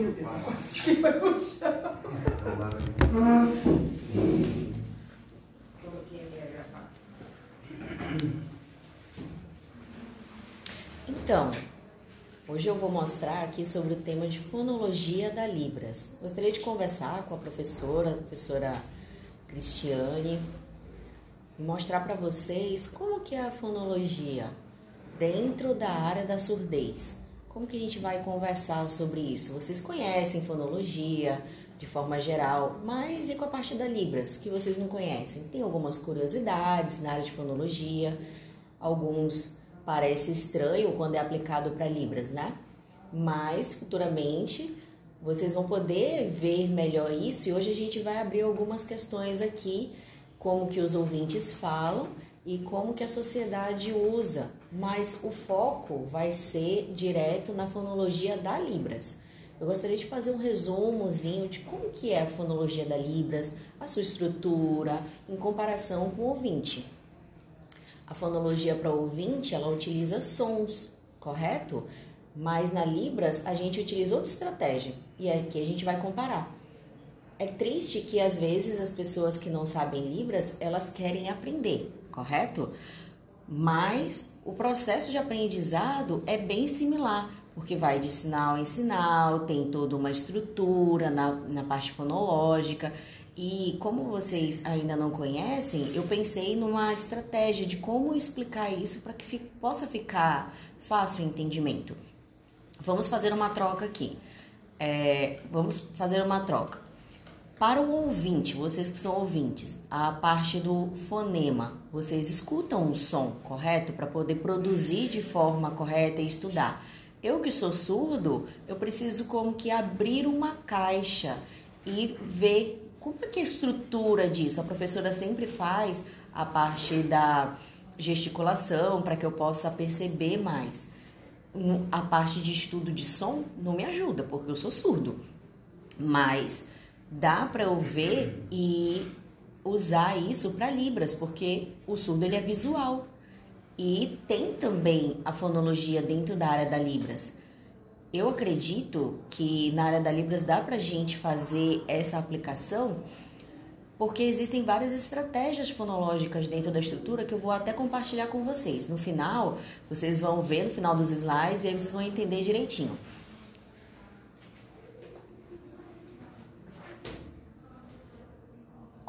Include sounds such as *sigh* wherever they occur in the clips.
Chão. Então, hoje eu vou mostrar aqui sobre o tema de fonologia da Libras. Gostaria de conversar com a professora, a professora Cristiane, e mostrar para vocês como que é a fonologia dentro da área da surdez. Como que a gente vai conversar sobre isso? Vocês conhecem fonologia de forma geral, mas e com a parte da Libras, que vocês não conhecem? Tem algumas curiosidades na área de fonologia, alguns parece estranho quando é aplicado para Libras, né? Mas futuramente vocês vão poder ver melhor isso e hoje a gente vai abrir algumas questões aqui, como que os ouvintes falam e como que a sociedade usa, mas o foco vai ser direto na fonologia da Libras. Eu gostaria de fazer um resumozinho de como que é a fonologia da Libras, a sua estrutura, em comparação com o ouvinte. A fonologia para ouvinte, ela utiliza sons, correto? Mas na Libras a gente utiliza outra estratégia e aqui a gente vai comparar. É triste que às vezes as pessoas que não sabem Libras, elas querem aprender, correto? Mas o processo de aprendizado é bem similar, porque vai de sinal em sinal, tem toda uma estrutura na, na parte fonológica. E como vocês ainda não conhecem, eu pensei numa estratégia de como explicar isso para que fique, possa ficar fácil o entendimento. Vamos fazer uma troca aqui. É, vamos fazer uma troca. Para o ouvinte, vocês que são ouvintes, a parte do fonema, vocês escutam um som, correto? Para poder produzir de forma correta e estudar. Eu que sou surdo, eu preciso como que abrir uma caixa e ver como é que é a estrutura disso? A professora sempre faz a parte da gesticulação para que eu possa perceber mais. A parte de estudo de som não me ajuda, porque eu sou surdo. Mas dá para eu ver e usar isso para Libras, porque o surdo ele é visual. E tem também a fonologia dentro da área da Libras. Eu acredito que na área da Libras dá para gente fazer essa aplicação porque existem várias estratégias fonológicas dentro da estrutura que eu vou até compartilhar com vocês. No final, vocês vão ver no final dos slides e aí vocês vão entender direitinho.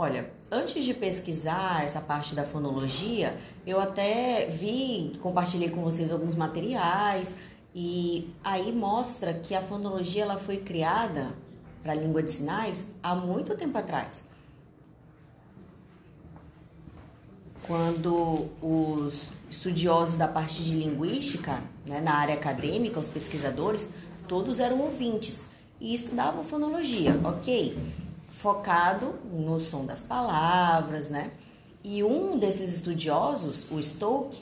Olha, antes de pesquisar essa parte da fonologia, eu até vi, compartilhei com vocês alguns materiais, e aí mostra que a fonologia ela foi criada para a língua de sinais há muito tempo atrás. Quando os estudiosos da parte de linguística, né, na área acadêmica, os pesquisadores, todos eram ouvintes e estudavam fonologia, ok? Focado no som das palavras, né? E um desses estudiosos, o Stoke,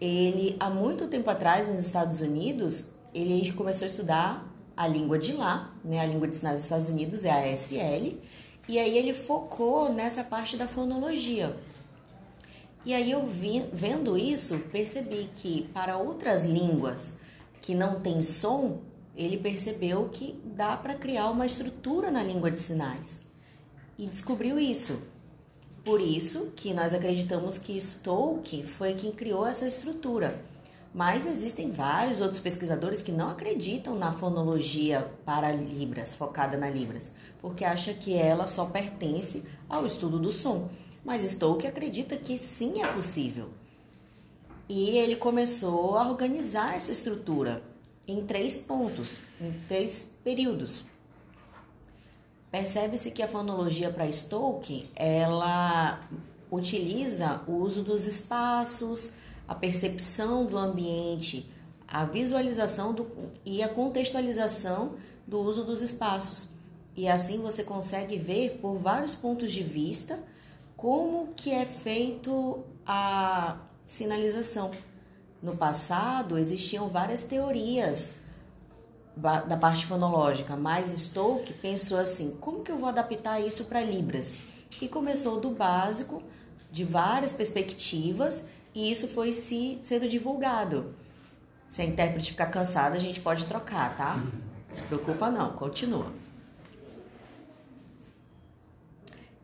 ele há muito tempo atrás nos Estados Unidos ele começou a estudar a língua de lá, né? A língua de sinais dos Estados Unidos é a SL, e aí ele focou nessa parte da fonologia. E aí eu vi, vendo isso, percebi que para outras línguas que não tem som, ele percebeu que dá para criar uma estrutura na língua de sinais. E descobriu isso. Por isso que nós acreditamos que Stoke foi quem criou essa estrutura. Mas existem vários outros pesquisadores que não acreditam na fonologia para Libras, focada na Libras, porque acha que ela só pertence ao estudo do som. Mas Stoke acredita que sim é possível. E ele começou a organizar essa estrutura em três pontos, em três períodos. Percebe-se que a fonologia para Stoke, ela utiliza o uso dos espaços, a percepção do ambiente, a visualização do, e a contextualização do uso dos espaços. E assim você consegue ver por vários pontos de vista como que é feito a sinalização. No passado existiam várias teorias da parte fonológica, mas Stoke pensou assim: como que eu vou adaptar isso para Libras? E começou do básico, de várias perspectivas, e isso foi se sendo divulgado. Se a intérprete ficar cansada, a gente pode trocar, tá? Se preocupa não, continua.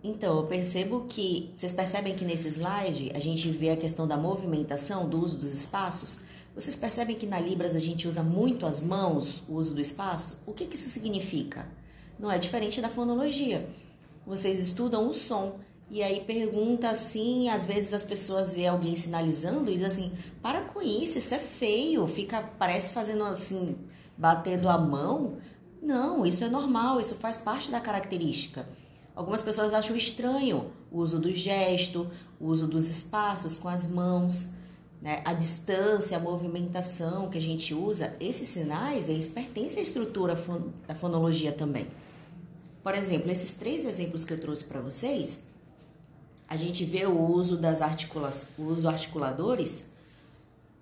Então, eu percebo que vocês percebem que nesse slide a gente vê a questão da movimentação, do uso dos espaços. Vocês percebem que na Libras a gente usa muito as mãos, o uso do espaço? O que, que isso significa? Não é diferente da fonologia. Vocês estudam o som e aí pergunta assim, às vezes as pessoas vê alguém sinalizando e diz assim: "Para com isso, isso é feio". Fica parece fazendo assim, batendo a mão. Não, isso é normal, isso faz parte da característica. Algumas pessoas acham estranho o uso do gesto, o uso dos espaços com as mãos, né? a distância, a movimentação que a gente usa. Esses sinais, eles pertencem à estrutura da fonologia também. Por exemplo, esses três exemplos que eu trouxe para vocês, a gente vê o uso das articulações, o uso articuladores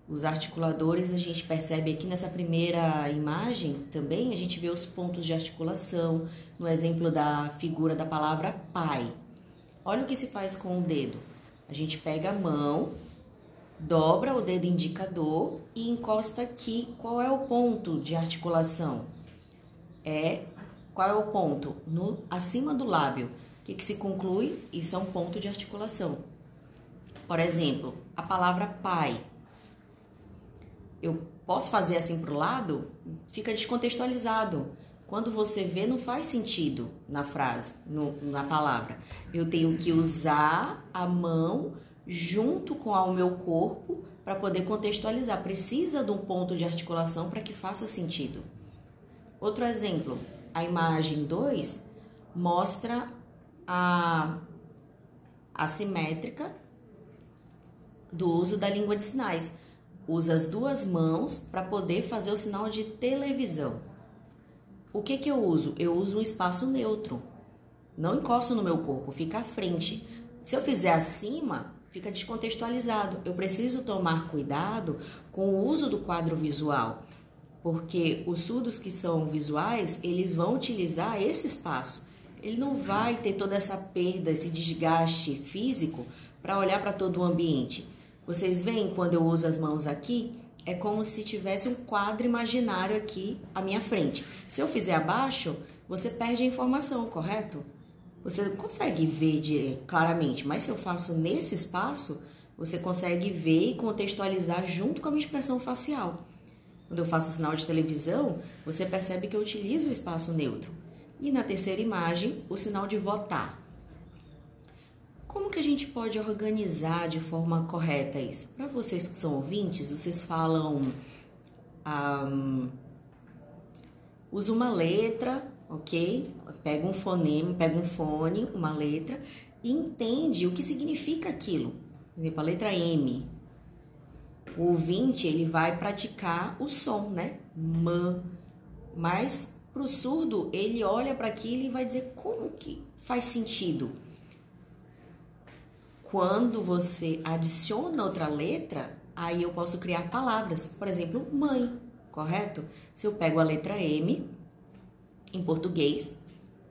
os articuladores, a gente percebe aqui nessa primeira imagem também, a gente vê os pontos de articulação, no exemplo da figura da palavra pai. Olha o que se faz com o dedo. A gente pega a mão, dobra o dedo indicador e encosta aqui. Qual é o ponto de articulação? É qual é o ponto? No acima do lábio. O que, que se conclui? Isso é um ponto de articulação. Por exemplo, a palavra pai eu posso fazer assim para o lado, fica descontextualizado. Quando você vê, não faz sentido na frase, no, na palavra. Eu tenho que usar a mão junto com o meu corpo para poder contextualizar. Precisa de um ponto de articulação para que faça sentido. Outro exemplo, a imagem 2 mostra a assimétrica do uso da língua de sinais usa as duas mãos para poder fazer o sinal de televisão. O que, que eu uso? Eu uso um espaço neutro. Não encosto no meu corpo, fica à frente. Se eu fizer acima, fica descontextualizado. Eu preciso tomar cuidado com o uso do quadro visual, porque os surdos que são visuais, eles vão utilizar esse espaço. Ele não vai ter toda essa perda, esse desgaste físico para olhar para todo o ambiente. Vocês veem quando eu uso as mãos aqui? É como se tivesse um quadro imaginário aqui à minha frente. Se eu fizer abaixo, você perde a informação, correto? Você não consegue ver claramente, mas se eu faço nesse espaço, você consegue ver e contextualizar junto com a minha expressão facial. Quando eu faço sinal de televisão, você percebe que eu utilizo o espaço neutro. E na terceira imagem, o sinal de votar. Como que a gente pode organizar de forma correta isso? Para vocês que são ouvintes, vocês falam. Um, usa uma letra, ok? Pega um fonema, pega um fone, uma letra, e entende o que significa aquilo. Por exemplo, a letra M. O ouvinte, ele vai praticar o som, né? Man. Mas para o surdo, ele olha para aquilo e vai dizer como que faz sentido quando você adiciona outra letra, aí eu posso criar palavras. Por exemplo, mãe, correto? Se eu pego a letra M em português,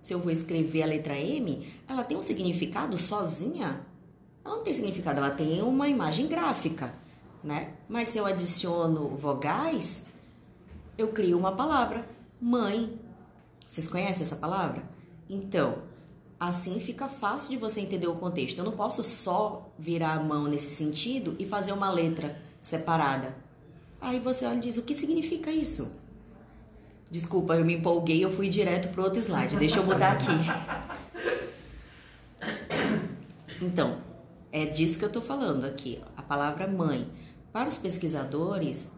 se eu vou escrever a letra M, ela tem um significado sozinha? Ela não tem significado, ela tem uma imagem gráfica, né? Mas se eu adiciono vogais, eu crio uma palavra, mãe. Vocês conhecem essa palavra? Então, Assim fica fácil de você entender o contexto. Eu não posso só virar a mão nesse sentido e fazer uma letra separada. Aí você olha e diz: o que significa isso? Desculpa, eu me empolguei, eu fui direto para outro slide. Deixa eu mudar aqui. *coughs* Então, é disso que eu estou falando aqui, a palavra mãe. Para os pesquisadores,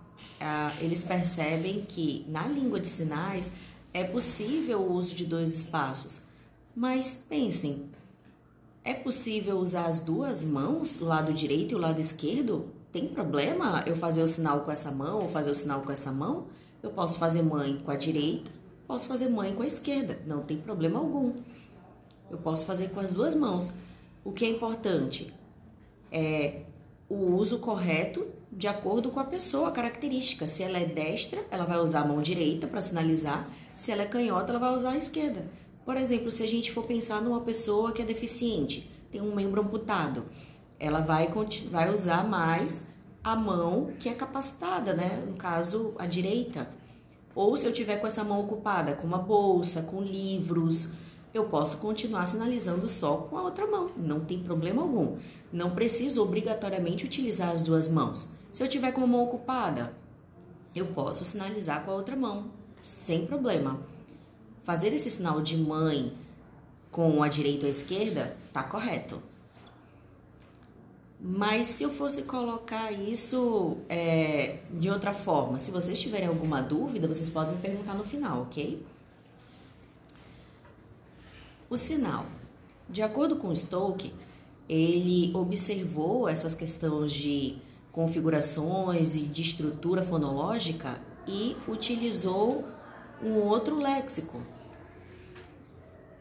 eles percebem que na língua de sinais é possível o uso de dois espaços mas pensem, é possível usar as duas mãos, o lado direito e o lado esquerdo? Tem problema eu fazer o sinal com essa mão ou fazer o sinal com essa mão? Eu posso fazer mãe com a direita, posso fazer mãe com a esquerda, não tem problema algum. Eu posso fazer com as duas mãos. O que é importante é o uso correto de acordo com a pessoa, a característica. Se ela é destra, ela vai usar a mão direita para sinalizar. Se ela é canhota, ela vai usar a esquerda. Por exemplo, se a gente for pensar numa pessoa que é deficiente, tem um membro amputado, ela vai, vai usar mais a mão que é capacitada, né? No caso, a direita. Ou se eu tiver com essa mão ocupada com uma bolsa, com livros, eu posso continuar sinalizando só com a outra mão, não tem problema algum. Não preciso obrigatoriamente utilizar as duas mãos. Se eu tiver com uma mão ocupada, eu posso sinalizar com a outra mão, sem problema. Fazer esse sinal de mãe com a direita ou a esquerda tá correto. Mas se eu fosse colocar isso é, de outra forma, se vocês tiverem alguma dúvida, vocês podem me perguntar no final, ok? O sinal. De acordo com Stoke, ele observou essas questões de configurações e de estrutura fonológica e utilizou um outro léxico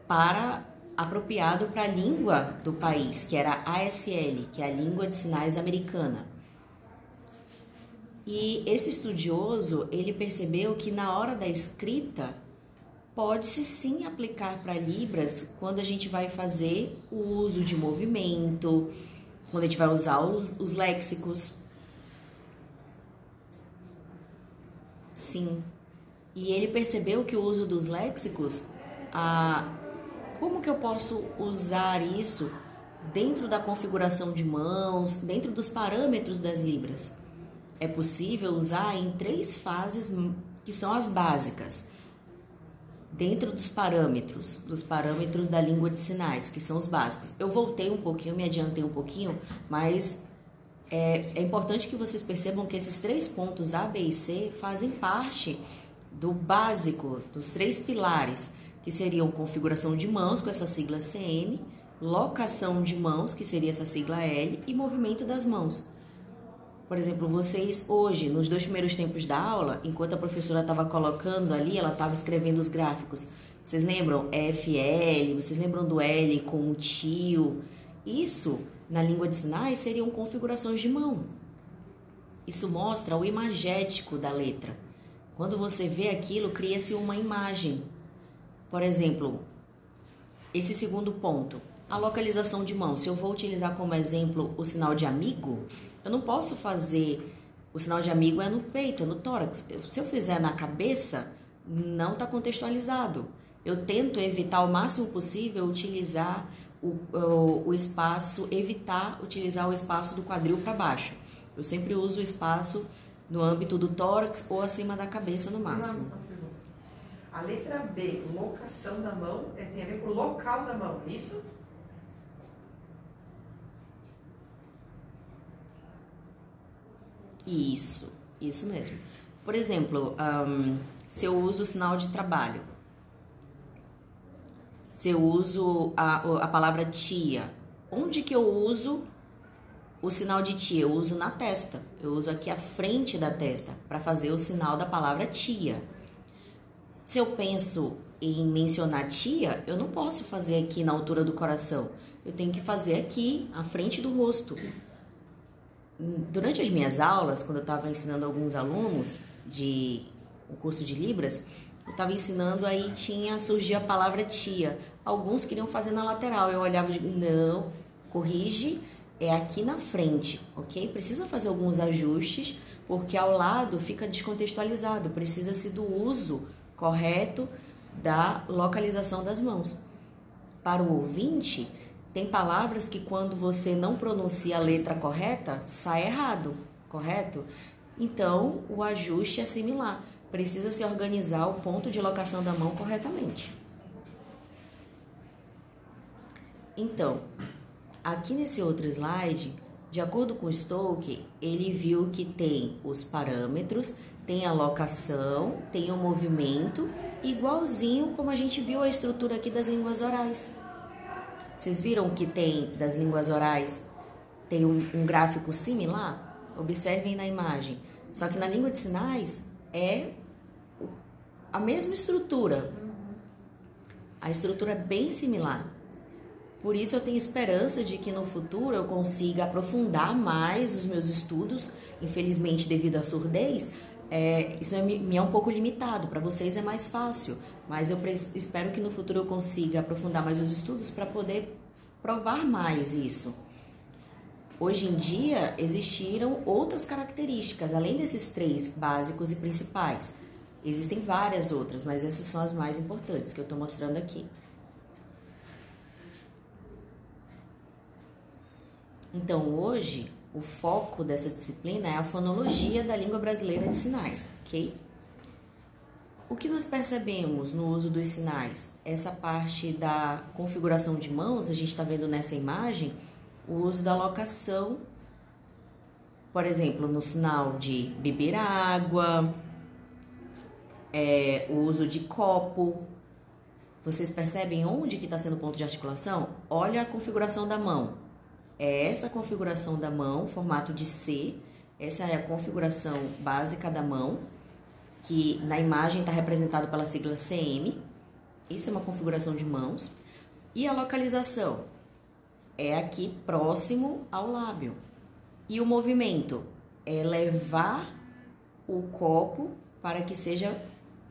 para apropriado para a língua do país, que era a ASL, que é a língua de sinais americana. E esse estudioso, ele percebeu que na hora da escrita pode-se sim aplicar para Libras quando a gente vai fazer o uso de movimento, quando a gente vai usar os, os léxicos. Sim. E ele percebeu que o uso dos léxicos, a, como que eu posso usar isso dentro da configuração de mãos, dentro dos parâmetros das Libras? É possível usar em três fases que são as básicas dentro dos parâmetros, dos parâmetros da língua de sinais, que são os básicos. Eu voltei um pouquinho, me adiantei um pouquinho, mas é, é importante que vocês percebam que esses três pontos A, B e C fazem parte do básico, dos três pilares, que seriam configuração de mãos, com essa sigla CM, locação de mãos, que seria essa sigla L, e movimento das mãos. Por exemplo, vocês hoje, nos dois primeiros tempos da aula, enquanto a professora estava colocando ali, ela estava escrevendo os gráficos. Vocês lembram FL? Vocês lembram do L com o tio? Isso, na língua de sinais, seriam configurações de mão. Isso mostra o imagético da letra. Quando você vê aquilo, cria-se uma imagem. Por exemplo, esse segundo ponto, a localização de mão. Se eu vou utilizar como exemplo o sinal de amigo, eu não posso fazer. O sinal de amigo é no peito, é no tórax. Se eu fizer na cabeça, não está contextualizado. Eu tento evitar o máximo possível utilizar o, o, o espaço, evitar utilizar o espaço do quadril para baixo. Eu sempre uso o espaço no âmbito do tórax ou acima da cabeça no máximo. A letra B, locação da mão, é, tem a ver com o local da mão, é isso? Isso, isso mesmo. Por exemplo, um, se eu uso o sinal de trabalho, se eu uso a, a palavra tia, onde que eu uso o sinal de tia? Eu uso na testa, eu uso aqui a frente da testa para fazer o sinal da palavra tia. Se eu penso em mencionar tia, eu não posso fazer aqui na altura do coração. Eu tenho que fazer aqui, à frente do rosto durante as minhas aulas, quando eu estava ensinando alguns alunos de um curso de Libras, eu estava ensinando aí tinha surgia a palavra tia. Alguns queriam fazer na lateral. Eu olhava e não, corrige, é aqui na frente, ok? Precisa fazer alguns ajustes, porque ao lado fica descontextualizado. Precisa-se do uso correto da localização das mãos. Para o ouvinte, tem palavras que quando você não pronuncia a letra correta, sai errado, correto? Então, o ajuste é similar. Precisa se organizar o ponto de locação da mão corretamente. Então, aqui nesse outro slide, de acordo com Stoke, ele viu que tem os parâmetros, tem a locação, tem o movimento, igualzinho como a gente viu a estrutura aqui das línguas orais. Vocês viram que tem das línguas orais tem um, um gráfico similar? Observem na imagem. Só que na língua de sinais é a mesma estrutura. A estrutura é bem similar. Por isso eu tenho esperança de que no futuro eu consiga aprofundar mais os meus estudos. Infelizmente, devido à surdez, é, isso é, me é um pouco limitado. Para vocês é mais fácil. Mas eu espero que no futuro eu consiga aprofundar mais os estudos para poder provar mais isso. Hoje em dia existiram outras características, além desses três básicos e principais. Existem várias outras, mas essas são as mais importantes que eu estou mostrando aqui. Então, hoje, o foco dessa disciplina é a fonologia da língua brasileira de sinais, ok? O que nós percebemos no uso dos sinais? Essa parte da configuração de mãos, a gente está vendo nessa imagem o uso da locação, por exemplo, no sinal de beber água, é, o uso de copo. Vocês percebem onde que está sendo o ponto de articulação? Olha a configuração da mão é essa configuração da mão, formato de C. Essa é a configuração básica da mão, que na imagem está representado pela sigla CM. Isso é uma configuração de mãos. E a localização é aqui próximo ao lábio. E o movimento é levar o copo para que seja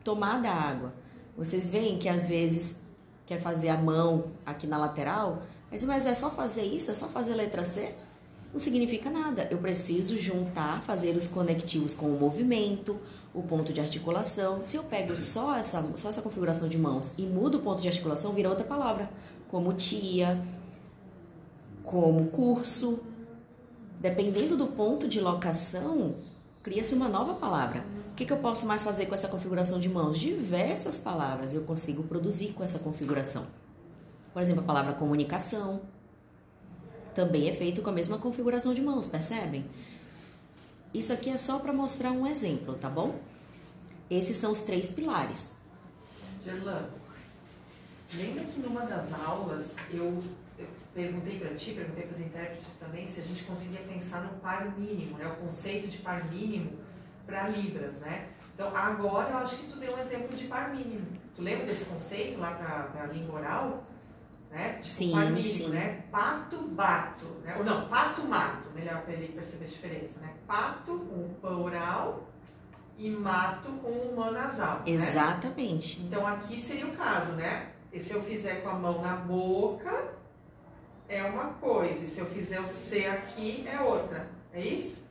tomada a água. Vocês veem que às vezes quer fazer a mão aqui na lateral, mas, mas é só fazer isso? É só fazer letra C? Não significa nada. Eu preciso juntar, fazer os conectivos com o movimento, o ponto de articulação. Se eu pego só essa, só essa configuração de mãos e mudo o ponto de articulação, vira outra palavra. Como tia, como curso. Dependendo do ponto de locação, cria-se uma nova palavra. O que, que eu posso mais fazer com essa configuração de mãos? Diversas palavras eu consigo produzir com essa configuração. Por exemplo, a palavra comunicação também é feito com a mesma configuração de mãos, percebem? Isso aqui é só para mostrar um exemplo, tá bom? Esses são os três pilares. Gerlan, lembra que numa das aulas eu, eu perguntei para ti, perguntei para os intérpretes também, se a gente conseguia pensar no par mínimo, né? O conceito de par mínimo para Libras, né? Então, agora eu acho que tu deu um exemplo de par mínimo. Tu lembra desse conceito lá para a língua oral? Né? Tipo, sim, sim. né? Pato, bato, né? Ou não, pato, mato, melhor para ele perceber a diferença, né? Pato com o plural e mato com o mão nasal. Né? Exatamente. Né? Então aqui seria o caso, né? E se eu fizer com a mão na boca, é uma coisa, e se eu fizer o C aqui, é outra. É isso?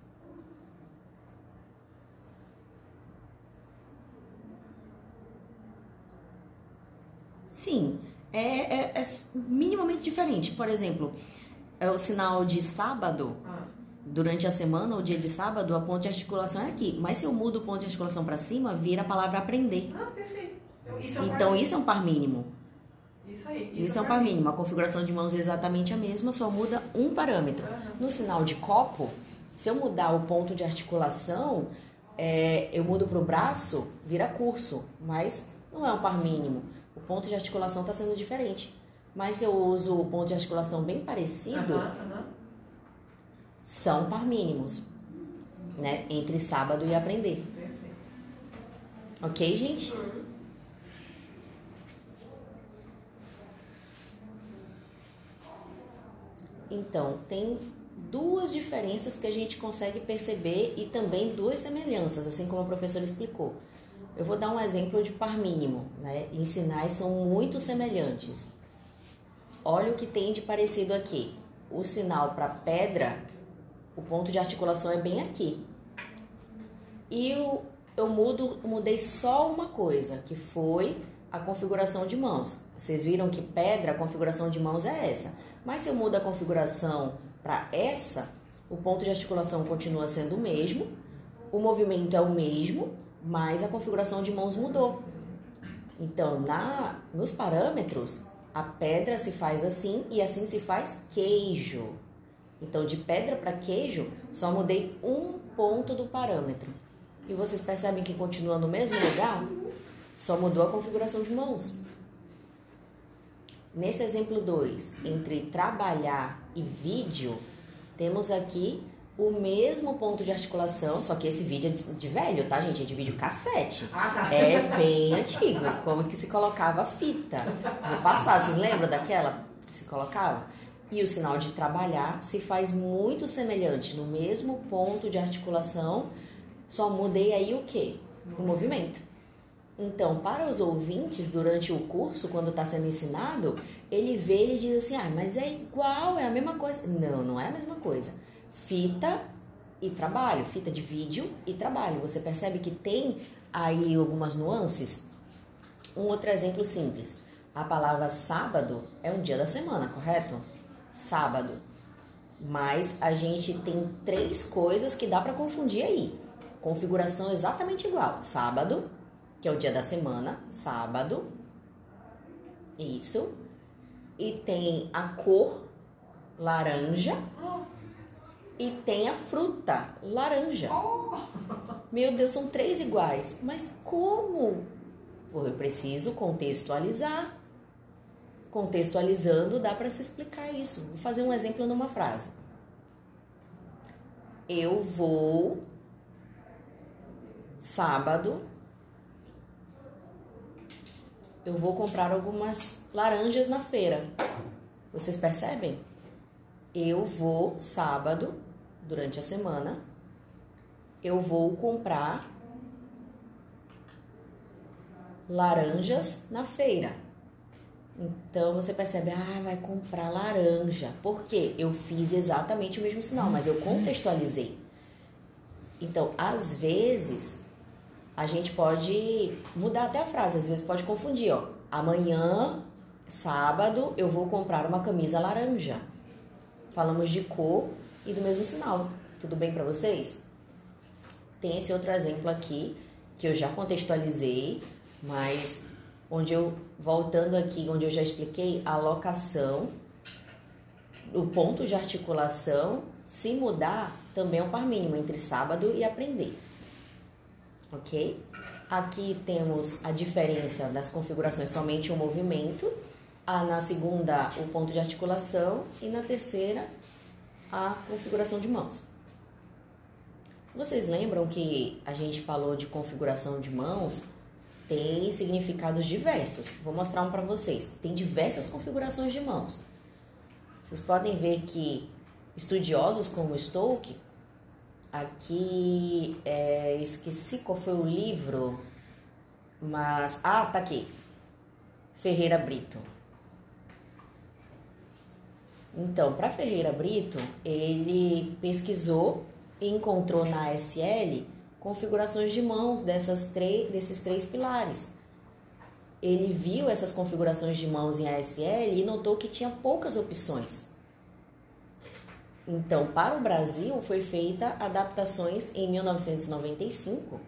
Sim é, é, é minimamente diferente. Por exemplo, é o sinal de sábado. Ah. Durante a semana, o dia de sábado, a ponte de articulação é aqui. Mas se eu mudo o ponto de articulação para cima, vira a palavra aprender. Ah, perfeito. Então, isso é um, então, isso é um par mínimo. Isso aí. Isso, isso é um par mínimo. A configuração de mãos é exatamente a mesma, só muda um parâmetro. Uhum. No sinal de copo, se eu mudar o ponto de articulação, é, eu mudo para o braço, vira curso, mas não é um par mínimo ponto de articulação está sendo diferente. Mas se eu uso o ponto de articulação bem parecido, são par mínimos, né? Entre sábado e aprender. Ok, gente? Então, tem duas diferenças que a gente consegue perceber e também duas semelhanças, assim como a professora explicou. Eu vou dar um exemplo de par mínimo, né? Em sinais são muito semelhantes. Olha o que tem de parecido aqui. O sinal para pedra, o ponto de articulação é bem aqui. E eu, eu mudo, mudei só uma coisa, que foi a configuração de mãos. Vocês viram que pedra, a configuração de mãos é essa. Mas se eu mudo a configuração para essa, o ponto de articulação continua sendo o mesmo, o movimento é o mesmo, mas a configuração de mãos mudou. Então, na, nos parâmetros, a pedra se faz assim e assim se faz queijo. Então, de pedra para queijo, só mudei um ponto do parâmetro. E vocês percebem que continua no mesmo lugar? Só mudou a configuração de mãos. Nesse exemplo 2, entre trabalhar e vídeo, temos aqui o mesmo ponto de articulação, só que esse vídeo é de, de velho, tá, gente? É de vídeo cassete. Ah, tá. É bem antigo, como que se colocava fita no passado. Vocês lembram daquela que se colocava? E o sinal de trabalhar se faz muito semelhante, no mesmo ponto de articulação, só mudei aí o quê? O movimento. Então, para os ouvintes, durante o curso, quando está sendo ensinado, ele vê e diz assim: ah, mas é igual, é a mesma coisa. Não, não é a mesma coisa fita e trabalho, fita de vídeo e trabalho. Você percebe que tem aí algumas nuances? Um outro exemplo simples. A palavra sábado é um dia da semana, correto? Sábado. Mas a gente tem três coisas que dá para confundir aí. Configuração exatamente igual. Sábado, que é o dia da semana, sábado. Isso. E tem a cor laranja e tem a fruta laranja. Meu Deus, são três iguais. Mas como? Eu preciso contextualizar. Contextualizando, dá para se explicar isso. Vou fazer um exemplo numa frase. Eu vou sábado. Eu vou comprar algumas laranjas na feira. Vocês percebem? Eu vou sábado, durante a semana, eu vou comprar laranjas na feira. Então você percebe, ah, vai comprar laranja. Por quê? Eu fiz exatamente o mesmo sinal, mas eu contextualizei. Então, às vezes, a gente pode mudar até a frase, às vezes pode confundir, ó. Amanhã, sábado, eu vou comprar uma camisa laranja. Falamos de cor e do mesmo sinal. Tudo bem para vocês? Tem esse outro exemplo aqui que eu já contextualizei, mas onde eu voltando aqui, onde eu já expliquei a locação, o ponto de articulação, se mudar, também é um par mínimo entre sábado e aprender. OK? Aqui temos a diferença das configurações somente o movimento, a, na segunda o ponto de articulação e na terceira a configuração de mãos. Vocês lembram que a gente falou de configuração de mãos? Tem significados diversos. Vou mostrar um para vocês. Tem diversas configurações de mãos. Vocês podem ver que estudiosos como Stoke, aqui é, esqueci qual foi o livro, mas ah, tá aqui. Ferreira Brito. Então, para Ferreira Brito, ele pesquisou e encontrou na ASL configurações de mãos dessas desses três pilares. Ele viu essas configurações de mãos em ASL e notou que tinha poucas opções. Então, para o Brasil, foi feita adaptações em 1995.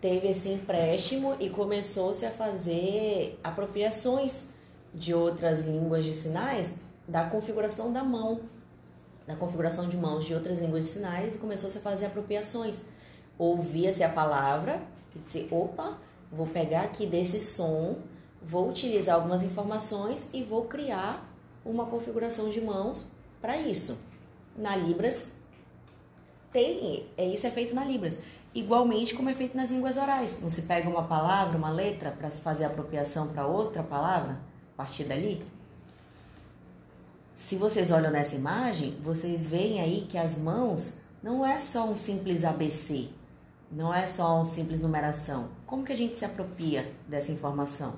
Teve esse empréstimo e começou-se a fazer apropriações de outras línguas de sinais da configuração da mão, da configuração de mãos de outras línguas de sinais e começou-se a fazer apropriações. Ouvia-se a palavra e disse, opa, vou pegar aqui desse som, vou utilizar algumas informações e vou criar uma configuração de mãos para isso. Na Libras tem, é, isso é feito na Libras. Igualmente como é feito nas línguas orais. Se pega uma palavra, uma letra para se fazer apropriação para outra palavra, a partir dali. Se vocês olham nessa imagem, vocês veem aí que as mãos não é só um simples ABC, não é só uma simples numeração. Como que a gente se apropria dessa informação?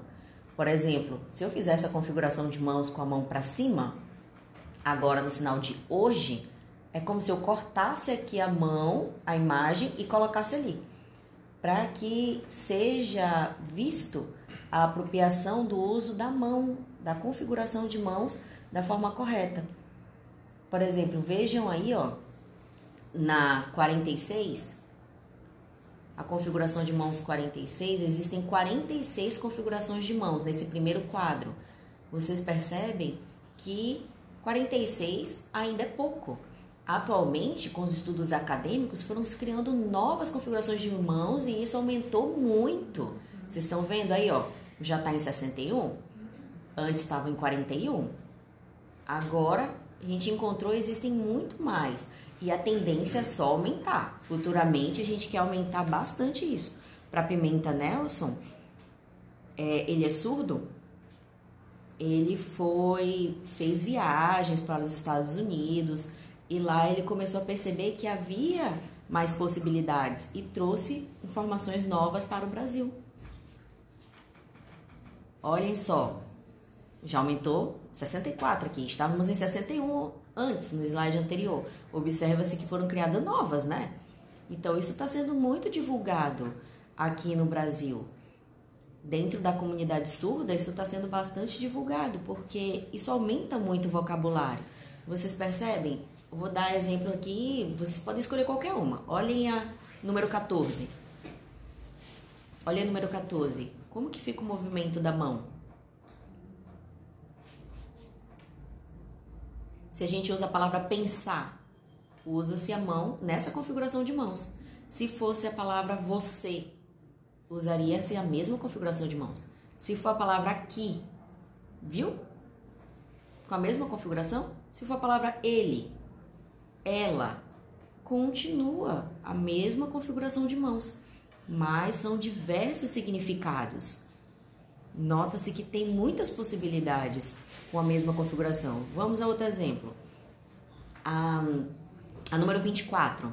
Por exemplo, se eu fizer essa configuração de mãos com a mão para cima, agora no sinal de hoje, é como se eu cortasse aqui a mão, a imagem e colocasse ali, para que seja visto a apropriação do uso da mão, da configuração de mãos da forma correta. Por exemplo, vejam aí, ó, na 46, a configuração de mãos 46, existem 46 configurações de mãos nesse primeiro quadro. Vocês percebem que 46 ainda é pouco. Atualmente, com os estudos acadêmicos, foram se criando novas configurações de mãos e isso aumentou muito. Vocês estão vendo aí, ó, já está em 61, antes estava em 41. Agora a gente encontrou existem muito mais e a tendência é só aumentar. Futuramente a gente quer aumentar bastante isso. Para Pimenta Nelson, é, ele é surdo. Ele foi fez viagens para os Estados Unidos e lá ele começou a perceber que havia mais possibilidades e trouxe informações novas para o Brasil. Olhem só, já aumentou 64 aqui. Estávamos em 61 antes, no slide anterior. Observa-se que foram criadas novas, né? Então, isso está sendo muito divulgado aqui no Brasil. Dentro da comunidade surda, isso está sendo bastante divulgado, porque isso aumenta muito o vocabulário. Vocês percebem? Vou dar exemplo aqui, vocês podem escolher qualquer uma. Olhem a número 14. Olha a número 14. Como que fica o movimento da mão? Se a gente usa a palavra pensar, usa-se a mão nessa configuração de mãos. Se fosse a palavra você, usaria-se a mesma configuração de mãos. Se for a palavra aqui, viu? Com a mesma configuração. Se for a palavra ele, ela, continua a mesma configuração de mãos, mas são diversos significados. Nota-se que tem muitas possibilidades com a mesma configuração. Vamos a outro exemplo. A, a número 24.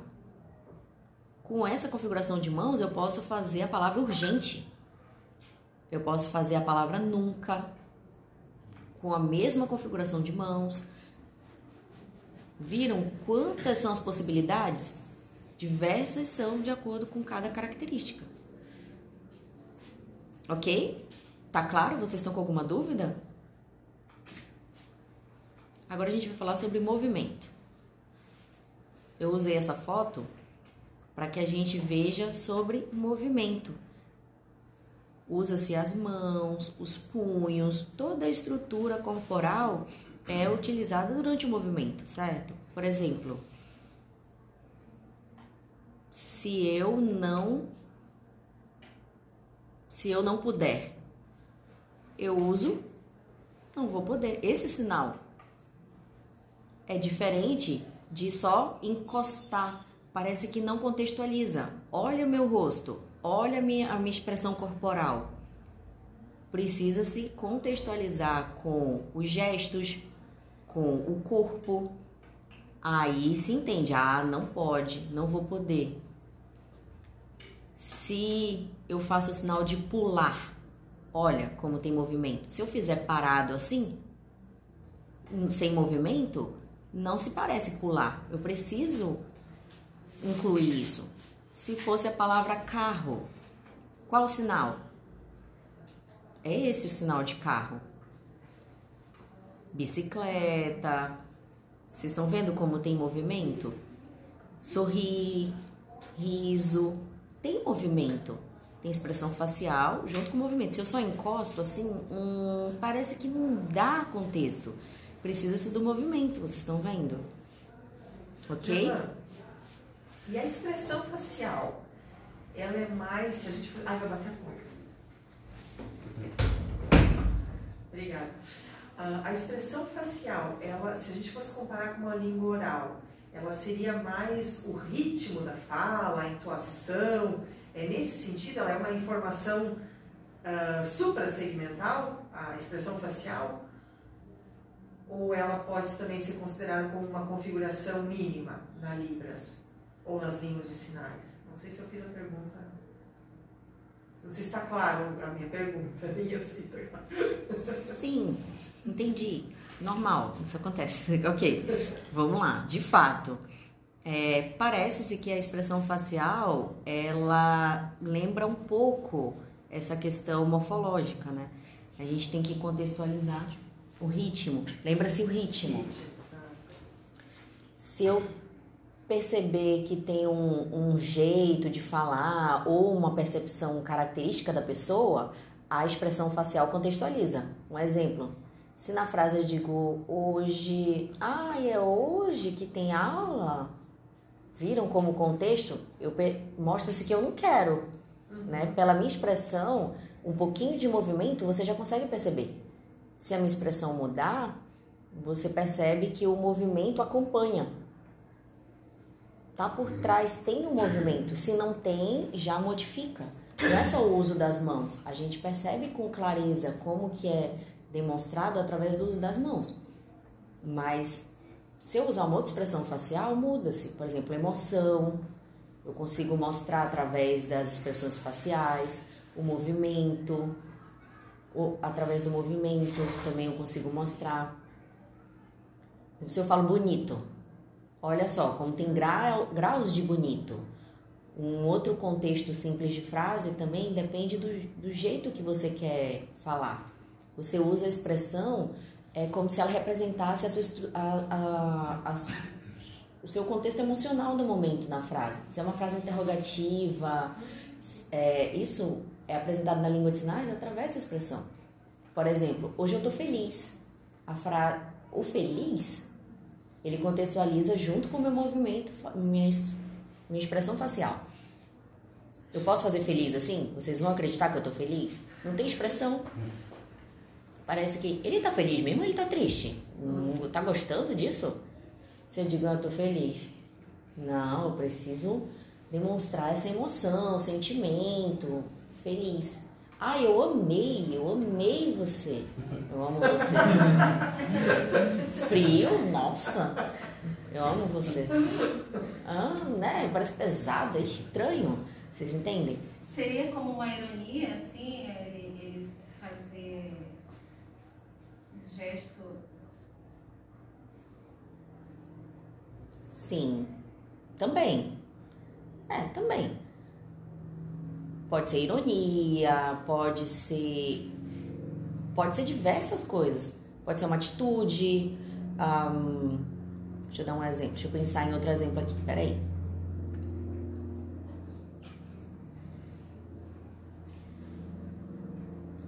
Com essa configuração de mãos, eu posso fazer a palavra urgente. Eu posso fazer a palavra nunca. Com a mesma configuração de mãos. Viram quantas são as possibilidades? Diversas são de acordo com cada característica. Ok? Tá claro? Vocês estão com alguma dúvida? Agora a gente vai falar sobre movimento. Eu usei essa foto para que a gente veja sobre movimento. Usa-se as mãos, os punhos, toda a estrutura corporal é utilizada durante o movimento, certo? Por exemplo, se eu não se eu não puder, eu uso não vou poder. Esse sinal é diferente de só encostar. Parece que não contextualiza. Olha o meu rosto, olha a minha, a minha expressão corporal. Precisa se contextualizar com os gestos, com o corpo. Aí se entende, ah, não pode, não vou poder. Se eu faço o sinal de pular, olha como tem movimento. Se eu fizer parado assim, sem movimento, não se parece pular. Eu preciso incluir isso. Se fosse a palavra carro, qual o sinal? É esse o sinal de carro. Bicicleta. Vocês estão vendo como tem movimento? Sorrir, riso, tem movimento. Tem expressão facial junto com o movimento. Se eu só encosto assim, hum, parece que não dá contexto. Precisa-se do movimento, vocês estão vendo? Ok? Uhum. E a expressão facial, ela é mais. Se a gente. Ai, vai bater a porta. Obrigada. Uh, a expressão facial, ela, se a gente fosse comparar com uma língua oral, ela seria mais o ritmo da fala, a intuação. É nesse sentido, ela é uma informação uh, suprasegmental, a expressão facial? ou ela pode também ser considerada como uma configuração mínima na Libras ou nas línguas de sinais? Não sei se eu fiz a pergunta. Não sei se está claro a minha pergunta. *laughs* Eu sei. Sim, entendi. Normal, isso acontece. *laughs* ok, vamos lá. De fato, é, parece-se que a expressão facial ela lembra um pouco essa questão morfológica, né? A gente tem que contextualizar o ritmo. Lembra-se o ritmo. Se eu perceber que tem um, um jeito de falar ou uma percepção característica da pessoa, a expressão facial contextualiza. Um exemplo. Se na frase eu digo hoje, ah, é hoje que tem aula, viram como contexto? Eu mostra-se que eu não quero, uhum. né? Pela minha expressão, um pouquinho de movimento você já consegue perceber se a minha expressão mudar, você percebe que o movimento acompanha. Tá por uhum. trás tem um movimento. Se não tem, já modifica. Não é só o uso das mãos. A gente percebe com clareza como que é demonstrado através do uso das mãos. Mas se eu usar uma outra expressão facial, muda-se. Por exemplo, emoção. Eu consigo mostrar através das expressões faciais, o movimento, através do movimento também eu consigo mostrar. Se eu falo bonito, Olha só, como tem grau, graus de bonito. Um outro contexto simples de frase também depende do, do jeito que você quer falar. Você usa a expressão é como se ela representasse a sua, a, a, o seu contexto emocional do momento na frase. Se é uma frase interrogativa, é, isso é apresentado na língua de sinais através da expressão. Por exemplo, hoje eu estou feliz. A fra... O feliz, ele contextualiza junto com o meu movimento, minha, minha expressão facial. Eu posso fazer feliz assim? Vocês vão acreditar que eu estou feliz? Não tem expressão. Parece que ele está feliz mesmo ou ele está triste? Está gostando disso? Se eu digo, ah, eu estou feliz. Não, eu preciso demonstrar essa emoção, sentimento, feliz. Ah, eu amei, eu amei você. Eu amo você. *laughs* Frio, nossa. Eu amo você. Ah, né? Parece pesado, é estranho. Vocês entendem? Seria como uma ironia, assim, ele, ele fazer um gesto. Sim. Também. É, também. Pode ser ironia, pode ser. Pode ser diversas coisas. Pode ser uma atitude. Um, deixa eu dar um exemplo. Deixa eu pensar em outro exemplo aqui. Peraí.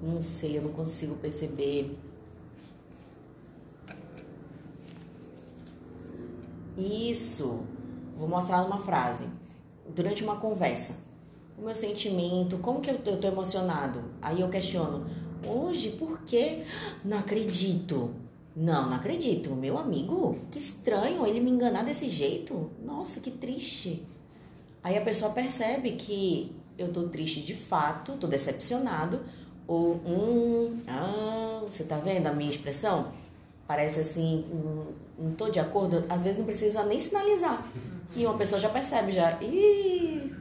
Não sei, eu não consigo perceber. Isso. Vou mostrar numa frase. Durante uma conversa o meu sentimento, como que eu, eu tô emocionado. Aí eu questiono, hoje, por que? *gasps* Não acredito. Não, não acredito. Meu amigo, que estranho ele me enganar desse jeito. Nossa, que triste. Aí a pessoa percebe que eu tô triste de fato, tô decepcionado. Ou, hum, ah, você tá vendo a minha expressão? Parece assim, hum, não tô de acordo. Às vezes não precisa nem sinalizar. E uma pessoa já percebe, já. Ih,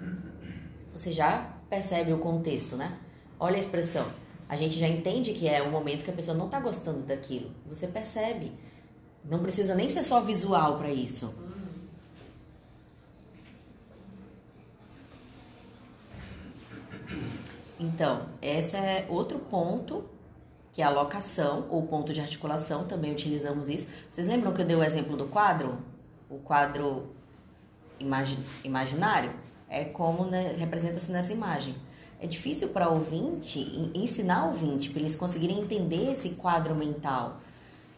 você já percebe o contexto, né? Olha a expressão. A gente já entende que é o momento que a pessoa não está gostando daquilo. Você percebe. Não precisa nem ser só visual para isso. Então, esse é outro ponto, que é a locação, ou ponto de articulação, também utilizamos isso. Vocês lembram que eu dei o exemplo do quadro? O quadro imagi imaginário? é como né, representa-se nessa imagem. É difícil para o ouvinte, ensinar o ouvinte, para eles conseguirem entender esse quadro mental.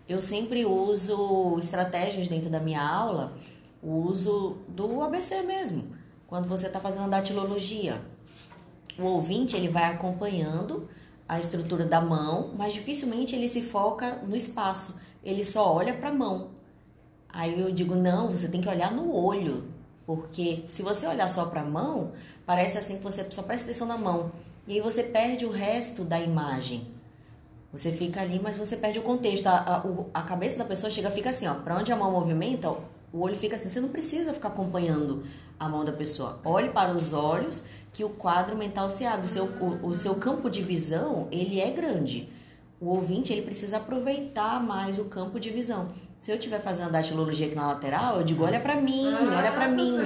Eu sempre uso estratégias dentro da minha aula, o uso do ABC mesmo, quando você está fazendo a datilologia. O ouvinte ele vai acompanhando a estrutura da mão, mas dificilmente ele se foca no espaço, ele só olha para a mão. Aí eu digo: não, você tem que olhar no olho porque se você olhar só para a mão, parece assim que você só presta atenção na mão. E aí você perde o resto da imagem. Você fica ali, mas você perde o contexto. A, a, a cabeça da pessoa chega fica assim, ó. Para onde a mão movimenta, o olho fica assim. Você não precisa ficar acompanhando a mão da pessoa. Olhe para os olhos que o quadro mental se abre. O seu, o, o seu campo de visão, ele é grande. O ouvinte, ele precisa aproveitar mais o campo de visão. Se eu estiver fazendo a datilologia aqui na lateral, eu digo, olha para mim, ah, olha para mim.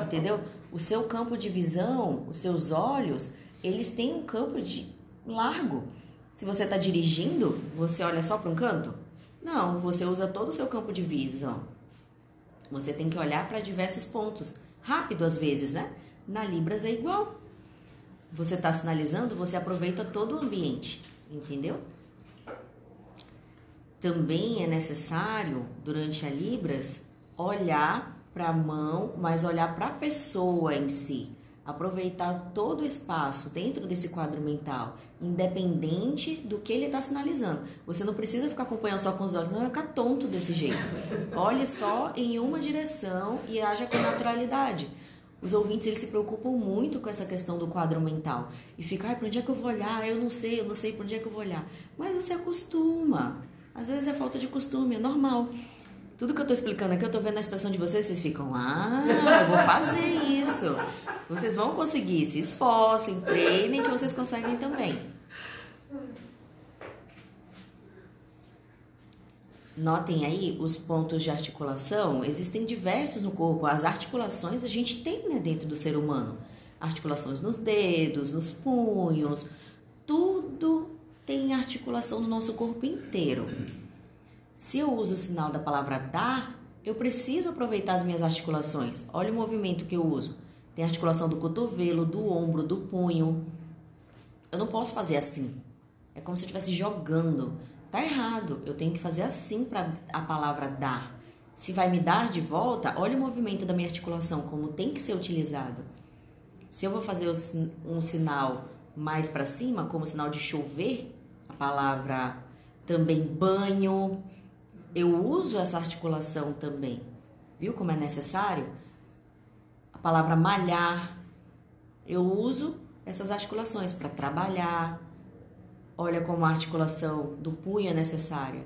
Entendeu? O seu campo de visão, os seus olhos, eles têm um campo de largo. Se você está dirigindo, você olha só para um canto? Não, você usa todo o seu campo de visão. Você tem que olhar para diversos pontos. Rápido às vezes, né? Na Libras é igual. Você está sinalizando, você aproveita todo o ambiente, entendeu? Também é necessário, durante a Libras, olhar para a mão, mas olhar para a pessoa em si. Aproveitar todo o espaço dentro desse quadro mental, independente do que ele está sinalizando. Você não precisa ficar acompanhando só com os olhos, não vai ficar tonto desse jeito. Olhe só em uma direção e haja com naturalidade. Os ouvintes eles se preocupam muito com essa questão do quadro mental e fica, ai, para onde é que eu vou olhar? Eu não sei, eu não sei para onde é que eu vou olhar. Mas você acostuma. Às vezes é falta de costume, é normal. Tudo que eu estou explicando aqui, eu estou vendo a expressão de vocês, vocês ficam, ah, eu vou fazer isso. Vocês vão conseguir, se esforcem, treinem, que vocês conseguem também. Notem aí os pontos de articulação, existem diversos no corpo. As articulações a gente tem né, dentro do ser humano. Articulações nos dedos, nos punhos, tudo tem articulação no nosso corpo inteiro. Se eu uso o sinal da palavra dar, eu preciso aproveitar as minhas articulações. Olha o movimento que eu uso. Tem articulação do cotovelo, do ombro, do punho. Eu não posso fazer assim. É como se eu estivesse jogando. Tá errado. Eu tenho que fazer assim para a palavra dar. Se vai me dar de volta, olha o movimento da minha articulação, como tem que ser utilizado. Se eu vou fazer um sinal mais para cima, como sinal de chover, a palavra também banho, eu uso essa articulação também. Viu como é necessário? A palavra malhar, eu uso essas articulações para trabalhar. Olha como a articulação do punho é necessária.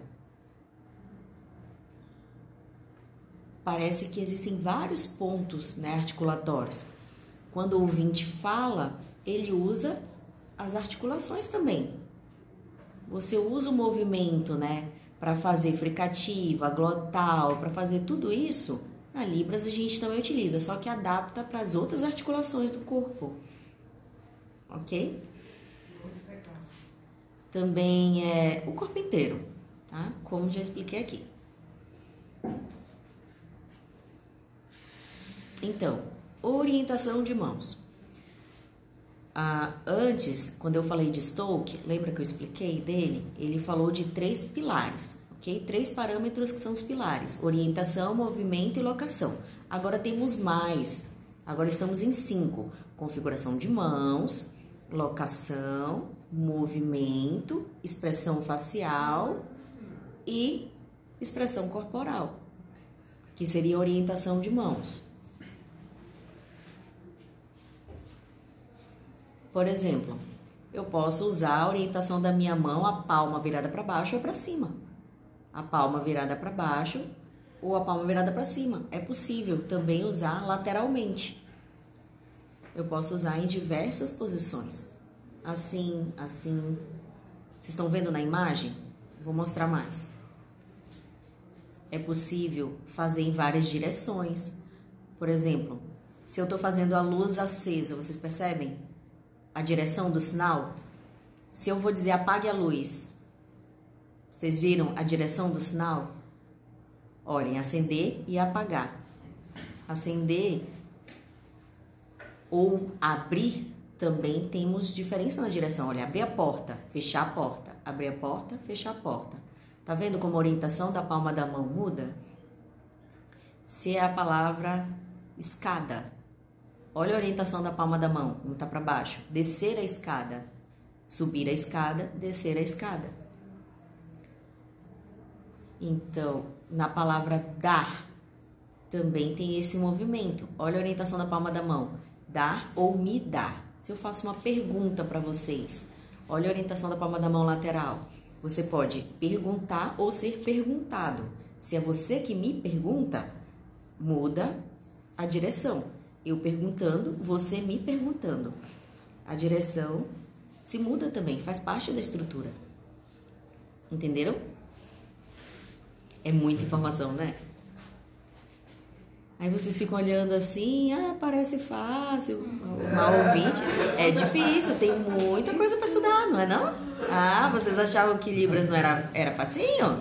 Parece que existem vários pontos né, articulatórios. Quando o ouvinte fala, ele usa as articulações também. Você usa o movimento, né? Para fazer fricativa, glotal, para fazer tudo isso, na Libras a gente também utiliza, só que adapta para as outras articulações do corpo. Ok? Também é o corpo inteiro, tá? Como já expliquei aqui. Então, orientação de mãos. Ah, antes, quando eu falei de Stoke, lembra que eu expliquei dele? Ele falou de três pilares, ok? Três parâmetros que são os pilares: orientação, movimento e locação. Agora temos mais. Agora estamos em cinco: configuração de mãos, locação, movimento, expressão facial e expressão corporal, que seria orientação de mãos. Por exemplo, eu posso usar a orientação da minha mão, a palma virada para baixo ou para cima. A palma virada para baixo ou a palma virada para cima. É possível também usar lateralmente. Eu posso usar em diversas posições. Assim, assim. Vocês estão vendo na imagem? Vou mostrar mais. É possível fazer em várias direções. Por exemplo, se eu estou fazendo a luz acesa, vocês percebem? a direção do sinal? Se eu vou dizer apague a luz, vocês viram a direção do sinal? Olhem, acender e apagar. Acender ou abrir também temos diferença na direção. Olha, abrir a porta, fechar a porta, abrir a porta, fechar a porta. Tá vendo como a orientação da palma da mão muda? Se é a palavra escada, Olha a orientação da palma da mão, como está para baixo. Descer a escada. Subir a escada, descer a escada. Então, na palavra dar, também tem esse movimento. Olha a orientação da palma da mão. Dar ou me dar. Se eu faço uma pergunta para vocês, olha a orientação da palma da mão lateral. Você pode perguntar ou ser perguntado. Se é você que me pergunta, muda a direção eu perguntando, você me perguntando. A direção se muda também, faz parte da estrutura. Entenderam? É muita informação, né? Aí vocês ficam olhando assim, ah, parece fácil, mal ouvinte. É difícil, tem muita coisa para estudar, não é não? Ah, vocês achavam que Libras não era, era facinho?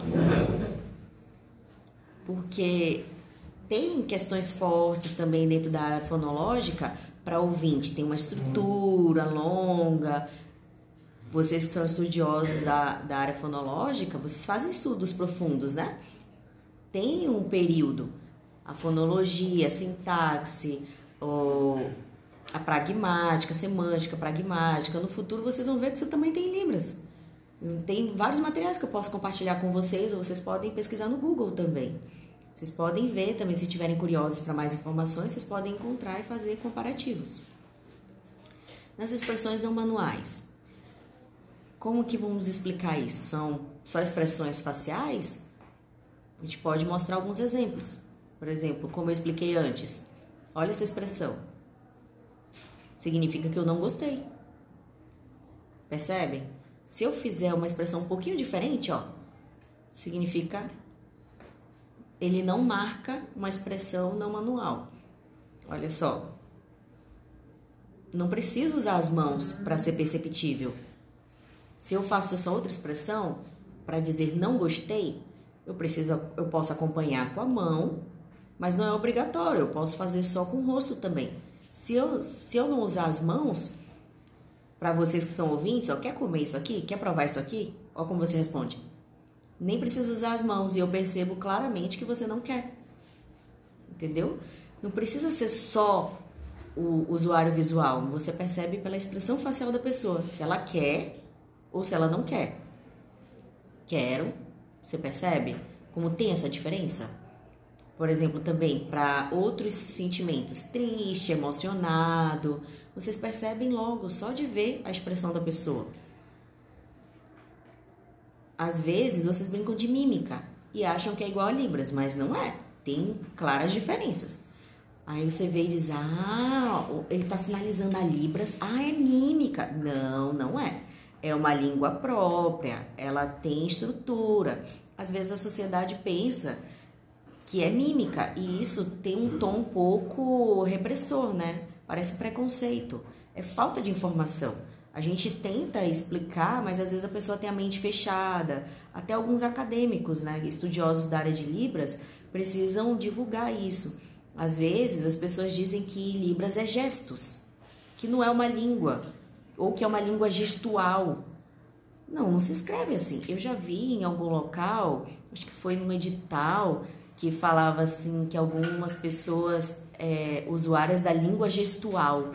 Porque tem questões fortes também dentro da área fonológica para ouvinte. Tem uma estrutura longa. Vocês que são estudiosos da, da área fonológica, vocês fazem estudos profundos, né? Tem um período. A fonologia, a sintaxe, ou a pragmática, a semântica, a pragmática. No futuro vocês vão ver que isso também tem em Libras. Tem vários materiais que eu posso compartilhar com vocês, ou vocês podem pesquisar no Google também. Vocês podem ver também, se tiverem curiosos para mais informações, vocês podem encontrar e fazer comparativos. Nas expressões não manuais, como que vamos explicar isso? São só expressões faciais? A gente pode mostrar alguns exemplos. Por exemplo, como eu expliquei antes, olha essa expressão. Significa que eu não gostei. Percebem? Se eu fizer uma expressão um pouquinho diferente, ó, significa ele não marca uma expressão não manual. Olha só. Não preciso usar as mãos para ser perceptível. Se eu faço essa outra expressão para dizer não gostei, eu preciso eu posso acompanhar com a mão, mas não é obrigatório, eu posso fazer só com o rosto também. Se eu, se eu não usar as mãos, para vocês que são ouvintes, ó, quer comer isso aqui? Quer provar isso aqui? Olha como você responde. Nem precisa usar as mãos e eu percebo claramente que você não quer. Entendeu? Não precisa ser só o usuário visual, você percebe pela expressão facial da pessoa, se ela quer ou se ela não quer. Quero, você percebe como tem essa diferença? Por exemplo, também para outros sentimentos, triste, emocionado, vocês percebem logo só de ver a expressão da pessoa. Às vezes vocês brincam de mímica e acham que é igual a Libras, mas não é. Tem claras diferenças. Aí você vê e diz: Ah, ele está sinalizando a Libras. Ah, é mímica. Não, não é. É uma língua própria, ela tem estrutura. Às vezes a sociedade pensa que é mímica e isso tem um tom um pouco repressor, né? Parece preconceito. É falta de informação. A gente tenta explicar, mas às vezes a pessoa tem a mente fechada. Até alguns acadêmicos, né, estudiosos da área de Libras, precisam divulgar isso. Às vezes as pessoas dizem que Libras é gestos, que não é uma língua, ou que é uma língua gestual. Não, não se escreve assim. Eu já vi em algum local, acho que foi num edital, que falava assim que algumas pessoas é, usuárias da língua gestual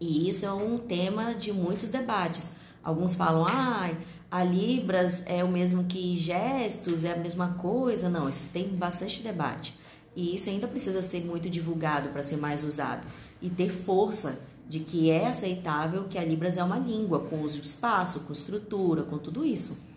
e isso é um tema de muitos debates. Alguns falam, ah, a Libras é o mesmo que gestos, é a mesma coisa. Não, isso tem bastante debate. E isso ainda precisa ser muito divulgado para ser mais usado e ter força de que é aceitável que a Libras é uma língua com uso de espaço, com estrutura, com tudo isso.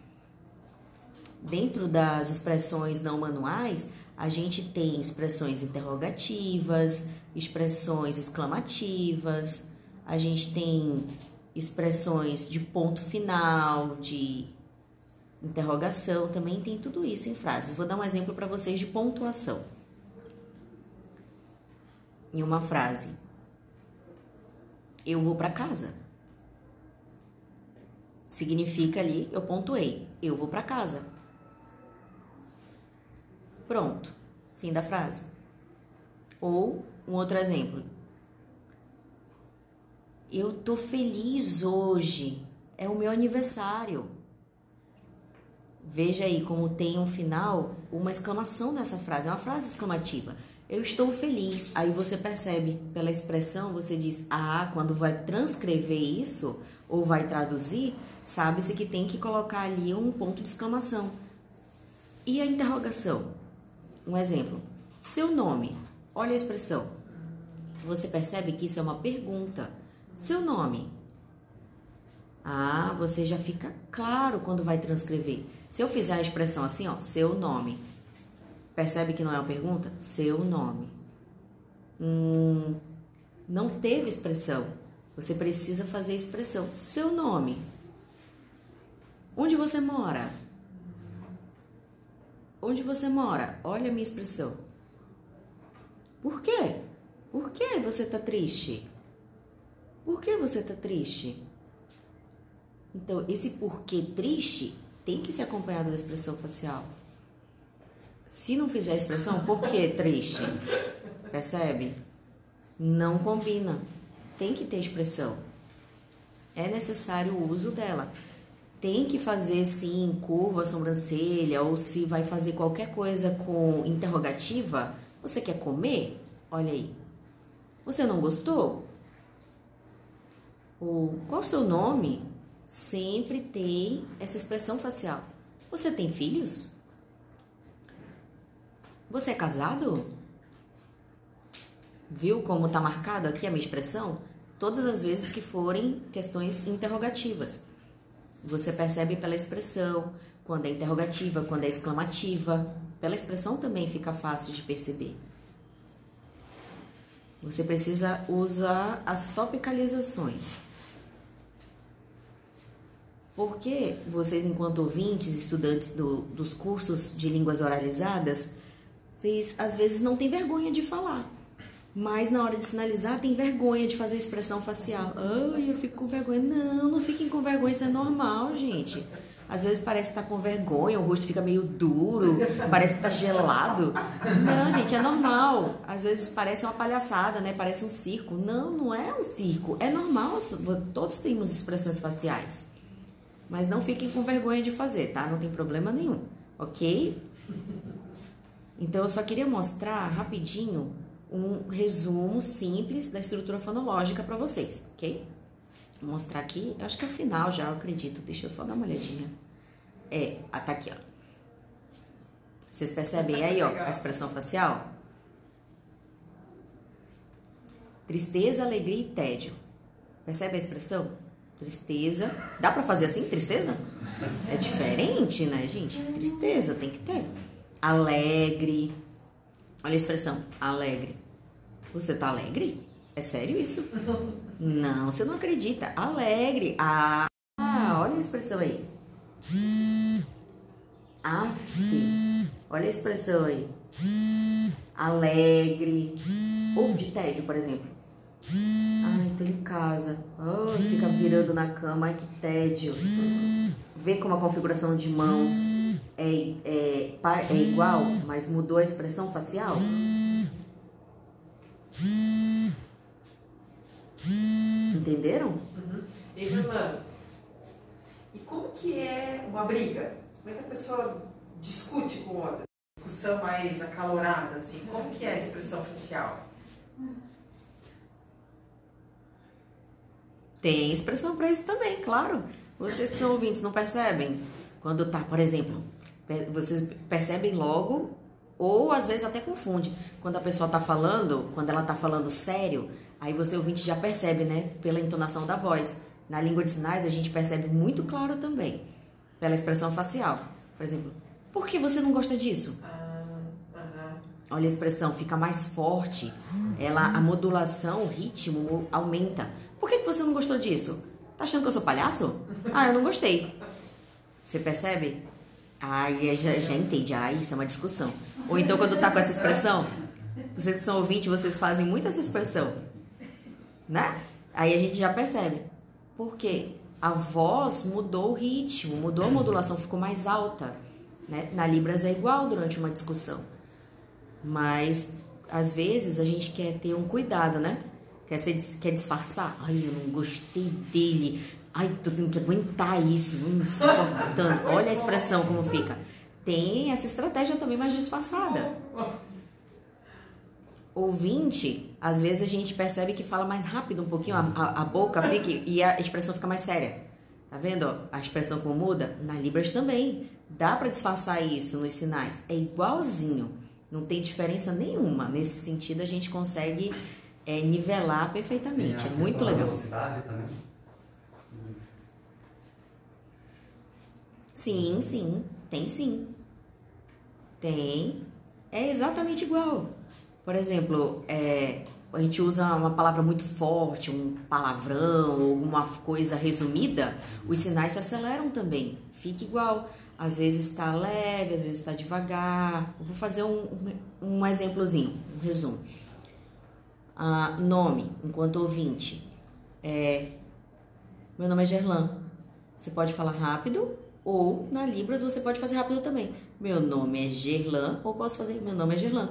Dentro das expressões não manuais, a gente tem expressões interrogativas, expressões exclamativas, a gente tem expressões de ponto final, de interrogação, também tem tudo isso em frases. Vou dar um exemplo para vocês de pontuação. Em uma frase, eu vou para casa. Significa ali, eu pontuei, eu vou para casa. Pronto, fim da frase. Ou um outro exemplo, eu tô feliz hoje. É o meu aniversário. Veja aí como tem um final, uma exclamação nessa frase, é uma frase exclamativa. Eu estou feliz. Aí você percebe pela expressão, você diz: "Ah, quando vai transcrever isso ou vai traduzir, sabe-se que tem que colocar ali um ponto de exclamação. E a interrogação? Um exemplo. Seu nome. Olha a expressão. Você percebe que isso é uma pergunta. Seu nome. Ah, você já fica claro quando vai transcrever. Se eu fizer a expressão assim, ó, seu nome. Percebe que não é uma pergunta? Seu nome. Hum, não teve expressão. Você precisa fazer a expressão. Seu nome. Onde você mora? Onde você mora? Olha a minha expressão. Por quê? Por que você está triste? Por que você está triste? Então, esse porquê triste tem que ser acompanhado da expressão facial. Se não fizer a expressão, por que triste? Percebe? Não combina. Tem que ter expressão. É necessário o uso dela. Tem que fazer sim curva sobrancelha ou se vai fazer qualquer coisa com interrogativa. Você quer comer? Olha aí. Você não gostou? o qual o seu nome, sempre tem essa expressão facial. Você tem filhos? Você é casado? Viu como está marcado aqui a minha expressão? Todas as vezes que forem questões interrogativas. Você percebe pela expressão, quando é interrogativa, quando é exclamativa. Pela expressão também fica fácil de perceber. Você precisa usar as topicalizações. Porque vocês, enquanto ouvintes, estudantes do, dos cursos de línguas oralizadas, Vocês às vezes não têm vergonha de falar. Mas na hora de sinalizar, tem vergonha de fazer expressão facial. Ai, eu fico com vergonha. Não, não fiquem com vergonha, isso é normal, gente. Às vezes parece que tá com vergonha, o rosto fica meio duro, parece que tá gelado. Não, gente, é normal. Às vezes parece uma palhaçada, né? Parece um circo. Não, não é um circo. É normal, todos temos expressões faciais. Mas não fiquem com vergonha de fazer, tá? Não tem problema nenhum, ok? Então eu só queria mostrar rapidinho um resumo simples da estrutura fonológica para vocês, ok? Vou mostrar aqui, acho que é o final já, eu acredito. Deixa eu só dar uma olhadinha. É, ah, tá aqui, ó. Vocês percebem aí, ó, a expressão facial? Tristeza, alegria e tédio. Percebe a expressão? Tristeza. Dá para fazer assim, tristeza? É diferente, né, gente? Tristeza tem que ter. Alegre. Olha a expressão, alegre. Você tá alegre? É sério isso? *laughs* Não, você não acredita. Alegre. Ah, olha a expressão aí. Aff. Olha a expressão aí. Alegre. Ou de tédio, por exemplo. Ai, tô em casa. Oh, fica virando na cama. Ai, que tédio. Vê como a configuração de mãos é, é, é igual, mas mudou a expressão facial? Entenderam? Uhum. E Germano, e como que é uma briga? Como é que a pessoa discute com outra? Discussão mais acalorada, assim. Como que é a expressão facial? Tem expressão para isso também, claro. Vocês que são ouvintes não percebem? Quando tá, por exemplo, vocês percebem logo ou às vezes até confunde. Quando a pessoa tá falando, quando ela tá falando sério, Aí você ouvinte já percebe, né? Pela entonação da voz. Na língua de sinais a gente percebe muito claro também, pela expressão facial. Por exemplo, por que você não gosta disso? Ah, Olha a expressão, fica mais forte. Ela, a modulação, o ritmo aumenta. Por que você não gostou disso? Tá achando que eu sou palhaço? Ah, eu não gostei. Você percebe? Ah, já, já entende. Ah, isso é uma discussão. Ou então quando tá com essa expressão, vocês que são ouvintes, vocês fazem muito essa expressão né? Aí a gente já percebe. Por quê? A voz mudou o ritmo, mudou a modulação, ficou mais alta. Né? Na Libras é igual durante uma discussão. Mas, às vezes, a gente quer ter um cuidado, né? Quer, ser, quer disfarçar. Ai, eu não gostei dele. Ai, tô tendo que aguentar isso. Suportando. *laughs* Olha a expressão como fica. Tem essa estratégia também mais disfarçada ouvinte, às vezes a gente percebe que fala mais rápido um pouquinho, a, a, a boca fica e a expressão fica mais séria. Tá vendo? A expressão como muda? Na Libras também. Dá para disfarçar isso nos sinais. É igualzinho. Não tem diferença nenhuma. Nesse sentido, a gente consegue é, nivelar perfeitamente. É muito legal. velocidade também? Sim, sim. Tem sim. Tem. É exatamente igual. Por exemplo, é, a gente usa uma palavra muito forte, um palavrão, alguma coisa resumida, os sinais se aceleram também. Fica igual. Às vezes está leve, às vezes está devagar. Eu vou fazer um, um exemplozinho, um resumo. Ah, nome, enquanto ouvinte. É, meu nome é Gerlan. Você pode falar rápido ou na Libras você pode fazer rápido também. Meu nome é Gerlan ou posso fazer meu nome é Gerlan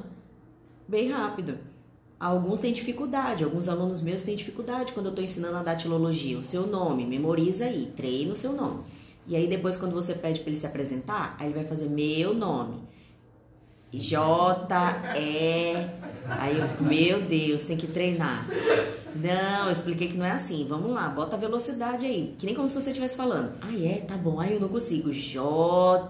bem rápido. Alguns têm dificuldade, alguns alunos meus têm dificuldade quando eu estou ensinando a datilologia. O seu nome, memoriza aí, treina o seu nome. E aí depois quando você pede para ele se apresentar, aí ele vai fazer meu nome. J, E. Aí eu meu Deus, tem que treinar. Não, eu expliquei que não é assim. Vamos lá, bota a velocidade aí. Que nem como se você estivesse falando. Ah, é, tá bom. Aí eu não consigo. J.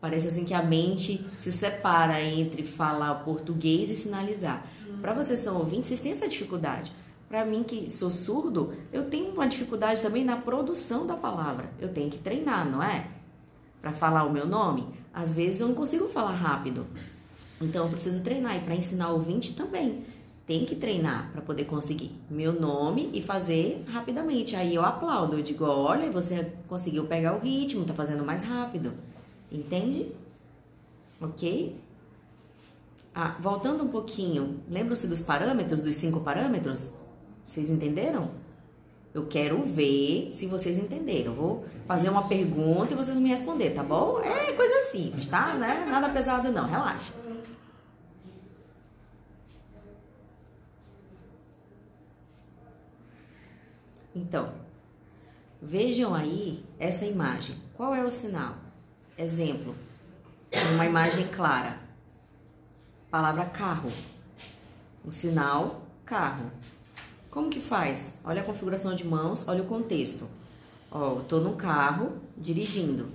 Parece assim que a mente se separa entre falar português e sinalizar. Para vocês que são ouvintes, vocês têm essa dificuldade. Para mim que sou surdo, eu tenho uma dificuldade também na produção da palavra. Eu tenho que treinar, não é? Para falar o meu nome, às vezes eu não consigo falar rápido. Então eu preciso treinar e para ensinar o ouvinte também. Tem que treinar para poder conseguir meu nome e fazer rapidamente. Aí eu aplaudo, eu digo: "Olha, você conseguiu pegar o ritmo, tá fazendo mais rápido". Entende? Ok? Ah, voltando um pouquinho, lembram-se dos parâmetros, dos cinco parâmetros? Vocês entenderam? Eu quero ver se vocês entenderam. Eu vou fazer uma pergunta e vocês me responder, tá bom? É coisa simples, tá? Né? Nada pesado não, relaxa. Então, vejam aí essa imagem. Qual é o sinal? Exemplo, uma imagem clara. Palavra carro. O sinal carro. Como que faz? Olha a configuração de mãos, olha o contexto. Ó, tô no carro dirigindo.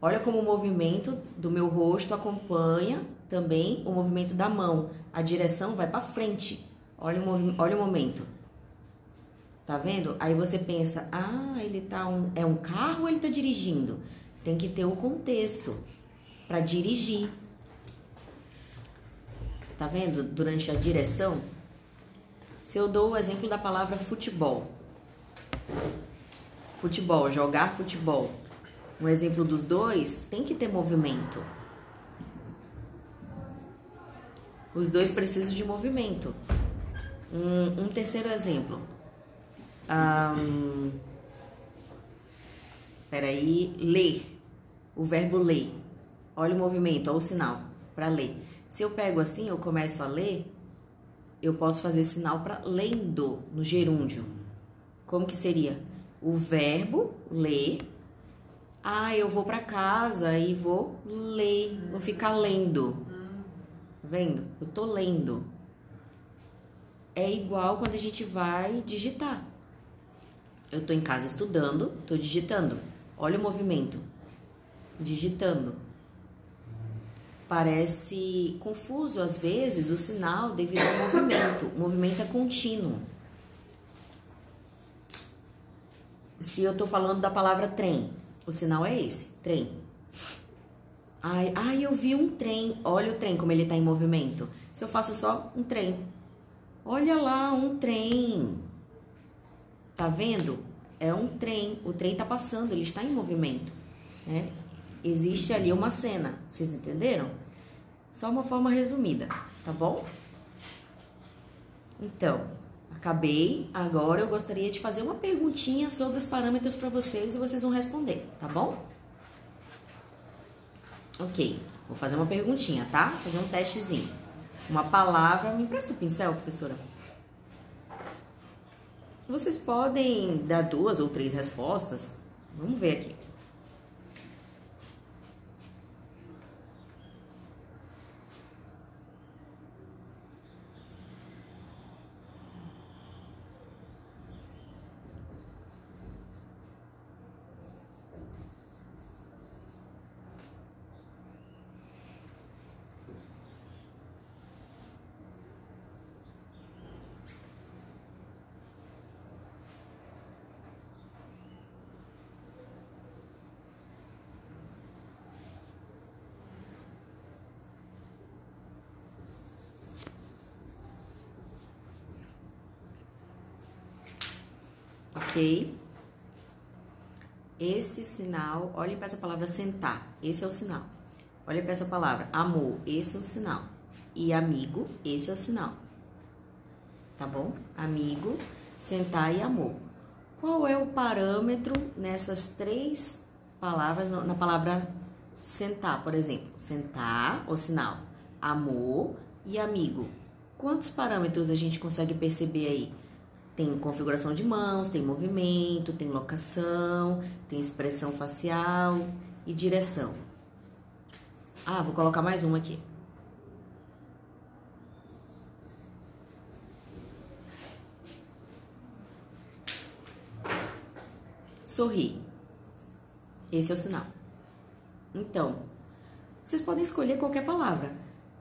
Olha como o movimento do meu rosto acompanha também o movimento da mão. A direção vai para frente. Olha o, olha o momento. Tá vendo? Aí você pensa, ah, ele tá um, é um carro ou ele tá dirigindo? Tem que ter o contexto para dirigir. Tá vendo? Durante a direção, se eu dou o exemplo da palavra futebol. Futebol, jogar futebol. Um exemplo dos dois tem que ter movimento. Os dois precisam de movimento. Um, um terceiro exemplo. Um, peraí, ler. O verbo ler. Olha o movimento, olha o sinal para ler. Se eu pego assim, eu começo a ler, eu posso fazer sinal para lendo no gerúndio. Como que seria? O verbo ler. Ah, eu vou para casa e vou ler, vou ficar lendo. Vendo? Eu tô lendo. É igual quando a gente vai digitar. Eu tô em casa estudando, tô digitando. Olha o movimento. Digitando parece confuso às vezes o sinal devido ao movimento. O movimento é contínuo. Se eu estou falando da palavra trem, o sinal é esse, trem. Ai, ai, eu vi um trem. Olha o trem como ele está em movimento. Se eu faço só um trem, olha lá um trem. Tá vendo? É um trem. O trem está passando, ele está em movimento, né? Existe ali uma cena, vocês entenderam? Só uma forma resumida, tá bom? Então, acabei. Agora eu gostaria de fazer uma perguntinha sobre os parâmetros para vocês e vocês vão responder, tá bom? Ok, vou fazer uma perguntinha, tá? Fazer um testezinho. Uma palavra. Me empresta o pincel, professora? Vocês podem dar duas ou três respostas. Vamos ver aqui. Ok? Esse sinal, olhe para essa palavra sentar, esse é o sinal. Olhe para essa palavra amor, esse é o sinal. E amigo, esse é o sinal. Tá bom? Amigo, sentar e amor. Qual é o parâmetro nessas três palavras, na palavra sentar, por exemplo? Sentar, o sinal, amor e amigo. Quantos parâmetros a gente consegue perceber aí? Tem configuração de mãos, tem movimento, tem locação, tem expressão facial e direção. Ah, vou colocar mais uma aqui. Sorrir. Esse é o sinal. Então, vocês podem escolher qualquer palavra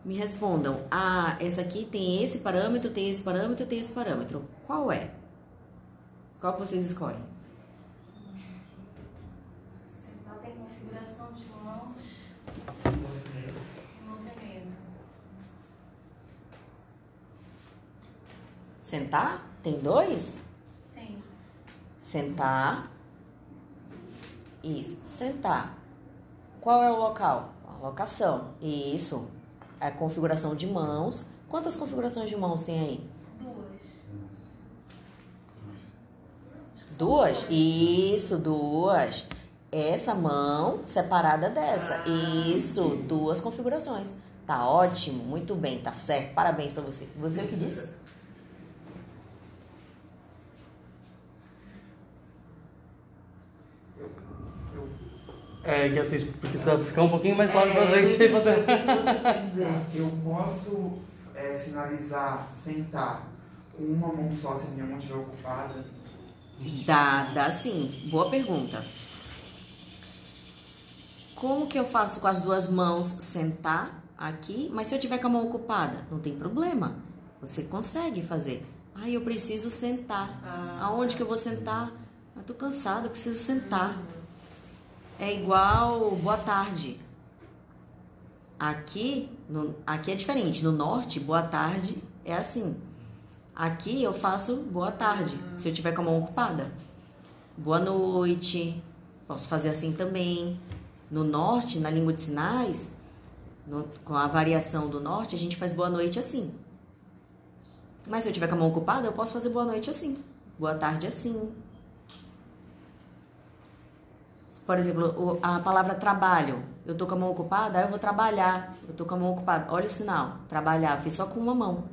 me respondam: ah, essa aqui tem esse parâmetro, tem esse parâmetro, tem esse parâmetro. Qual é? Qual que vocês escolhem? Sentar tem configuração de mãos. Movimento. Sentar? Tem dois? Sim. Sentar. Isso. Sentar. Qual é o local? A locação. Isso. A configuração de mãos. Quantas configurações de mãos tem aí? Duas. Duas? Isso, duas. Essa mão separada dessa. Isso, duas configurações. Tá ótimo, muito bem, tá certo. Parabéns pra você. Você o que disse? É, que assim, porque precisa ficar um pouquinho mais claro pra gente fazer. *laughs* Eu posso é, sinalizar sentar com uma mão só se a minha mão estiver ocupada? Dá, dá sim. Boa pergunta. Como que eu faço com as duas mãos sentar aqui, mas se eu tiver com a mão ocupada, não tem problema. Você consegue fazer. Ah, eu preciso sentar. Ah. Aonde que eu vou sentar? Eu tô cansada, eu preciso sentar. É igual boa tarde. Aqui, no, aqui é diferente. No norte, boa tarde é assim. Aqui eu faço boa tarde, se eu tiver com a mão ocupada. Boa noite. Posso fazer assim também. No norte, na língua de sinais, no- com a variação do norte, a gente faz boa noite assim. Mas se eu tiver com a mão ocupada, eu posso fazer boa noite assim. Boa tarde assim. Por exemplo, a palavra trabalho. Eu tô com a mão ocupada, aí eu vou trabalhar. Eu tô com a mão ocupada. Olha o sinal. Trabalhar. Fiz só com uma mão.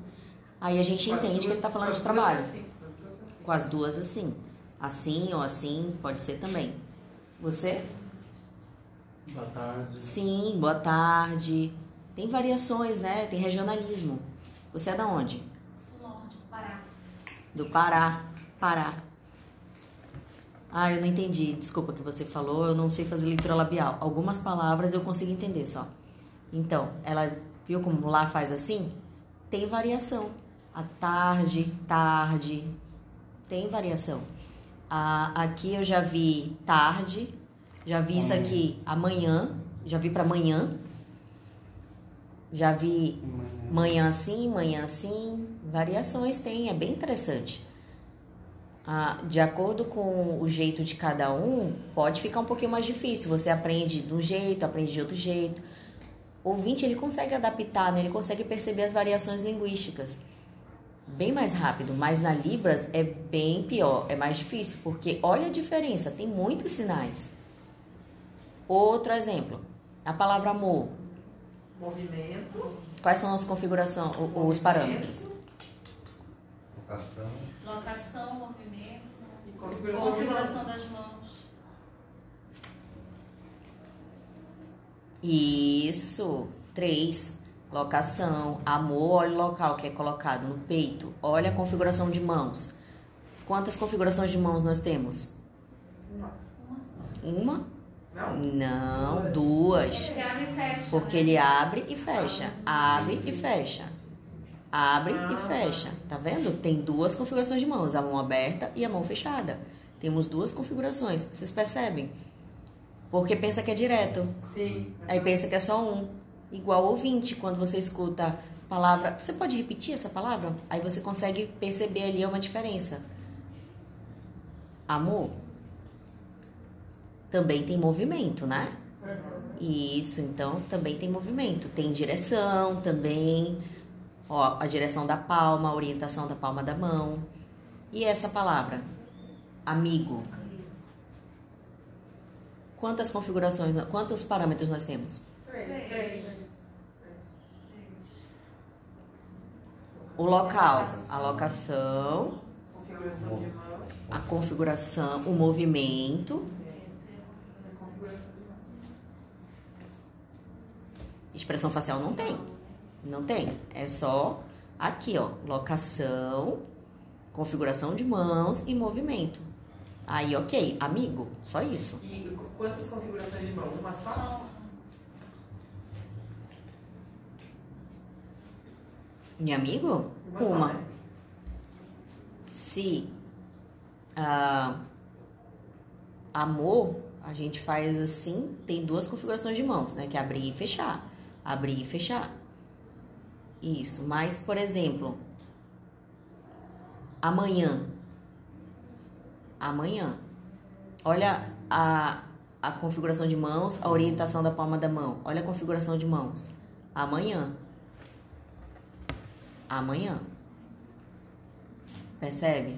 Aí a gente entende que ele tá falando de trabalho. Com as duas assim. Assim ou assim, pode ser também. Você? Boa tarde. Sim, boa tarde. Tem variações, né? Tem regionalismo. Você é da onde? Norte, Pará. Do Pará. Pará. Ah, eu não entendi. Desculpa que você falou, eu não sei fazer leitura labial. Algumas palavras eu consigo entender só. Então, ela viu como lá faz assim? Tem variação. A tarde, tarde. Tem variação. Aqui eu já vi tarde, já vi isso aqui amanhã, já vi para amanhã. Já vi Manhã assim, manhã assim, variações tem, é bem interessante. Ah, de acordo com o jeito de cada um, pode ficar um pouquinho mais difícil. Você aprende de um jeito, aprende de outro jeito. O ouvinte ele consegue adaptar, né? ele consegue perceber as variações linguísticas bem mais rápido, mas na Libras é bem pior, é mais difícil, porque olha a diferença, tem muitos sinais. Outro exemplo, a palavra amor. Movimento. Quais são as configurações, os parâmetros? Locação. Locação, movimento, configuração configuração das mãos. Isso. Três. Locação. Amor, olha o local que é colocado no peito. Olha a configuração de mãos. Quantas configurações de mãos nós temos? Uma. Uma? Não? Não, duas. Ele abre e fecha. Porque ele abre e fecha. Abre e fecha. Abre e fecha. Tá vendo? Tem duas configurações de mãos, a mão aberta e a mão fechada. Temos duas configurações. Vocês percebem? Porque pensa que é direto. Sim. Aí pensa que é só um. Igual ouvinte, quando você escuta palavra. Você pode repetir essa palavra? Aí você consegue perceber ali uma diferença. Amor também tem movimento, né? Isso, então também tem movimento. Tem direção também. Ó, a direção da palma, a orientação da palma da mão. E essa palavra? Amigo. Quantas configurações, quantos parâmetros nós temos? Três. O local, a locação, a configuração, o movimento, expressão facial não tem. Não tem. É só aqui, ó, locação, configuração de mãos e movimento. Aí, ok, amigo, só isso. E qu- quantas configurações de mão? Uma só? E amigo? Uma só, Uma. né? Se ah, amor, a gente faz assim, tem duas configurações de mãos, né? Que é abrir e fechar. Abrir e fechar. Isso. Mas, por exemplo, amanhã. Amanhã. Olha a, a configuração de mãos, a orientação da palma da mão. Olha a configuração de mãos. Amanhã. amanhã. Percebe?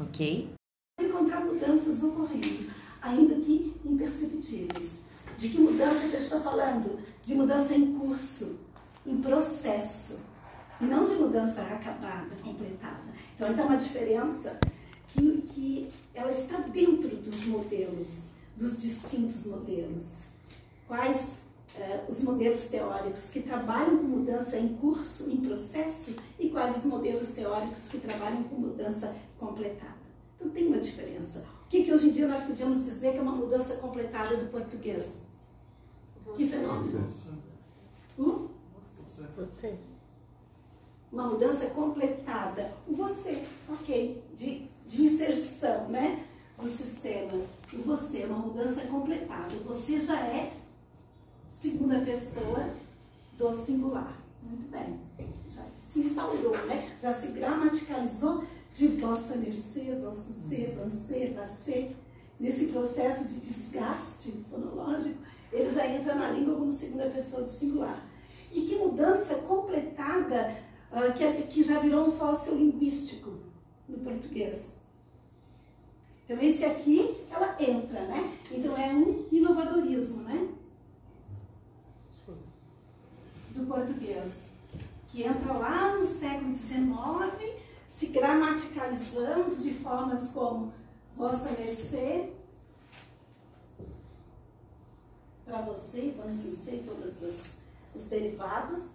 Ok? Encontrar mudanças ocorrendo, ainda que imperceptíveis. De que mudança que eu estou falando? De mudança em curso, em processo. E não de mudança acabada, completada. Então, aí tem uma diferença que, que ela está dentro dos modelos, dos distintos modelos. Quais eh, os modelos teóricos que trabalham com mudança em curso, em processo, e quais os modelos teóricos que trabalham com mudança completada. Então tem uma diferença. O que, que hoje em dia nós podíamos dizer que é uma mudança completada do português? Que fenômeno? Uh? Você. Uma mudança completada. Você, ok, de, de inserção, né? Do sistema. O você, é uma mudança completada. Você já é segunda pessoa do singular. Muito bem. Já se instaurou, né? Já se gramaticalizou de vossa mercê, vosso ser, você, você. Nesse processo de desgaste fonológico, ele já entra na língua como segunda pessoa do singular. E que mudança completada uh, que, é, que já virou um fóssil linguístico no português. Então, esse aqui, ela entra, né? Então, é um inovadorismo, né? Do português. Que entra lá no século XIX, se gramaticalizando de formas como vossa mercê, para você, vance você, todos os, os derivados,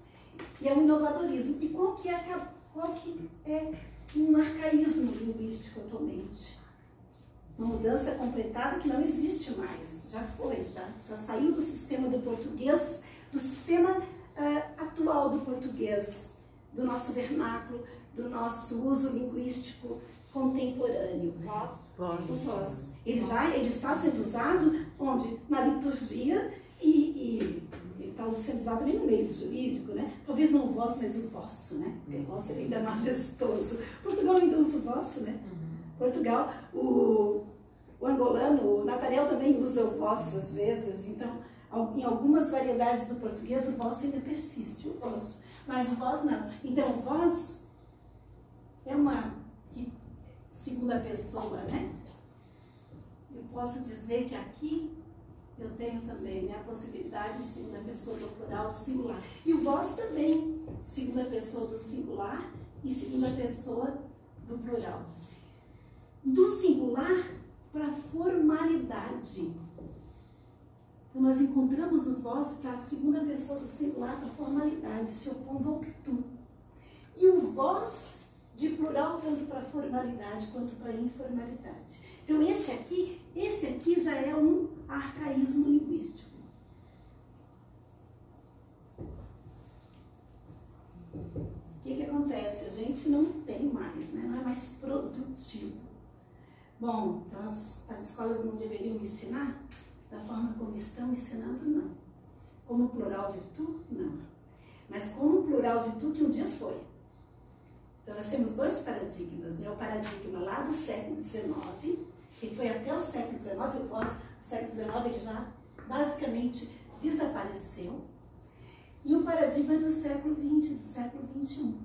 e é um inovadorismo. E qual que é, qual que é um arcaísmo linguístico atualmente? Uma mudança completada que não existe mais, já foi, já, já saiu do sistema do português, do sistema uh, atual do português, do nosso vernáculo, do nosso uso linguístico contemporâneo. Voz. O voz. Ele já ele está sendo usado onde? Na liturgia e, está sendo usado também no meio jurídico, né? Talvez não o vosso, mas o vosso, né? Porque o vosso é ainda majestoso. Portugal ainda usa o vosso, né? Portugal, o, o angolano, o Nathaniel também usa o vosso às vezes, então em algumas variedades do português o vosso ainda persiste, o vosso, mas o vós não. Então o vós é uma que, segunda pessoa, né? Eu posso dizer que aqui eu tenho também né, a possibilidade de segunda pessoa do plural do singular. E o vós também, segunda pessoa do singular e segunda pessoa do plural. Do singular para formalidade. Então, nós encontramos o vós para a segunda pessoa do singular para formalidade, se opondo ao tu. E o vós de plural tanto para formalidade quanto para informalidade. Então esse aqui, esse aqui já é um arcaísmo linguístico. O que, que acontece? A gente não tem mais, né? não é mais produtivo. Bom, então as, as escolas não deveriam ensinar da forma como estão ensinando, não. Como plural de tu, não. Mas como plural de tu que um dia foi. Então, nós temos dois paradigmas, né? o paradigma lá do século XIX, que foi até o século XIX, o pós século XIX ele já basicamente desapareceu, e o paradigma do século XX, do século XXI,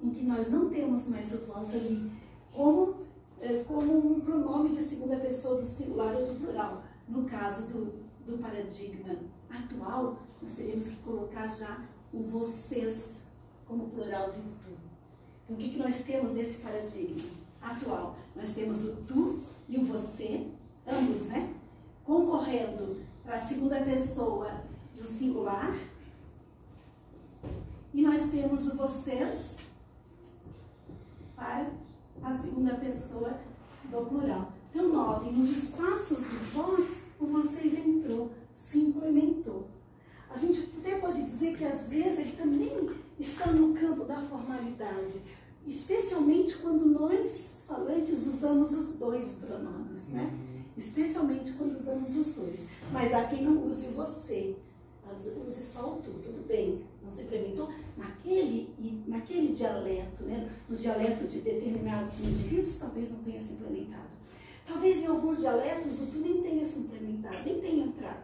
em que nós não temos mais o voz ali como, eh, como um pronome de segunda pessoa do singular ou do plural. No caso do, do paradigma atual, nós teríamos que colocar já o vocês como plural de tu. Então, o que, que nós temos nesse paradigma atual? Nós temos o tu e o você, ambos, né? Concorrendo para a segunda pessoa do singular. E nós temos o vocês para a segunda pessoa do plural. Então, notem, nos espaços do vós, o vocês entrou, se implementou. A gente até pode dizer que às vezes ele também está no campo da formalidade, especialmente quando nós, falantes, usamos os dois pronomes, né? Uhum. Especialmente quando usamos os dois. Mas há quem não use você, use só o tu, tudo bem, não se implementou naquele, naquele dialeto, né? no dialeto de determinados indivíduos, talvez não tenha se implementado. Talvez em alguns dialetos o tu nem tenha se implementado, nem tenha entrado.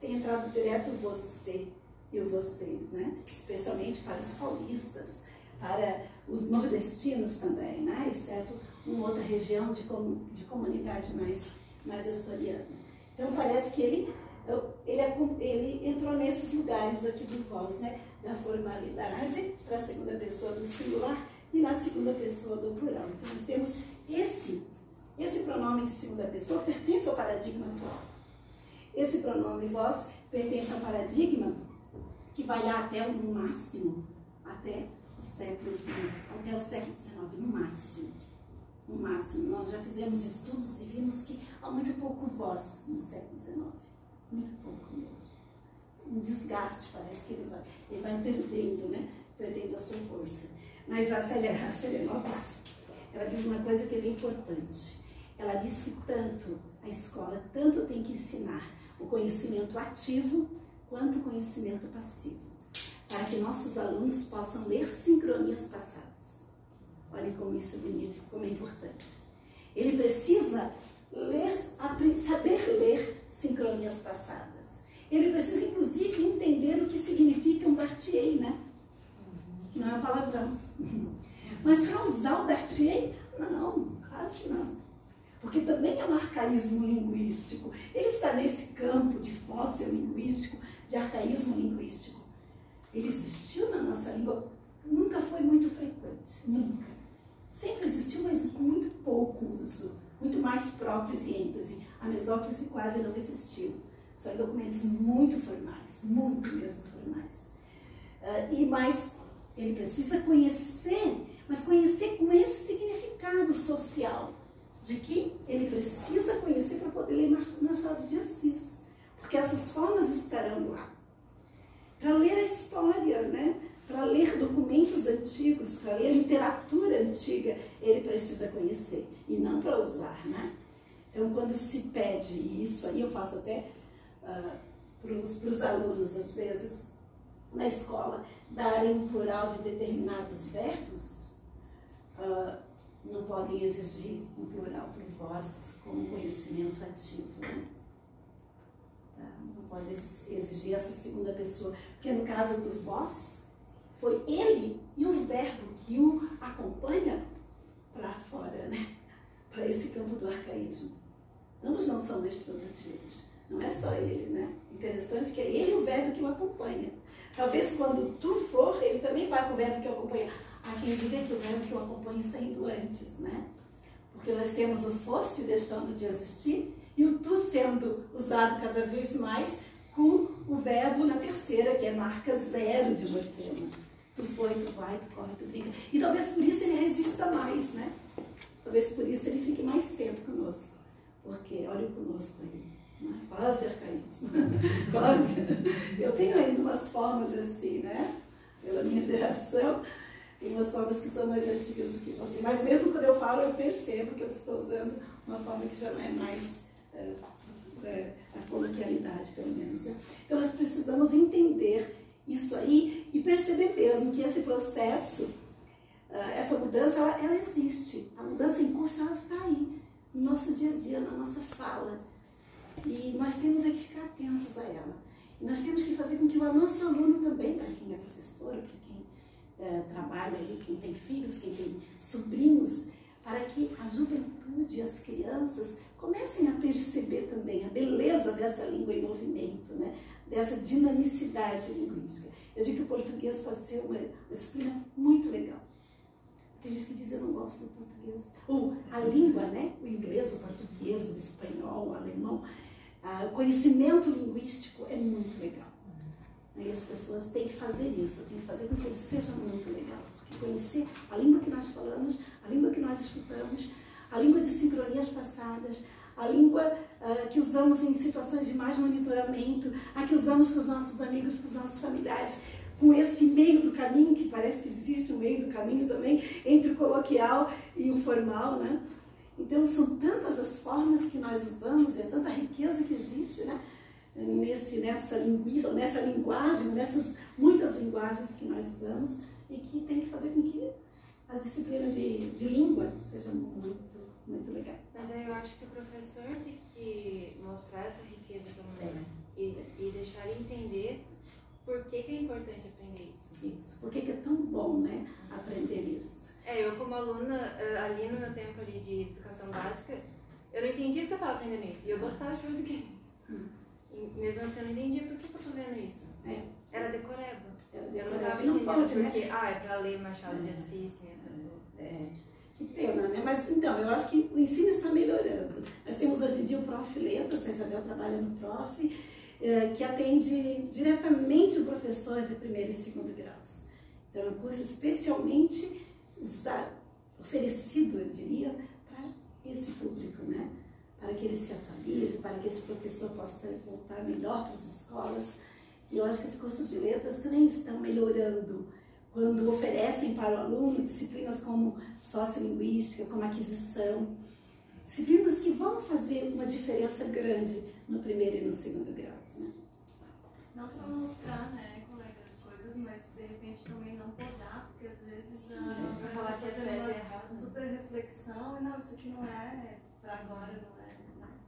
Tenha entrado direto você. e o vocês, né? Especialmente para os paulistas, para os nordestinos também, né? Exceto uma outra região de, com, de comunidade mais, mais açoriana. Então parece que ele, ele, é ele entrou nesses lugares aqui do vós, né? Da formalidade para a segunda pessoa do singular e na segunda pessoa do plural. Então nós temos esse, esse pronome de segunda pessoa pertence ao paradigma atual. Esse pronome vós pertence ao paradigma que vai lá até o máximo, até o século XX, até o século XIX, no máximo. No máximo. Nós já fizemos estudos e vimos que há muito pouco voz no século XIX. Muito pouco mesmo. Um desgaste, parece que ele vai, ele vai perdendo, né? Perdendo a sua força. Mas a Célia, a Célia Lopes, ela diz uma coisa que é bem importante. Ela diz que tanto a escola, tanto tem que ensinar o conhecimento ativo quanto o conhecimento passivo, para que nossos alunos possam ler sincronias passadas. Olhem como isso é bonito e como é importante. Ele precisa ler, saber ler sincronias passadas. Ele precisa, inclusive, entender o que significa um Bartier, né? Que não é um palavrão. *laughs* Mas para usar o Dartier, não, claro que não. Porque também é um arcaísmo linguístico. Ele está nesse campo de fóssil linguístico, de arcaísmo linguístico. Ele existiu na nossa língua, nunca foi muito frequente, nunca. Sempre existiu, mas com muito pouco uso, muito mais próprise e ênfase. A mesóclise quase não existiu. São documentos muito formais, muito mesmo formais. Uh, e mais, ele precisa conhecer mas conhecer com esse significado social, de que ele precisa conhecer para poder ler Machado de Assis, porque essas formas estarão lá. Para ler a história, né? para ler documentos antigos, para ler literatura antiga, ele precisa conhecer e não para usar. Né? Então, quando se pede, isso aí eu faço até uh, para os alunos, às vezes, na escola, darem um plural de determinados verbos, uh, não podem exigir um plural por vós como conhecimento ativo. Né? Pode exigir essa segunda pessoa, porque no caso do vós, foi ele e o verbo que o acompanha para fora, né? para esse campo do arcaísmo. Ambos não são mais produtivos, não é só ele, né? Interessante que é ele o verbo que o acompanha. Talvez quando tu for, ele também vai com o verbo que o acompanha. Há quem diga que o verbo que o acompanha está indo antes, né? Porque nós temos o foste deixando de existir e o tu sendo usado cada vez mais com o verbo na terceira, que é marca zero de morfema. Tu foi, tu vai, tu corre, tu brinca. E talvez por isso ele resista mais, né? Talvez por isso ele fique mais tempo conosco. Porque olha conosco aí. Né? Quase arcaísmo. *laughs* Quase. Eu tenho ainda umas formas assim, né? Pela minha geração tem umas formas que são mais antigas do que você. Mas mesmo quando eu falo, eu percebo que eu estou usando uma forma que já não é mais é, é, a coloquialidade, pelo menos. Né? Então nós precisamos entender isso aí e perceber mesmo que esse processo, uh, essa mudança, ela, ela, existe. A mudança em curso, ela está aí, no nosso dia a dia, na nossa fala. E nós temos é que ficar atentos a ela. E nós temos que fazer com que o nosso aluno também, para quem é professor, para é, trabalha quem tem filhos, quem tem sobrinhos, para que a juventude, as crianças, comecem a perceber também a beleza dessa língua em movimento, né? dessa dinamicidade linguística. Eu digo que o português pode ser uma, disciplina muito legal. Tem gente que diz eu não gosto do português. Ou a língua, né? o inglês, o português, o espanhol, o alemão, ah, o conhecimento linguístico é muito legal. E as pessoas têm que fazer isso, têm que fazer com que ele seja muito legal. Porque conhecer a língua que nós falamos, a língua que nós escutamos, a língua de sincronias passadas, a língua uh, que usamos em situações de mais monitoramento, a que usamos com os nossos amigos, com os nossos familiares, com esse meio do caminho, que parece que existe um meio do caminho também, entre o coloquial e o formal, né? Então, são tantas as formas que nós usamos, é tanta riqueza que existe, né? nesse, nessa linguística, nessa linguagem, nessas muitas linguagens que nós usamos e que tem que fazer com que a disciplina de, de língua seja muito, muito legal. Mas aí eu acho que o professor tem que mostrar essa riqueza também e, e deixar ele entender por que, que é importante aprender isso. Isso. Por que, que é tão bom, né, aprender isso? É, eu como aluna, eh, ali no meu tempo ali de educação básica, eu não entendia porque eu estava aprendendo isso. E eu gostava de português. Hum. E mesmo assim eu não entendia por que, que eu tô vendo isso. É. Era decoreba. Era Eu não decoreba estava e não entendendo pode, né? porque, ah, é pra ler Machado de Assis, tem essa. É, que pena, né? Mas então, eu acho que o ensino está melhorando. Nós temos hoje em dia o Prof. Letras, a Isabel trabalha no Prof, eh, que atende diretamente o professor de primeiro e segundo graus. Então, é um curso especialmente oferecido, eu diria, para esse público, né? Para que ele se atualize, para que esse professor possa voltar melhor para as escolas. E eu acho que os cursos de letras também estão melhorando quando oferecem para o aluno disciplinas como sociolinguística, como aquisição, disciplinas que vão fazer uma diferença grande no primeiro e no segundo graus. Né? Não só mostrar, né, colega, as coisas, mas de repente também não podar, porque às vezes a falar que é certo errado. super reflexão, e não, isso aqui não é pra agora, não é, né?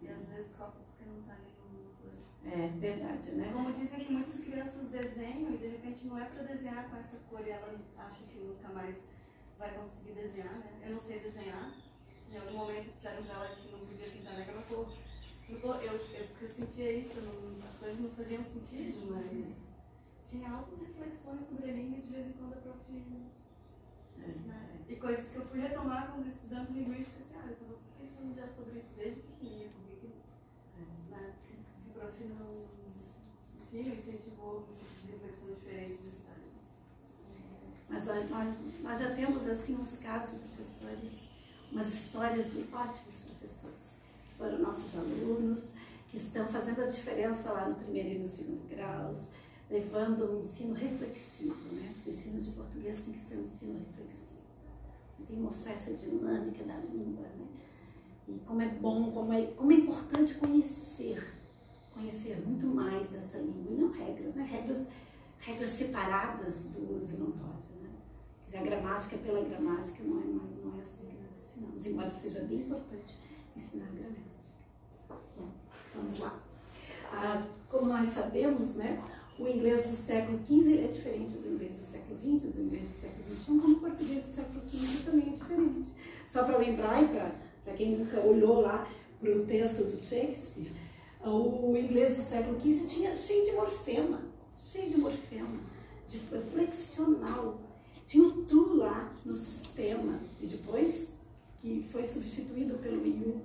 E às vezes copa porque não tá ali no coisa. É verdade, né? Como dizem que muitas crianças desenham e de repente não é pra desenhar com essa cor e ela acha que nunca mais vai conseguir desenhar, né? Eu não sei desenhar. Em algum momento disseram pra ela que não podia pintar naquela cor. Eu, eu, eu, eu sentia isso, não- as coisas não faziam sentido, mas tinha altas reflexões sobre a língua de vez em quando a prof. Né? E coisas que eu fui retomar quando estudando linguística, assim, ah, eu estava pensando já sobre isso desde pequenininha, por que que né? que o prof reflexão diferente Mas nós, nós já temos assim uns casos de professores, umas histórias de ótimos professores, que foram nossos alunos, que estão fazendo a diferença lá no primeiro e no segundo graus, levando um ensino reflexivo, né? O ensino de português tem que ser um ensino reflexivo. Tem que mostrar essa dinâmica da língua, né? E como é bom, como é, como é importante conhecer, conhecer muito mais dessa língua, e não regras, né? Regras, regras separadas do uso pode, né? Dizer, a gramática pela gramática não é, mais, não é assim que nós ensinamos, embora seja bem importante ensinar a gramática. Bom, vamos lá. Ah, como nós sabemos, né, o inglês do século XV é diferente do inglês do século XX, do inglês do século XXI, como o português do século XV também é diferente. Só para lembrar, e para quem nunca olhou lá para o texto do Shakespeare, o inglês do século XV tinha cheio de morfema, cheio de morfema, de flexional. Tinha o tu lá no sistema, e depois que foi substituído pelo IU.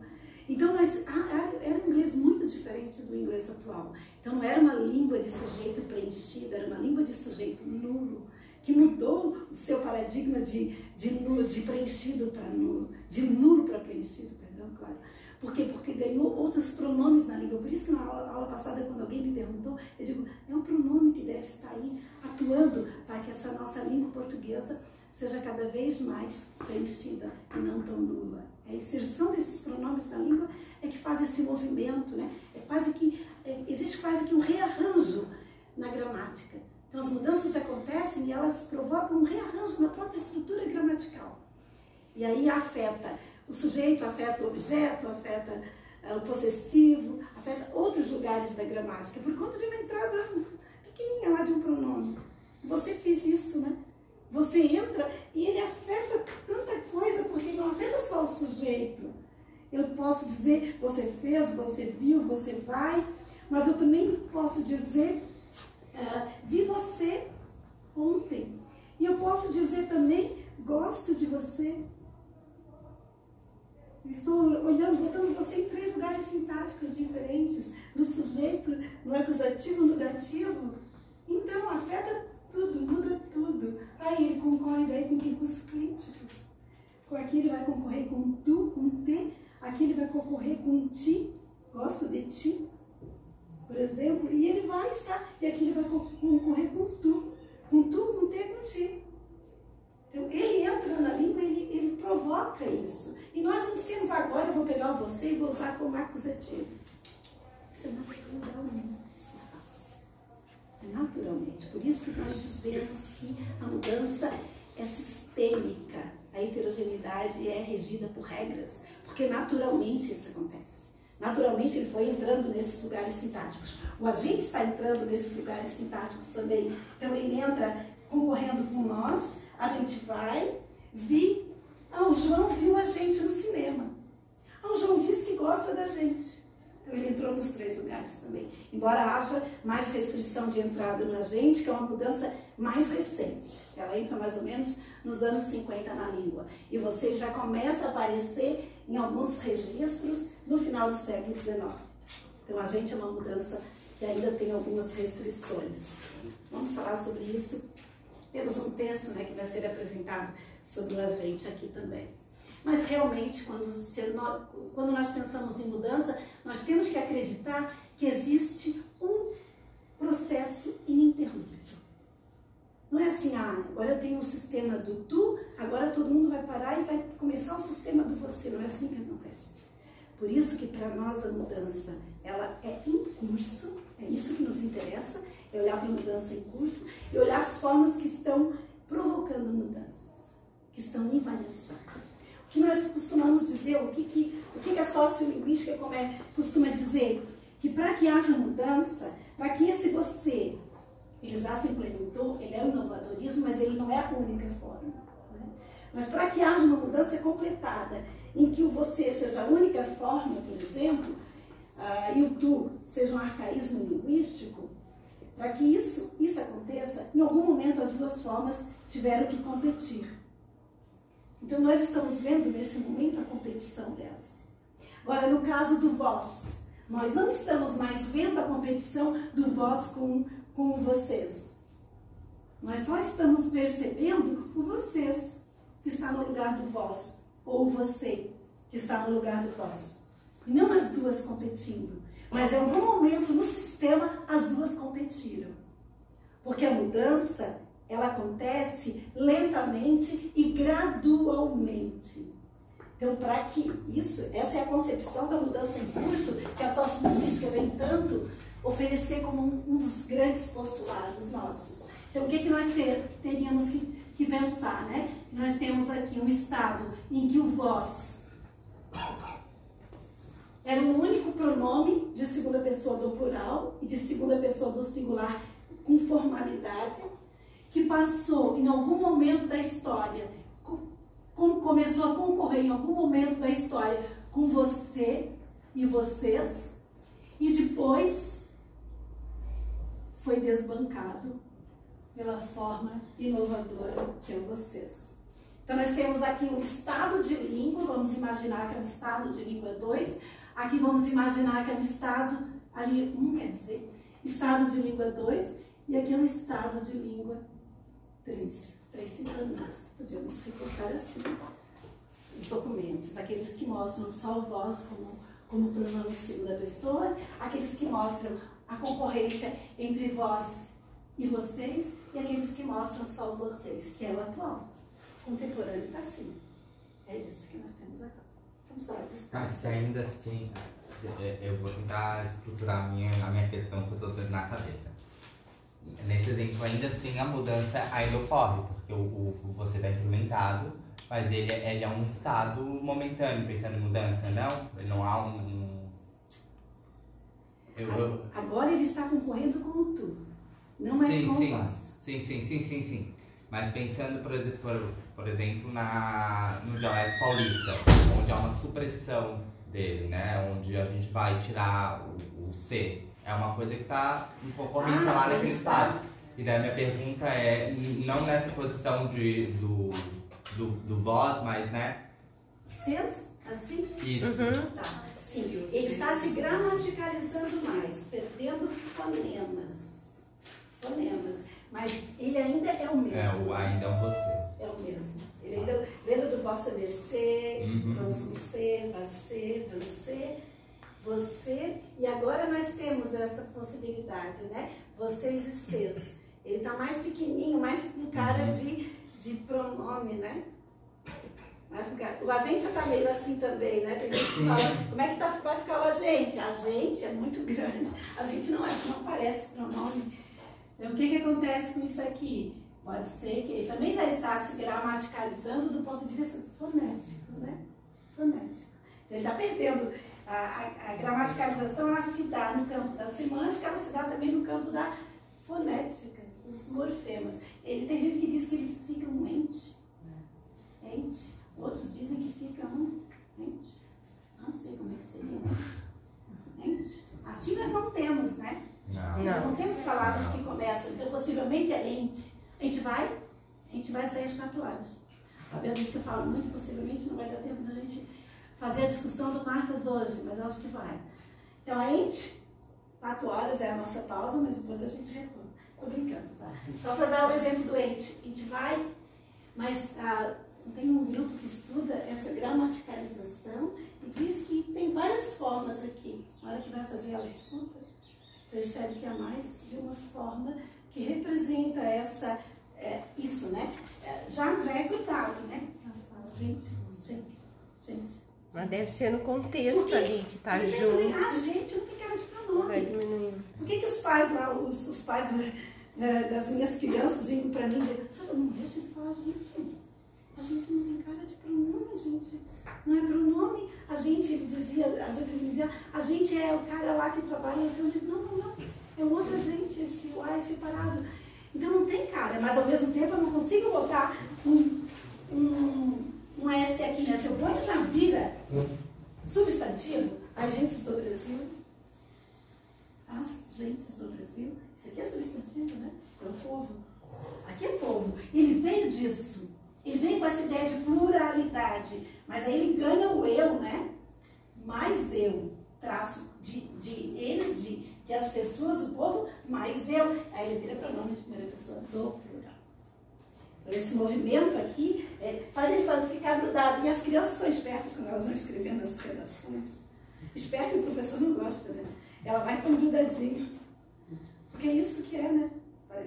Então, nós, ah, era um inglês muito diferente do inglês atual. Então, não era uma língua de sujeito preenchida, era uma língua de sujeito nulo, que mudou o seu paradigma de, de, nulo, de preenchido para nulo, de nulo para preenchido, perdão, claro. Por quê? Porque ganhou outros pronomes na língua. Por isso que na aula, passada, quando alguém me perguntou, eu digo, é um pronome que deve estar aí atuando para que essa nossa língua portuguesa seja cada vez mais preenchida e não tão nula. A inserção desses pronomes na língua é que faz esse movimento, né? É quase que é, existe quase que um rearranjo na gramática. Então as mudanças acontecem e elas provocam um rearranjo na própria estrutura gramatical. E aí afeta o sujeito, afeta o objeto, afeta uh, o possessivo, afeta outros lugares da gramática, por conta de uma entrada pequenininha lá de um pronome. Você fez isso, né? Você entra e ele afeta tanta coisa, porque não afeta só o sujeito. Eu posso dizer, você fez, você viu, você vai, mas eu também posso dizer, uh, vi você ontem. E eu posso dizer também, gosto de você. Estou olhando, botando você em três lugares sintáticos diferentes, no sujeito, no acusativo, no dativo. Então, afeta tudo, muda tudo. Aí ele concorre daí com quem? Com os críticos. Com aqui ele vai concorrer com tu, com te. Aqui ele vai concorrer com ti, gosto de ti, por exemplo. E ele vai estar, e aqui ele vai concorrer com tu. Com tu, com te, com ti. Então, ele entra na língua, ele, ele provoca isso. E nós não dizemos agora, eu vou pegar você e vou usar como acusativo. Isso é naturalmente se faz. É naturalmente. Por isso que nós dizemos que a mudança é sistêmica. A heterogeneidade é regida por regras, porque naturalmente isso acontece. Naturalmente, ele foi entrando nesses lugares sintáticos. O agente está entrando nesses lugares sintáticos também. Então, ele entra concorrendo com nós, a gente vai, vi. Ah, o João viu a gente no cinema. Ah, o João disse que gosta da gente. Então, ele entrou nos três lugares também. Embora haja mais restrição de entrada no agente, que é uma mudança mais recente. Ela entra mais ou menos nos anos 50 na língua. E você já começa a aparecer em alguns registros no final do século XIX. Então, a gente é uma mudança que ainda tem algumas restrições. Vamos falar sobre isso. Temos um texto né, que vai ser apresentado sobre o agente aqui também. Mas realmente, quando, quando nós pensamos em mudança, nós temos que acreditar que existe um processo ininterrupto. Não é assim, ah, agora eu tenho um sistema do tu, agora todo mundo vai parar e vai começar o sistema do você. Não é assim que acontece. Por isso que para nós a mudança, ela é em curso, é isso que nos interessa, é olhar para a mudança em curso e olhar as formas que estão provocando mudança, que estão em variação que nós costumamos dizer, o que, que, o que, que a sociolinguística como é, costuma dizer? Que para que haja mudança, para que esse você, ele já se implementou, ele é o inovadorismo, mas ele não é a única forma. Né? Mas para que haja uma mudança completada, em que o você seja a única forma, por exemplo, uh, e o tu seja um arcaísmo linguístico, para que isso, isso aconteça, em algum momento as duas formas tiveram que competir. Então, nós estamos vendo nesse momento a competição delas. Agora, no caso do vós, nós não estamos mais vendo a competição do vós com, com vocês. Nós só estamos percebendo o vocês, que está no lugar do vós, ou você, que está no lugar do vós. E não as duas competindo, mas em algum momento no sistema as duas competiram. Porque a mudança ela acontece lentamente e gradualmente. Então, para que isso, essa é a concepção da mudança em curso que a sociolingüística vem tanto oferecer como um, dos grandes postulados nossos. Então, o que, que nós ter, teríamos que, que pensar? Né? Nós temos aqui um estado em que o vós era o único pronome de segunda pessoa do plural e de segunda pessoa do singular com formalidade que passou em algum momento da história, com, começou a concorrer em algum momento da história com você e vocês, e depois foi desbancado pela forma inovadora que é vocês. Então, nós temos aqui um estado de língua, vamos imaginar que é um estado de língua 2, aqui vamos imaginar que é um estado, ali, um quer dizer, estado de língua 2, e aqui é um estado de língua três, três sinônimos. Podíamos recortar assim os documentos, aqueles que mostram só o vós como, como pronome de segunda pessoa, aqueles que mostram a concorrência entre vós e vocês, e aqueles que mostram só vocês, que é o atual. Contemporâneo está assim. É isso que nós temos agora. Vamos lá, distância. Mas ainda assim, é, eu vou tentar estruturar a minha, a minha questão que eu estou tendo na cabeça nesse exemplo, ainda assim, a mudança ainda ocorre, porque o, o você está implementado, mas ele, é, ele é um estado momentâneo, pensando em mudança, não? Ele não há um... Eu, eu... Agora ele está concorrendo com o tu, não mais sim, com sim. Sim, sim, sim, sim, sim. Mas pensando, por exemplo, por, exemplo na, no dialeto paulista, onde há uma supressão dele, né? Onde a gente vai tirar o, o C é uma coisa que está um pouco ah, lá naquele espaço. E daí a minha pergunta é, não nessa posição de, do, do, do voz, mas né? Sens, assim? Isso. Uhum. Tá. Sim, ele está se gramaticalizando mais, perdendo fonemas. Fonemas. Mas ele ainda é o mesmo. É, o ainda é um você. É o mesmo. Ele ainda, lembra do vossa mercê, uhum. você, você, você você, e agora nós temos essa possibilidade, né? Vocês e seus. Ele está mais pequenininho, mais com cara uhum. de, de pronome, né? O agente já está meio assim também, né? Tem gente que fala, como é que tá, vai ficar o agente? A gente é muito grande, a gente não, é, não parece pronome. Então, o que, que acontece com isso aqui? Pode ser que ele também já está se gramaticalizando do ponto de vista fonético, né? Fonético. Então, ele está perdendo A, a, a gramaticalização ela se dá no campo da semântica, ela se dá também no campo da fonética, dos morfemas. Ele, tem gente que diz que ele fica um ente, ente. Outros dizem que fica um ente. Não sei como é que seria ente. Ente. Assim nós não temos, né? Não. Nós não temos palavras que começam, então possivelmente é ente. A gente vai, a gente vai sair às 4 horas. A Bia disse que eu falo muito, possivelmente não vai dar tempo da gente fazer a discussão do Martas hoje, mas acho que vai. Então a ente, 4 horas é a nossa pausa, mas depois a gente retorna. Tô brincando, tá? Só para dar o exemplo do ente. A gente vai, mas ah, tem um grupo que estuda essa gramaticalização e diz que tem várias formas aqui. Na hora que vai fazer a escuta, percebe que há mais de uma forma que representa essa, é, isso, né? É, já, já é grudado, né? Ela fala, gente, gente, gente. Mas deve ser no contexto Porque- ali que tá Porque pensa bem, junto. ah, gente, não tem cara de Vai pronome. diminuindo. Por que, que os pais lá, os, os pais da- das minhas crianças vinham pra mim dizer, você não deixa de falar, gente, a gente não tem cara de pronome, gente. Não é pronome. A gente, ele dizia, às vezes ele dizia, a gente é o cara lá que trabalha, eu digo, não, não, não. É outra gente, esse O é separado. Então não tem cara, mas ao mesmo tempo eu não consigo botar um, um, um S aqui, né? Se eu ponho já vira substantivo, as gentes do Brasil, as gentes do Brasil, isso aqui é substantivo, né? É o povo. Aqui é povo. Ele veio disso. Ele veio com essa ideia de pluralidade. Mas aí ele ganha o eu, né? Mais eu. Traço de, de eles, de, de as pessoas, o povo, mais eu. Aí ele vira pronome de primeira pessoa do plural. Esse movimento aqui é, faz ele ficar grudado. E as crianças são espertas quando elas vão escrevendo as redações. Esperto o professor não gosta, né? Ela vai tão grudadinho. Porque é isso que é, né?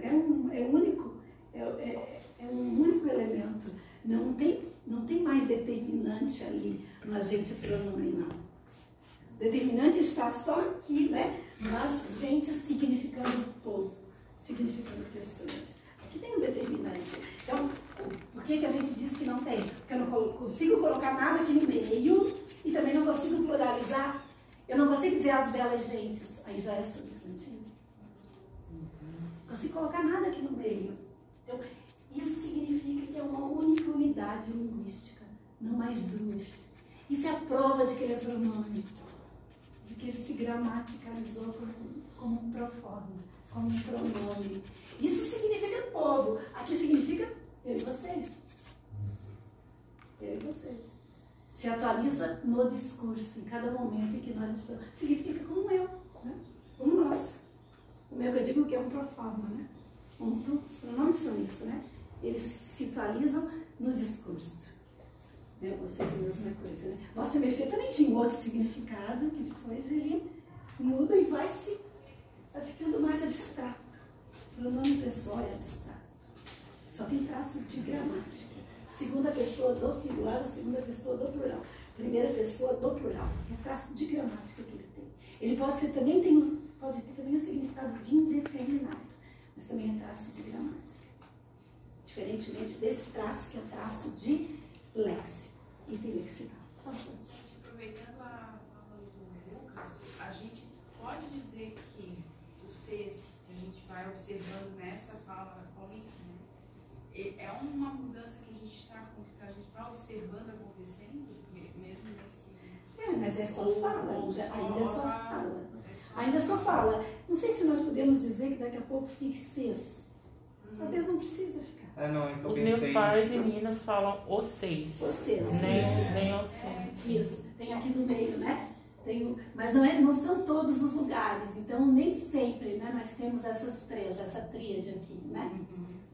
É um, é único. É, é, é um único elemento. Não tem, não tem mais determinante ali no agente pronome, não. Determinante está só aqui, né? Mas gente significando povo, significando pessoas. Aqui tem um determinante. Então, por que, que a gente diz que não tem? Porque eu não consigo colocar nada aqui no meio e também não consigo pluralizar. Eu não consigo dizer as belas gentes. Aí já é substantivo. Não consigo colocar nada aqui no meio. Então, isso significa que é uma única unidade linguística, não mais duas. Isso é a prova de que ele é pronome, de que ele se gramaticalizou como, como proforma, como pronome. Isso significa povo. Aqui significa eu e vocês. Eu e vocês. Se atualiza no discurso, em cada momento em que nós estamos. Significa como eu, né? como nós. O meu que eu digo que é um proforma, né? Os pronomes são isso, né? Eles se atualizam no discurso. Né? Vocês a mesma coisa, né? Vossa Mercê também tinha um outro significado, que depois ele muda e vai se ficando mais abstrato. Pronome pessoal é abstrato. Só tem traço de gramática. Segunda pessoa do singular segunda pessoa do plural. Primeira pessoa do plural. É traço de gramática que ele tem. Ele pode ser também tem, pode ter também o significado de indeterminado, mas também é traço de gramática. Diferentemente desse traço que é traço de léxico, interlexical. Nossa, Aproveitando a fala do Lucas, a gente pode dizer que Cs que a gente vai observando nessa fala paulista, né, é uma mudança que a gente está está observando acontecendo, me- mesmo nesse. É, mas é só fala, ainda, só ainda é só a- fala. é Ainda só fala. Não sei se nós podemos dizer que daqui a pouco fique ses. Talvez não precisa ficar. É, não, é que eu Os meus pais em Minas falam vocês. Vocês. Nem, Isso. nem vocês. Isso, tem aqui do meio, né? Tem, mas não, é, não são todos os lugares, então nem sempre né, nós temos essas três, essa tríade aqui, né?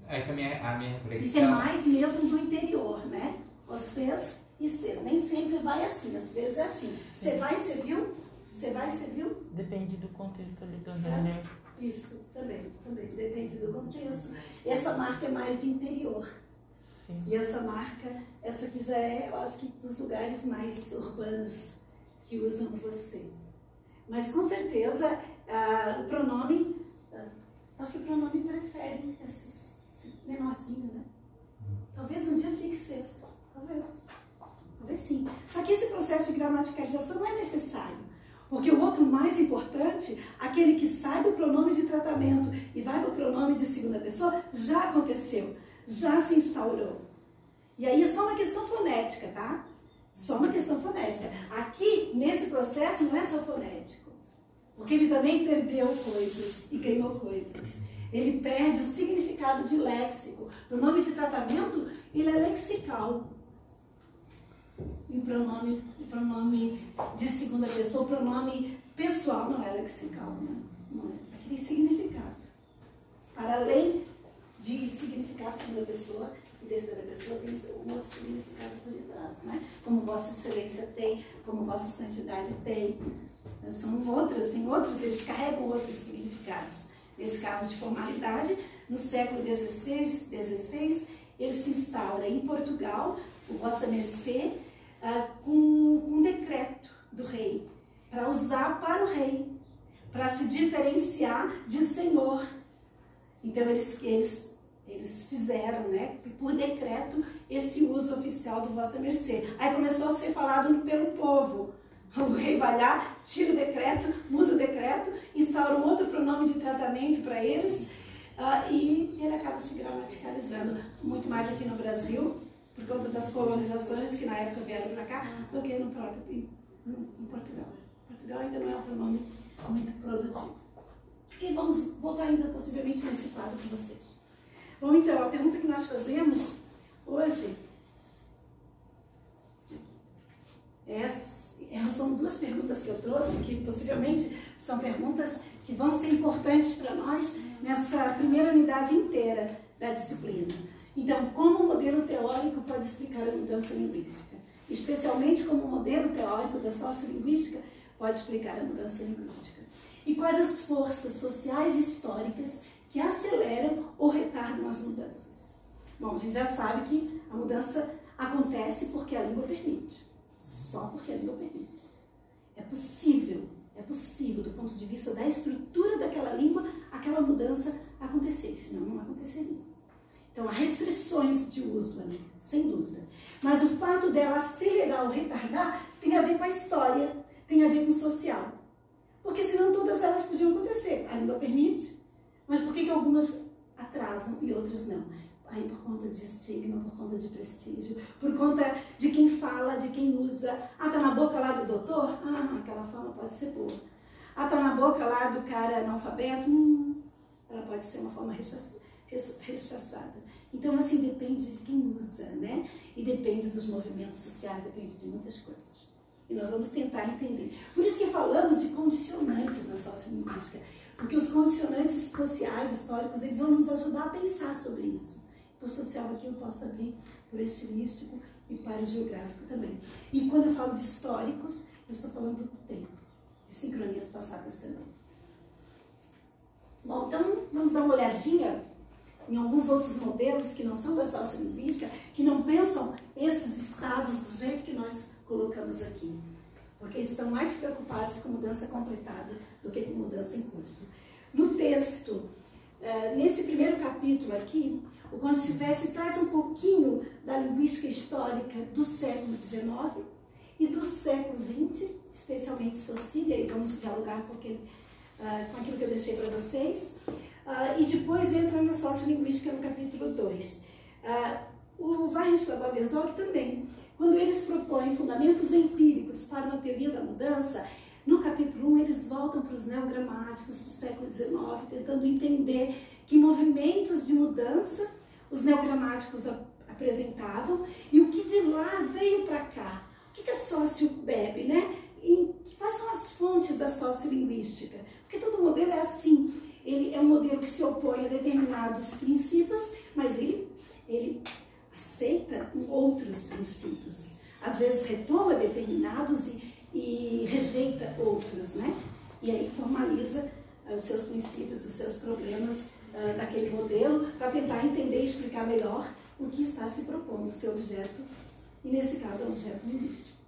É que a minha, a minha Isso é mais mesmo do interior, né? Vocês e vocês. Nem sempre vai assim, às vezes é assim. Você vai, você viu? Você vai, você viu? Depende do contexto ali também, né? Isso, também, também. Depende do contexto. Essa marca é mais de interior. Sim. E essa marca, essa aqui já é, eu acho que dos lugares mais urbanos que usam você. Mas com certeza ah, o pronome, ah, acho que o pronome prefere esses, esse menorzinho, né? Talvez um dia fique sexto, talvez. Talvez sim. Só que esse processo de gramaticalização não é necessário. Porque o outro mais importante, aquele que sai do pronome de tratamento e vai para o pronome de segunda pessoa, já aconteceu, já se instaurou. E aí é só uma questão fonética, tá? Só uma questão fonética. Aqui, nesse processo, não é só fonético. Porque ele também perdeu coisas e ganhou coisas. Ele perde o significado de léxico. O nome de tratamento, ele é lexical. E o pronome, o pronome de segunda pessoa, o pronome pessoal não é lexical, né? não é. Aqui tem significado. Para além de significar segunda pessoa e terceira pessoa, tem um outro significado por detrás, né? Como Vossa Excelência tem, como Vossa Santidade tem. São outras, tem outros, eles carregam outros significados. Nesse caso de formalidade, no século XVI, XVI ele se instaura em Portugal, o Vossa Mercê, ah, com um decreto do rei, para usar para o rei, para se diferenciar de senhor. Então eles, eles, eles fizeram, né, por decreto, esse uso oficial do Vossa Mercê. Aí começou a ser falado pelo povo. O rei vai lá, tira o decreto, muda o decreto, instaura um outro pronome de tratamento para eles uh, e ele acaba se gramaticalizando. Muito mais aqui no Brasil, por conta das colonizações que na época vieram para cá, do que no próprio em, em Portugal. Portugal ainda não é pronome muito produtivo. E vamos voltar ainda possivelmente nesse quadro com vocês. Bom, então, a pergunta que nós fazemos hoje é essas são duas perguntas que eu trouxe, que possivelmente são perguntas que vão ser importantes para nós nessa primeira unidade inteira da disciplina. Então, como o modelo teórico pode explicar a mudança linguística? Especialmente como o modelo teórico da sociolinguística pode explicar a mudança linguística. E quais as forças sociais e históricas que aceleram ou retardam as mudanças? Bom, a gente já sabe que a mudança acontece porque a língua permite só porque a língua permite. É possível, é possível, do ponto de vista da estrutura daquela língua, aquela mudança acontecer, senão não aconteceria. Então, há restrições de uso ali, sem dúvida. Mas o fato dela acelerar ou retardar tem a ver com a história, tem a ver com o social. Porque senão todas elas podiam acontecer. A língua permite, mas por que, que algumas atrasam e outras não? aí por conta de estigma, por conta de prestígio, por conta de quem fala, de quem usa. Ah, tá na boca lá do doutor? Ah, aquela forma pode ser boa. Ah, tá na boca lá do cara analfabeto? Hum, ela pode ser uma forma rechaçada. Então, assim, depende de quem usa, né? E depende dos movimentos sociais, depende de muitas coisas. E nós vamos tentar entender. Por isso que falamos de condicionantes na sociolinguística. Porque os condicionantes sociais, históricos, eles vão nos ajudar a pensar sobre isso por social aqui eu posso abrir por estilístico e para o geográfico também. E quando eu falo de históricos, eu estou falando do tempo, de sincronias passadas também. Bom, então vamos dar uma olhadinha em alguns outros modelos que não são da sociolinguística, que não pensam esses estados do jeito que nós colocamos aqui. Porque estão mais preocupados com mudança completada do que com mudança em curso. No texto, eh, nesse primeiro capítulo aqui, o Conde Silvestre traz um pouquinho da linguística histórica do século XIX e do século XX, especialmente Socilia, e vamos dialogar uh, com aquilo que eu deixei para vocês. Uh, e depois entra na sociolinguística no capítulo 2. Uh, ah, o Weierstraub Besok também, quando eles propõem fundamentos empíricos para uma teoria da mudança, no capítulo 1 um, eles voltam para os neogramáticos, para o século XIX, tentando entender que movimentos de mudança os neogramáticos apresentavam e o que de lá veio para cá. O que, que a sócio bebe, né? E quais são as fontes da sociolinguística? Porque todo modelo é assim. Ele é um modelo que se opõe a determinados princípios, mas ele, ele aceita outros princípios. Às vezes retoma determinados e, e rejeita outros, né? E aí formaliza uh, os seus princípios, os seus problemas uh, daquele modelo para tentar entender e explicar melhor o que está se propondo, o seu objeto, e nesse caso é um objeto linguístico.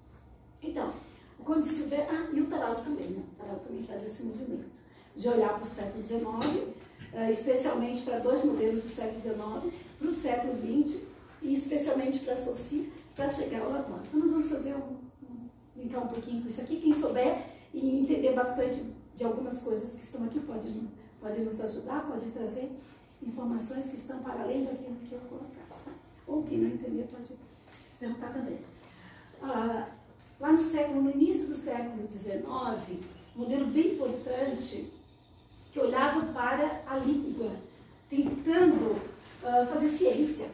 Então, o Conde Silveira, ah, e o Taralto também, né? O Taralto também faz esse movimento de olhar para o século XIX, uh, especialmente para dois modelos do século XIX, para o século XX e especialmente para a Soci, para chegar ao agora. Então nós vamos fazer um, um, brincar um pouquinho com isso aqui. Quem souber e entender bastante de algumas coisas que estão aqui, pode, pode nos ajudar, pode trazer informações que estão para além daquilo que eu colocar. Tá? Ou quem não entender pode perguntar também. Ah, lá no século, no início do século XIX, um modelo bem importante que olhava para a língua, tentando uh, fazer ciência,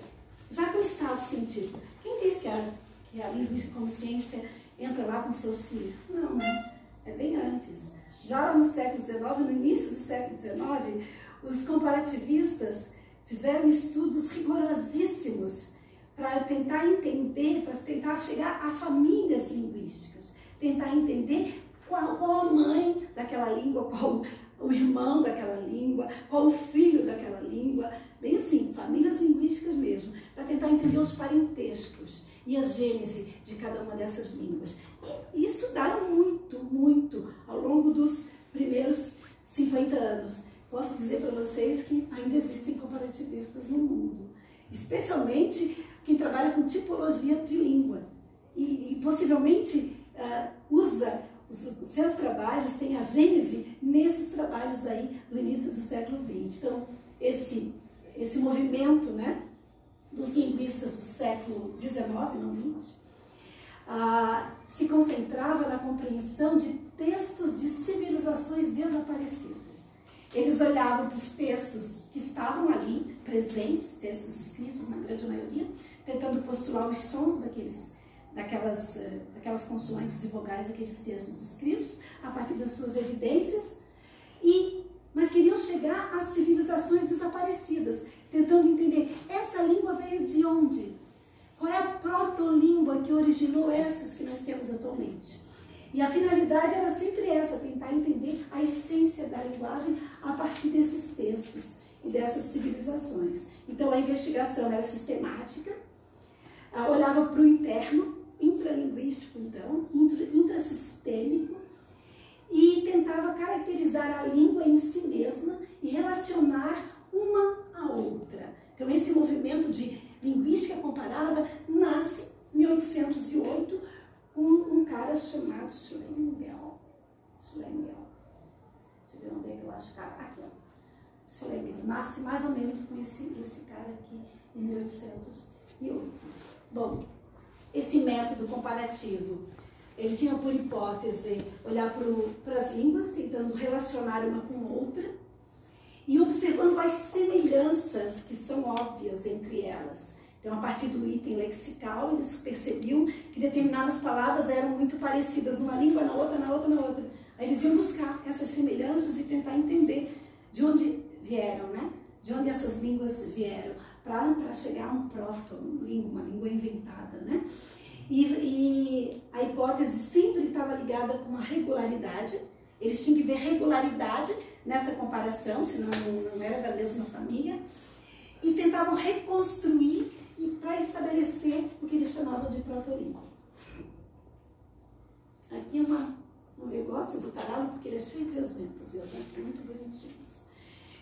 já com o estado científico. Quem disse que a, que a linguística como ciência entra lá com Saussure? Não, não, é bem antes. Já no século XIX, no início do século XIX, os comparativistas fizeram estudos rigorosíssimos para tentar entender, para tentar chegar a famílias linguísticas, tentar entender qual, qual a mãe daquela língua, qual o irmão daquela língua, qual o filho daquela língua, bem assim, famílias linguísticas mesmo, para tentar entender os parentescos e a gênese de cada uma dessas línguas. E, e estudaram muito, muito ao longo dos primeiros 50 anos. Posso dizer para vocês que ainda existem comparativistas no mundo, especialmente quem trabalha com tipologia de língua e, e possivelmente uh, usa os, seus trabalhos, tem a gênese nesses trabalhos aí do início do século XX. Então, esse, esse movimento né, dos linguistas do século XIX, não XX, uh, se concentrava na compreensão de textos de civilizações desaparecidas. Eles olhavam para os textos que estavam ali, presentes, textos escritos na grande maioria, tentando postular os sons daqueles, daquelas, eh, daquelas consoantes e vogais daqueles textos escritos, a partir das suas evidências, e, mas queriam chegar às civilizações desaparecidas, tentando entender essa língua veio de onde? Qual é a proto-língua que originou essas que nós temos atualmente? E a finalidade era sempre essa, tentar entender a essência da linguagem a partir desses textos e dessas civilizações. Então a investigação era sistemática, olhava para o interno, intralinguístico então, intrasistêmico, e tentava caracterizar a língua em si mesma e relacionar uma a outra. Então esse movimento de linguística comparada nasce em 1808 com um cara chamado Schlengel. Schlengel. Deixa eu ver onde é que eu acho cara. Aqui, ó. Schlegel. Nasce mais ou menos com esse, esse cara aqui em 1808. Bom, esse método comparativo, ele tinha por hipótese olhar para as línguas, tentando relacionar uma com outra e observando as semelhanças que são óbvias entre elas. Então, a partir do item lexical, eles percebiam que determinadas palavras eram muito parecidas numa língua, na outra, na outra, na outra. Aí eles iam buscar essas semelhanças e tentar entender de onde vieram, né? De onde essas línguas vieram, para chegar a um proto-língua, uma língua inventada, né? E, e a hipótese sempre estava ligada com uma regularidade, eles tinham que ver regularidade nessa comparação, senão não, era da mesma família, e tentavam reconstruir e para estabelecer o que eles chamavam de protolíngua. Aqui é uma, gosto do taralo porque ele é cheio de exemplos, e exemplos muito bonitinhos.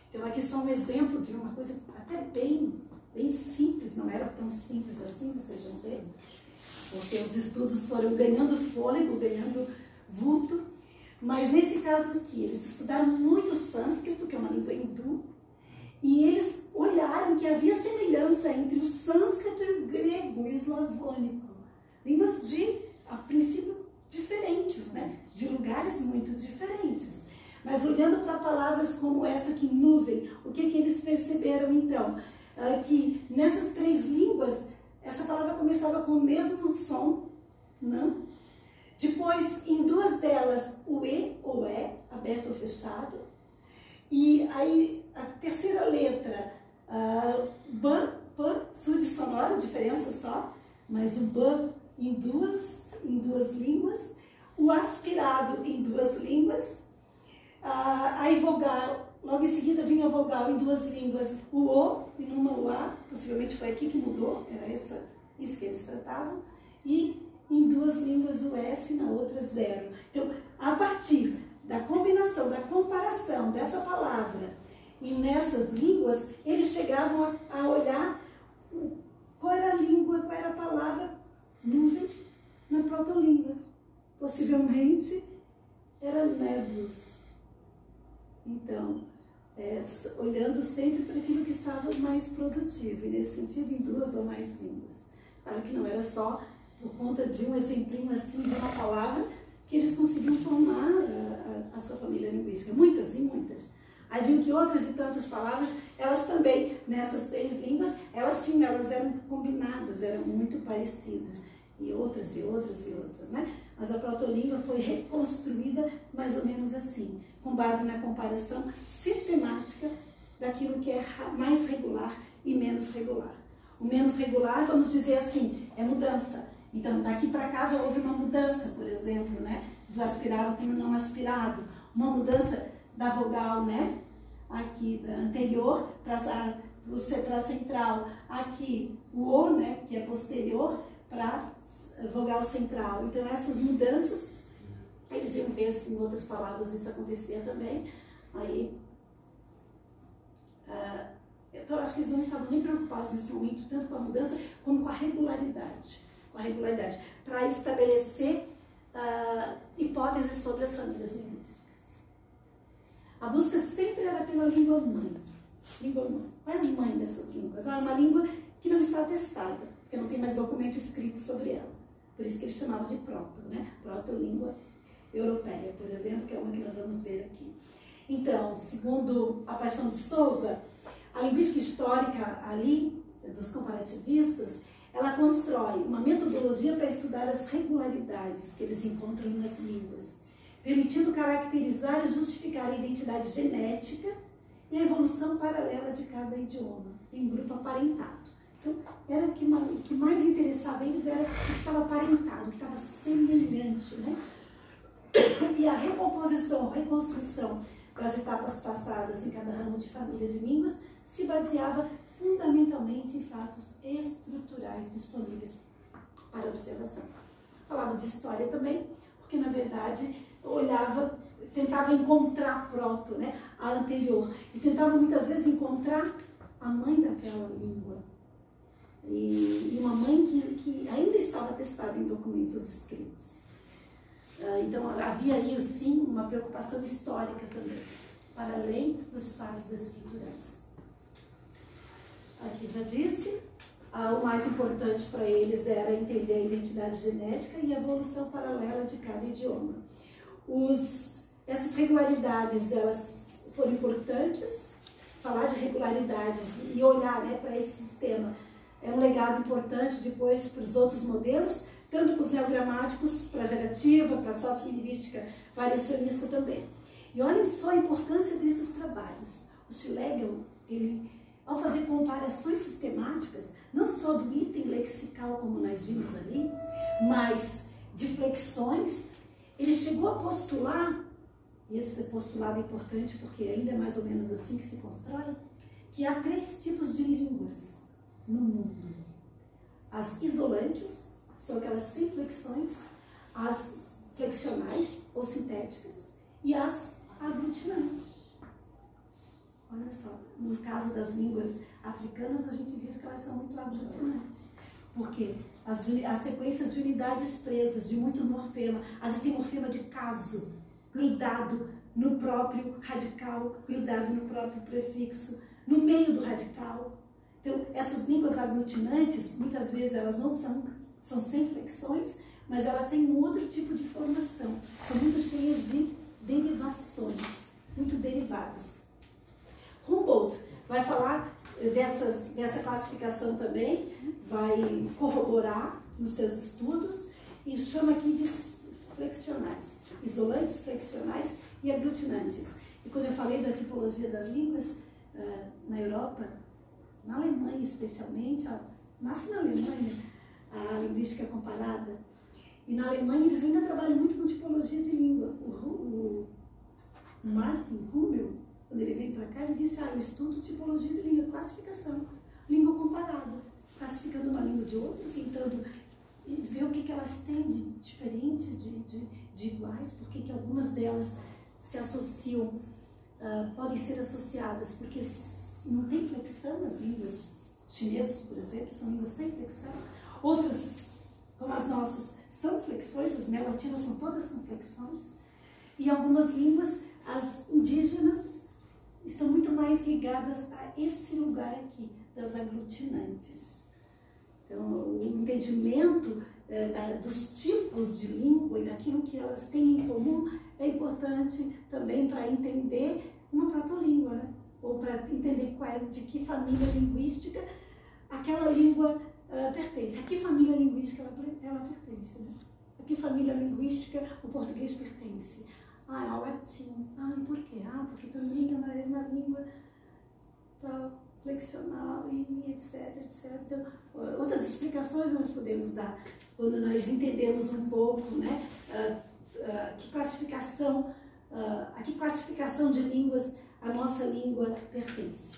Então aqui só um exemplo de uma coisa até bem, bem simples, não era tão simples assim, vocês vão ver, porque os estudos foram ganhando fôlego, ganhando vulto, mas nesse caso aqui, eles estudaram muito sânscrito, que é uma língua hindu, e eles olharam que havia semelhança entre o sânscrito e o grego e o eslavônico. Línguas de, a princípio, diferentes, né? de lugares muito diferentes. Mas olhando para palavras como essa aqui, nuvem, o que, que eles perceberam então? Que nessas três línguas, essa palavra começava com o mesmo som, não? Depois, em duas delas, o E ou E, aberto ou fechado. E aí, a terceira letra, uh, ban, pan, surdo sonora, diferença só, mas o ban em duas, em duas línguas, o aspirado em duas línguas, uh, aí vogal, logo em seguida vinha a vogal em duas línguas, o O e numa o A, possivelmente foi aqui que mudou, era essa, isso que eles tratavam, e em duas línguas o S e na outra zero. Então, a partir da combinação, da comparação dessa palavra e nessas línguas, eles chegavam a, a olhar qual era a língua, qual era a palavra nuvem na protolíngua. Possivelmente era nebulous. Então, é, olhando sempre para aquilo que estava mais produtivo, e nesse sentido, em duas ou mais línguas. Claro que não era só por conta de um exemplinho assim, de uma palavra, que eles conseguiam formar a, a, a sua família linguística. Muitas e muitas. Aí viu que outras e tantas palavras, elas também, nessas três línguas, elas tinham, elas eram combinadas, eram muito parecidas. E outras e outras e outras, né? Mas a protolíngua foi reconstruída mais ou menos assim, com base na comparação sistemática daquilo que é mais regular e menos regular. O menos regular, vamos dizer assim, é mudança. Então, daqui para cá já houve uma mudança, por exemplo, né? Do aspirado para o não aspirado. Uma mudança da vogal, né? Aqui da anterior para a central. Aqui o O, né? Que é posterior para vogal central. Então, essas mudanças, eles iam ver se em outras palavras isso acontecia também. Aí, uh, então, acho que eles não estavam nem preocupados nesse momento, tanto com a mudança como com a regularidade. Com a regularidade, para estabelecer uh, hipóteses sobre as famílias linguísticas. A busca sempre era pela língua mãe. Língua mãe. Qual é a mãe dessas línguas? Ah, uma língua que não está testada, porque não tem mais documento escrito sobre ela. Por isso que ele chamava de proto, né? Proto-língua europeia, por exemplo, que é uma que nós vamos ver aqui. Então, segundo a Paixão de Souza, a linguística histórica ali, dos comparativistas, ela constrói uma metodologia para estudar as regularidades que eles encontram nas línguas, permitindo caracterizar e justificar a identidade genética e a evolução paralela de cada idioma, em grupo aparentado. Então, era o que, o que mais interessava eles era o que estava aparentado, o que estava semelhante, né? E a recomposição, a reconstrução das etapas passadas em cada ramo de família de línguas se baseava fundamentalmente em fatos estruturais disponíveis para observação. Falava de história também, porque na verdade olhava, tentava encontrar proto, né, a anterior, e tentava muitas vezes encontrar a mãe daquela língua. E, e uma mãe que, que ainda estava testada em documentos escritos. Uh, então havia aí sim uma preocupação histórica também, para além dos fatos estruturais aqui já disse, ah, o mais importante para eles era entender a identidade genética e a evolução paralela de cada idioma. Os, essas regularidades, elas foram importantes, falar de regularidades e olhar né, para esse sistema é um legado importante depois para os outros modelos, tanto para os neogramáticos, para a gerativa, para a sociolinguística variacionista também. E olhem só a importância desses trabalhos. O Schlegel, ele ao fazer comparações sistemáticas, não só do item lexical, como nós vimos ali, mas de flexões, ele chegou a postular, e esse postulado é importante porque ainda é mais ou menos assim que se constrói, que há três tipos de línguas no mundo. As isolantes, são aquelas sem flexões, as flexionais ou sintéticas e as aglutinantes. Olha só, no caso das línguas africanas, a gente diz que elas são muito aglutinantes. Porque as, as sequências de unidades presas, de muito morfema, às vezes tem morfema de caso, grudado no próprio radical, grudado no próprio prefixo, no meio do radical. Então, essas línguas aglutinantes, muitas vezes elas não são, são sem flexões, mas elas têm um outro tipo de formação. São muito cheias de derivações, muito derivadas. Humboldt vai falar dessas, dessa classificação também, vai corroborar nos seus estudos e chama aqui de flexionais, isolantes flexionais e aglutinantes. E quando eu falei da tipologia das línguas uh, na Europa, na Alemanha especialmente, ó, nasce na Alemanha a linguística comparada, e na Alemanha eles ainda trabalham muito com tipologia de língua. O, o Martin Hummel, quando ele veio para cá, ele disse, ah, eu estudo tipologia de língua, classificação, língua comparada, classificando uma língua de outra, tentando ver o que, que elas têm de diferente, de, de, de iguais, porque que algumas delas se associam, uh, podem ser associadas, porque não tem flexão nas línguas chinesas, por exemplo, são línguas sem flexão. Outras, como as nossas, são flexões, as neolatinas são todas com flexões. E algumas línguas, as indígenas, estão muito mais ligadas a esse lugar aqui, das aglutinantes. Então, o entendimento eh, da, dos tipos de língua e daquilo que elas têm em comum é importante também para entender uma protolíngua, né? Ou para entender qual é, de que família linguística aquela língua uh, pertence. A que família linguística ela, ela pertence? Né? A que família linguística o português pertence? Ah, é ao latim. Ah, por quê? Ah, porque também é uma, é língua tal, flexional e etc, etc. Então, outras explicações nós podemos dar quando nós entendemos um pouco, né, uh, uh, que classificação, a que classificação de línguas a nossa língua pertence.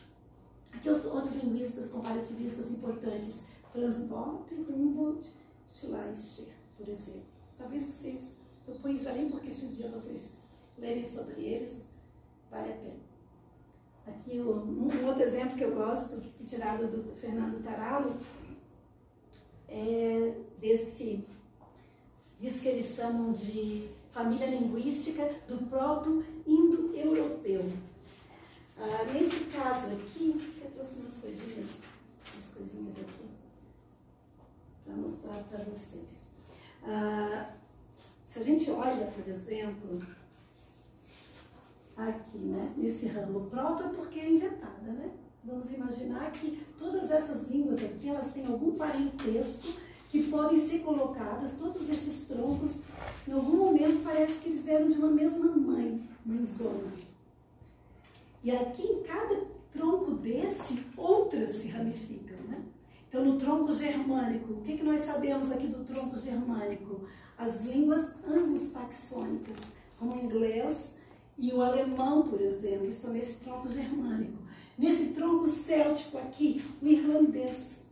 Aqui outros linguistas comparativistas importantes, Franz Bopp, Humboldt, Schleicher, por exemplo. Talvez vocês, eu ponho ali porque se um dia vocês lerem sobre eles, vale a pena. Aqui um outro exemplo que eu gosto, tirado do Fernando Taralo, é, desse, disso que eles chamam de família linguística do proto-indo-europeu. Ah, nesse caso aqui, eu trouxe umas coisinhas, umas coisinhas aqui para mostrar para vocês. Ah, se a gente olha, por exemplo, aqui, né, nesse ramo proto é porque é inventada, né? Vamos imaginar que todas essas línguas aqui, elas têm algum parentesco que podem ser colocadas, todos esses troncos, em algum momento parece que eles vieram de uma mesma mãe, mãezona. E aqui em cada tronco desse, outras se ramificam, né? Então, no tronco germânico, o que, que nós sabemos aqui do tronco germânico? As línguas anglo-saxônicas, como o inglês e o alemão, por exemplo, estão nesse tronco germânico. Nesse tronco céltico aqui, o irlandês.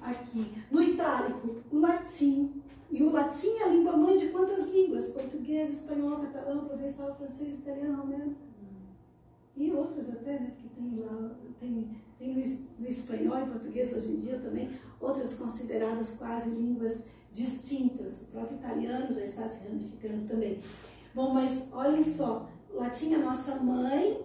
Aqui. No itálico, o latim. E o latim é a língua mãe de quantas línguas? Português, espanhol, catalão, provençal, francês, italiano, né? E outras até, né? Porque tem lá, tem, tem no, no espanhol e português hoje em dia também, outras consideradas quase línguas distintas. O próprio italiano já está se ramificando também. Bom, mas olhem só, latim é nossa mãe,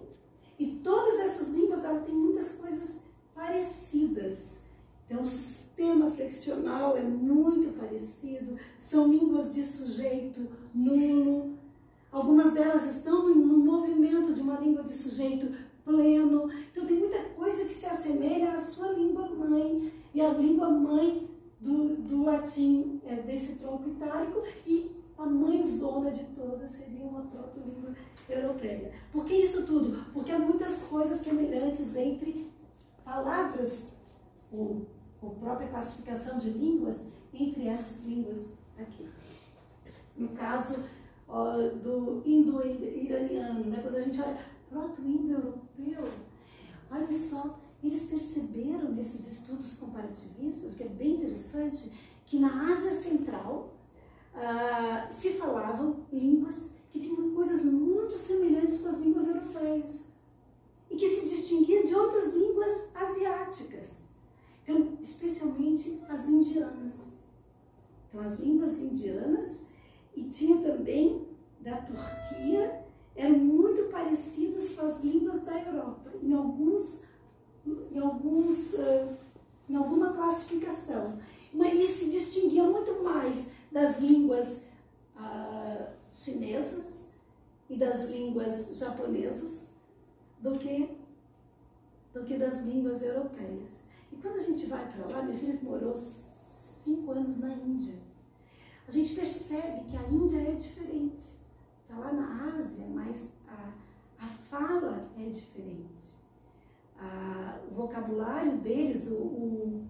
e todas essas línguas, ela tem muitas coisas parecidas. Então, o sistema flexional é muito parecido, são línguas de sujeito nulo. Algumas delas estão no movimento de uma língua de sujeito pleno. Então, tem muita coisa que se assemelha à sua língua mãe. E a língua mãe do, do latim é desse tronco itálico e a mãezona de todas seria uma proto-língua europeia. Por que isso tudo? Porque há muitas coisas semelhantes entre palavras, ou, ou própria classificação de línguas, entre essas línguas aqui. No caso do indo-iraniano, né? quando a gente olha proto-indo-europeu, olha só, eles perceberam nesses estudos comparativistas, o que é bem interessante, que na Ásia Central, uh, se falavam línguas que tinham coisas muito semelhantes com as línguas europeias e que se distinguia de outras línguas asiáticas, então, especialmente as indianas. Então, as línguas indianas e tinha também da Turquia eram muito parecidas com as línguas da Europa, em alguns, em alguns, em alguma classificação, mas se distinguia muito mais das línguas ah, chinesas e das línguas japonesas do que, do que das línguas europeias. E quando a gente vai para lá, minha filha morou cinco anos na Índia, a gente percebe que a Índia é diferente. Está lá na Ásia, mas a, a fala é diferente. A, o vocabulário deles, o, o,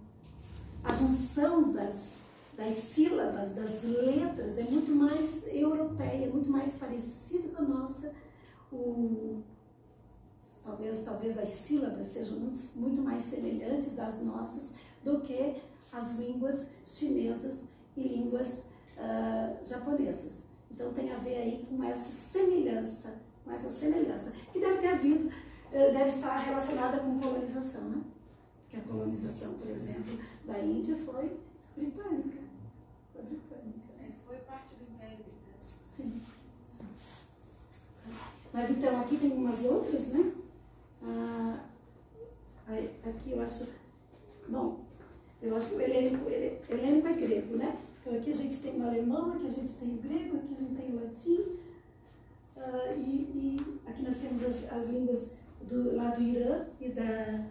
a junção das das sílabas, das letras, é muito mais europeia, é muito mais parecida com a nossa. O, talvez, talvez as sílabas sejam muito, muito mais semelhantes às nossas do que as línguas chinesas e línguas uh, japonesas. Então tem a ver aí com essa semelhança, com essa semelhança, que deve ter havido, uh, deve estar relacionada com colonização, né? Porque a colonização, por exemplo, da Índia foi britânica. Foi britânica. É, foi parte do Império Britânico. Sim, sim. Mas então, aqui tem umas outras, né? Ah, aqui eu acho. Bom, eu acho que o helênico, helênico é grego, né? Então aqui a gente tem o alemão, aqui a gente tem o grego, aqui a gente tem o latim. Ah, e, e aqui nós temos as, as línguas do, lá do Irã e da,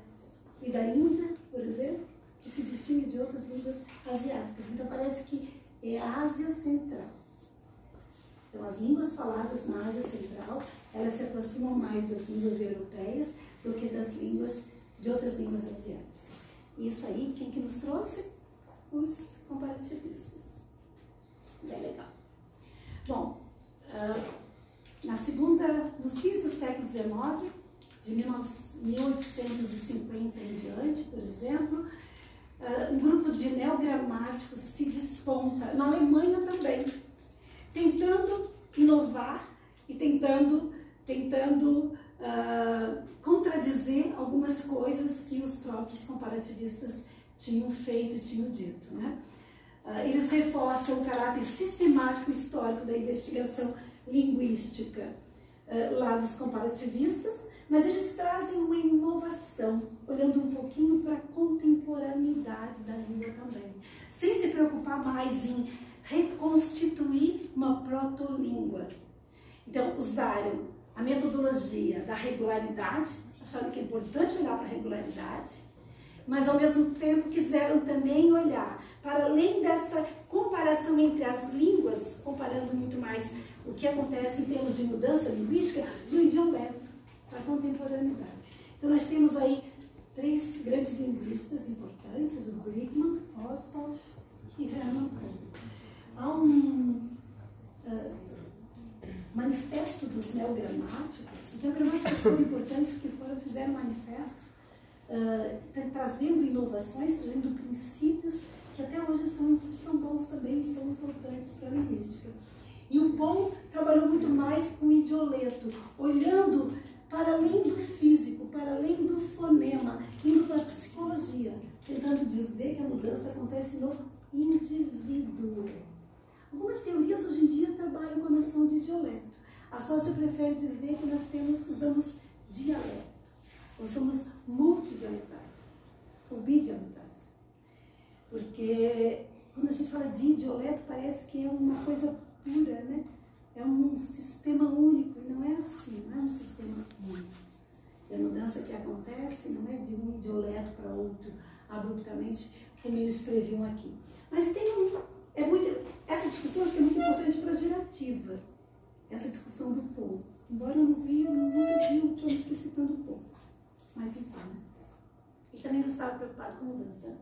e da Índia, por exemplo, que se distingue de outras línguas asiáticas. Então parece que é a Ásia Central. Então as línguas faladas na Ásia Central, elas se aproximam mais das línguas europeias do que das línguas de outras línguas asiáticas. Isso aí, quem que nos trouxe? Os comparativistas. Bem legal. Bom, ah, na segunda, nos fins do século XIX, de 19 1850 em diante, por exemplo, ah, um grupo de neogramáticos se desponta, na Alemanha também, tentando inovar e tentando, tentando ah, contradizer algumas coisas que os próprios comparativistas tinham feito e tinham dito. Né? Ah, eles reforçam o caráter sistemático histórico da investigação linguística ah, lá dos comparativistas, mas eles trazem uma inovação, olhando um pouquinho para a contemporaneidade da língua também, sem se preocupar mais em reconstituir uma protolíngua. Então, usaram a metodologia da regularidade, acharam que é importante olhar para a regularidade, mas ao mesmo tempo quiseram também olhar para além dessa comparação entre as línguas, comparando muito mais o que acontece em termos de mudança linguística do idioleto para a contemporaneidade. Então nós temos aí três grandes linguistas importantes, o Brigman, Osthoff e Hermann Cohen. Há um ah, manifesto dos neogramáticos. Os neogramáticos foram importantes porque foram, fizeram manifesto tra- trazendo inovações, trazendo princípios que até hoje são, são bons também, são importantes para a linguística. E o Bon trabalhou muito mais com o idioleto, olhando para além do físico, para além do fonema, indo para a psicologia, tentando dizer que a mudança acontece no indivíduo. Algumas teorias hoje em dia trabalham com a noção de idioleto. A Sócia prefere dizer que nós temos, usamos dialeto, ou somos multidialetais, ou bidialetais. Porque quando a gente fala de idioleto, parece que é uma coisa pura, né? É um sistema único, e não é assim, não é um sistema único. E a mudança que acontece não é de um idioleto para outro abruptamente, como eles previam aqui. Mas tem um. É muito, essa discussão acho que é muito importante para a gerativa, essa discussão do povo. Embora eu não vi, eu nunca vi o Chomsky citando o povo. Mas então, né? E também não estava preocupado com mudança.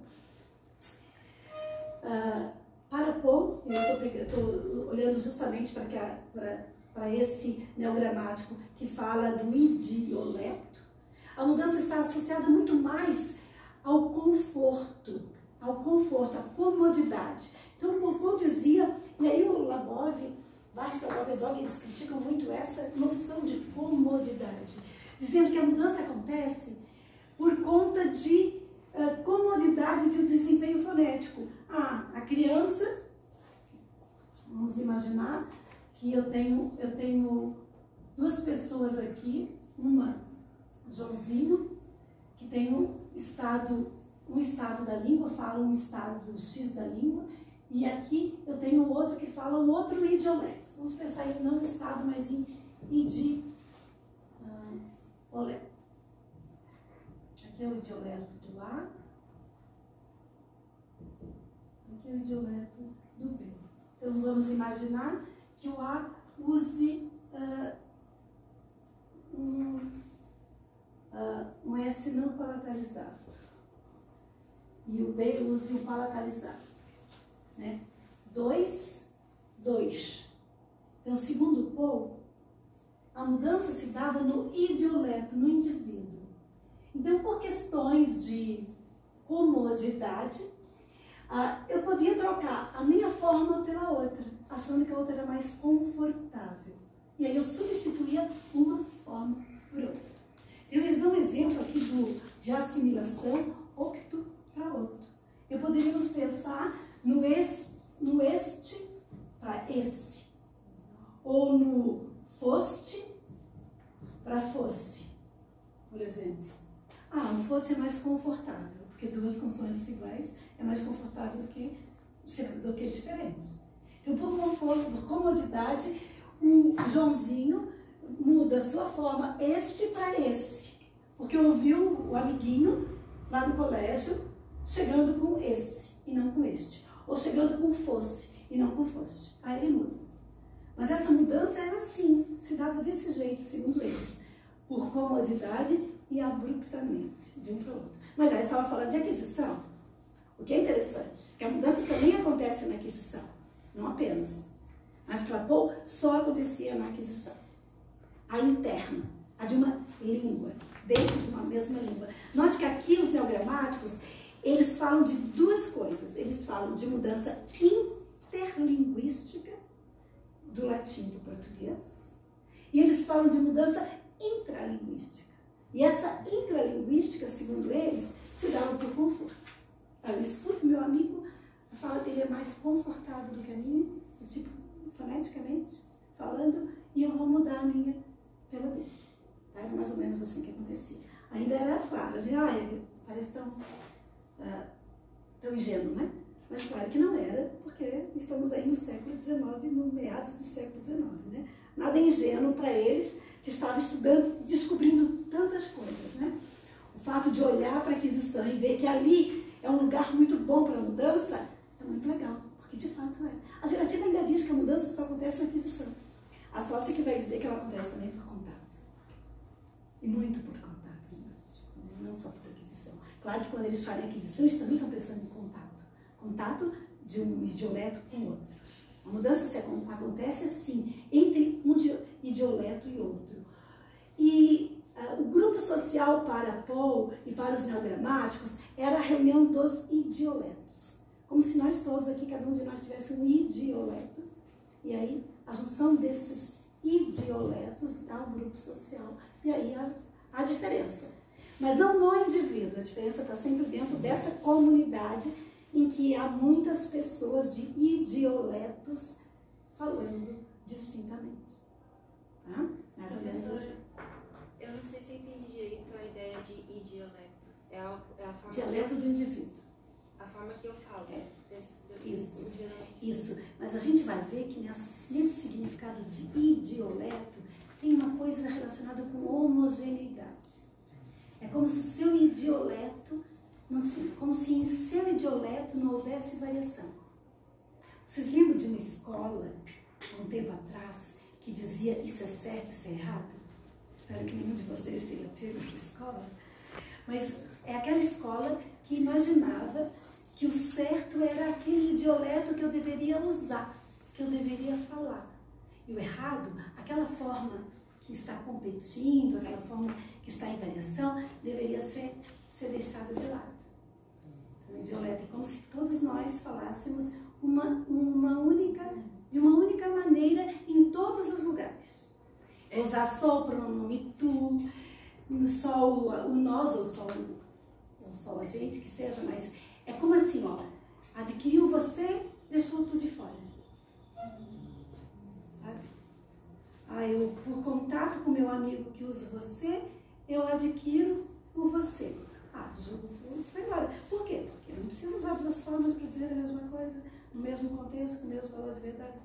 Ah, para Paul, eu estou olhando justamente para, para, para esse neogramático que fala do idioleto, a mudança está associada muito mais ao conforto, ao conforto, à comodidade. Então, Paul dizia, e aí o Labov, Vasta Labov, eles criticam muito essa noção de comodidade, dizendo que a mudança acontece por conta de ah, comodidade do desempenho fonético. A criança, vamos imaginar que eu tenho, eu tenho duas pessoas aqui, uma Joãozinho, que tem um estado, um estado da língua, fala um estado X da língua, e aqui eu tenho outro que fala um outro idioleto. Vamos pensar em não estado, mas em idi, ah, olé. Aqui é o idioleto do A, é o idioleto do B. Então vamos imaginar que o A use ah, um, ah, um S não palatalizado e o B use o palatalizado. Né? Dois, dois. Então, segundo Paul, a mudança se dava no idioleto, no indivíduo. Então, por questões de comodidade, ah, eu podia trocar a minha forma pela outra, achando que a outra era mais confortável. E aí eu substituía uma forma por outra. Então, eu lhes dou um exemplo aqui do, de assimilação octo para outro. Eu poderíamos pensar no, es, no este para esse, ou no foste para fosse, por exemplo. Ah, o fosse é mais confortável, porque duas consoantes iguais é mais confortável do que, do que diferentes. Então, por conforto, por comodidade, o Joãozinho muda a sua forma este para esse. Porque ouviu o amiguinho lá no colégio chegando com esse e não com este. Ou chegando com fosse e não com foste. Aí ele muda. Mas essa mudança era assim, se dava desse jeito, segundo eles. Por comodidade e abruptamente, de um para o outro. Mas já estava falando de aquisição. O que é interessante, que a mudança também acontece na aquisição, não apenas. Mas para Paul só acontecia na aquisição. A interna, a de uma língua, dentro de uma mesma língua. Note que aqui os neogramáticos, eles falam de duas coisas. Eles falam de mudança interlinguística, do latim para o português, e eles falam de mudança intralinguística. E essa intralinguística, segundo eles, se dava por conforto. Eu escuto meu amigo, a fala dele é mais confortável do que a minha, tipo, foneticamente, falando, e eu vou mudar a minha pela dele. Era mais ou menos assim que acontecia. Ainda era claro, ah, parece tão, uh, tão ingênuo, né? Mas claro que não era, porque estamos aí no século XIX, no meados do século XIX, né? Nada ingênuo para eles que estavam estudando, descobrindo tantas coisas, né? O fato de olhar para a aquisição e ver que ali é um lugar muito bom para mudança é muito legal, porque de fato é. A gerativa ainda diz que a mudança só acontece na aquisição. A sócia que vai dizer que ela acontece também por contato. E muito por contato, não só por aquisição. Claro que quando eles falam aquisição, eles também estão pensando em contato. Contato de um idioleto com outro. A mudança se acontece assim, entre um idioleto e outro. E o grupo social para Paul e para os neogramáticos era a reunião dos idioletos. Como se nós todos aqui, cada um de nós tivesse um idioleto. E aí, a junção desses idioletos dá um grupo social. E aí há, há diferença. Mas não no indivíduo, a diferença está sempre dentro dessa comunidade em que há muitas pessoas de idioletos falando distintamente. Tá? Assim. Eu não sei se entendi direito a ideia de idioleto. É a, é a forma Dialeto do indivíduo. A forma que eu falo. É. Desse, Isso. Isso. Mas a gente vai ver que nesse, nesse significado de idioleto tem uma coisa relacionada com homogeneidade. É como se o seu idioleto não como se em seu idioleto não houvesse variação. Vocês lembram de uma escola, há um tempo atrás, que dizia isso é certo, isso é errado? Espero que nenhum de vocês tenha feito essa escola. Mas é aquela escola que imaginava que o certo era aquele idioleto que eu deveria usar, que eu deveria falar. E o errado, aquela forma que está competindo, aquela forma que está em variação, deveria ser, ser deixada de lado dialeto. É como se todos nós falássemos uma, uma única, de uma única maneira em todos os lugares. Usar só o pronome tu, só o, o nós ou só, ou só a gente, que seja, mas é como assim, ó, adquiriu você, deixou tu de fora. Sabe? Ah, eu, por contato com meu amigo que usa você, eu adquiro o você. Ah, julgo foi embora. Por quê? Porque eu não preciso usar duas formas para dizer a mesma coisa, no mesmo contexto, com o mesmo valor de verdade.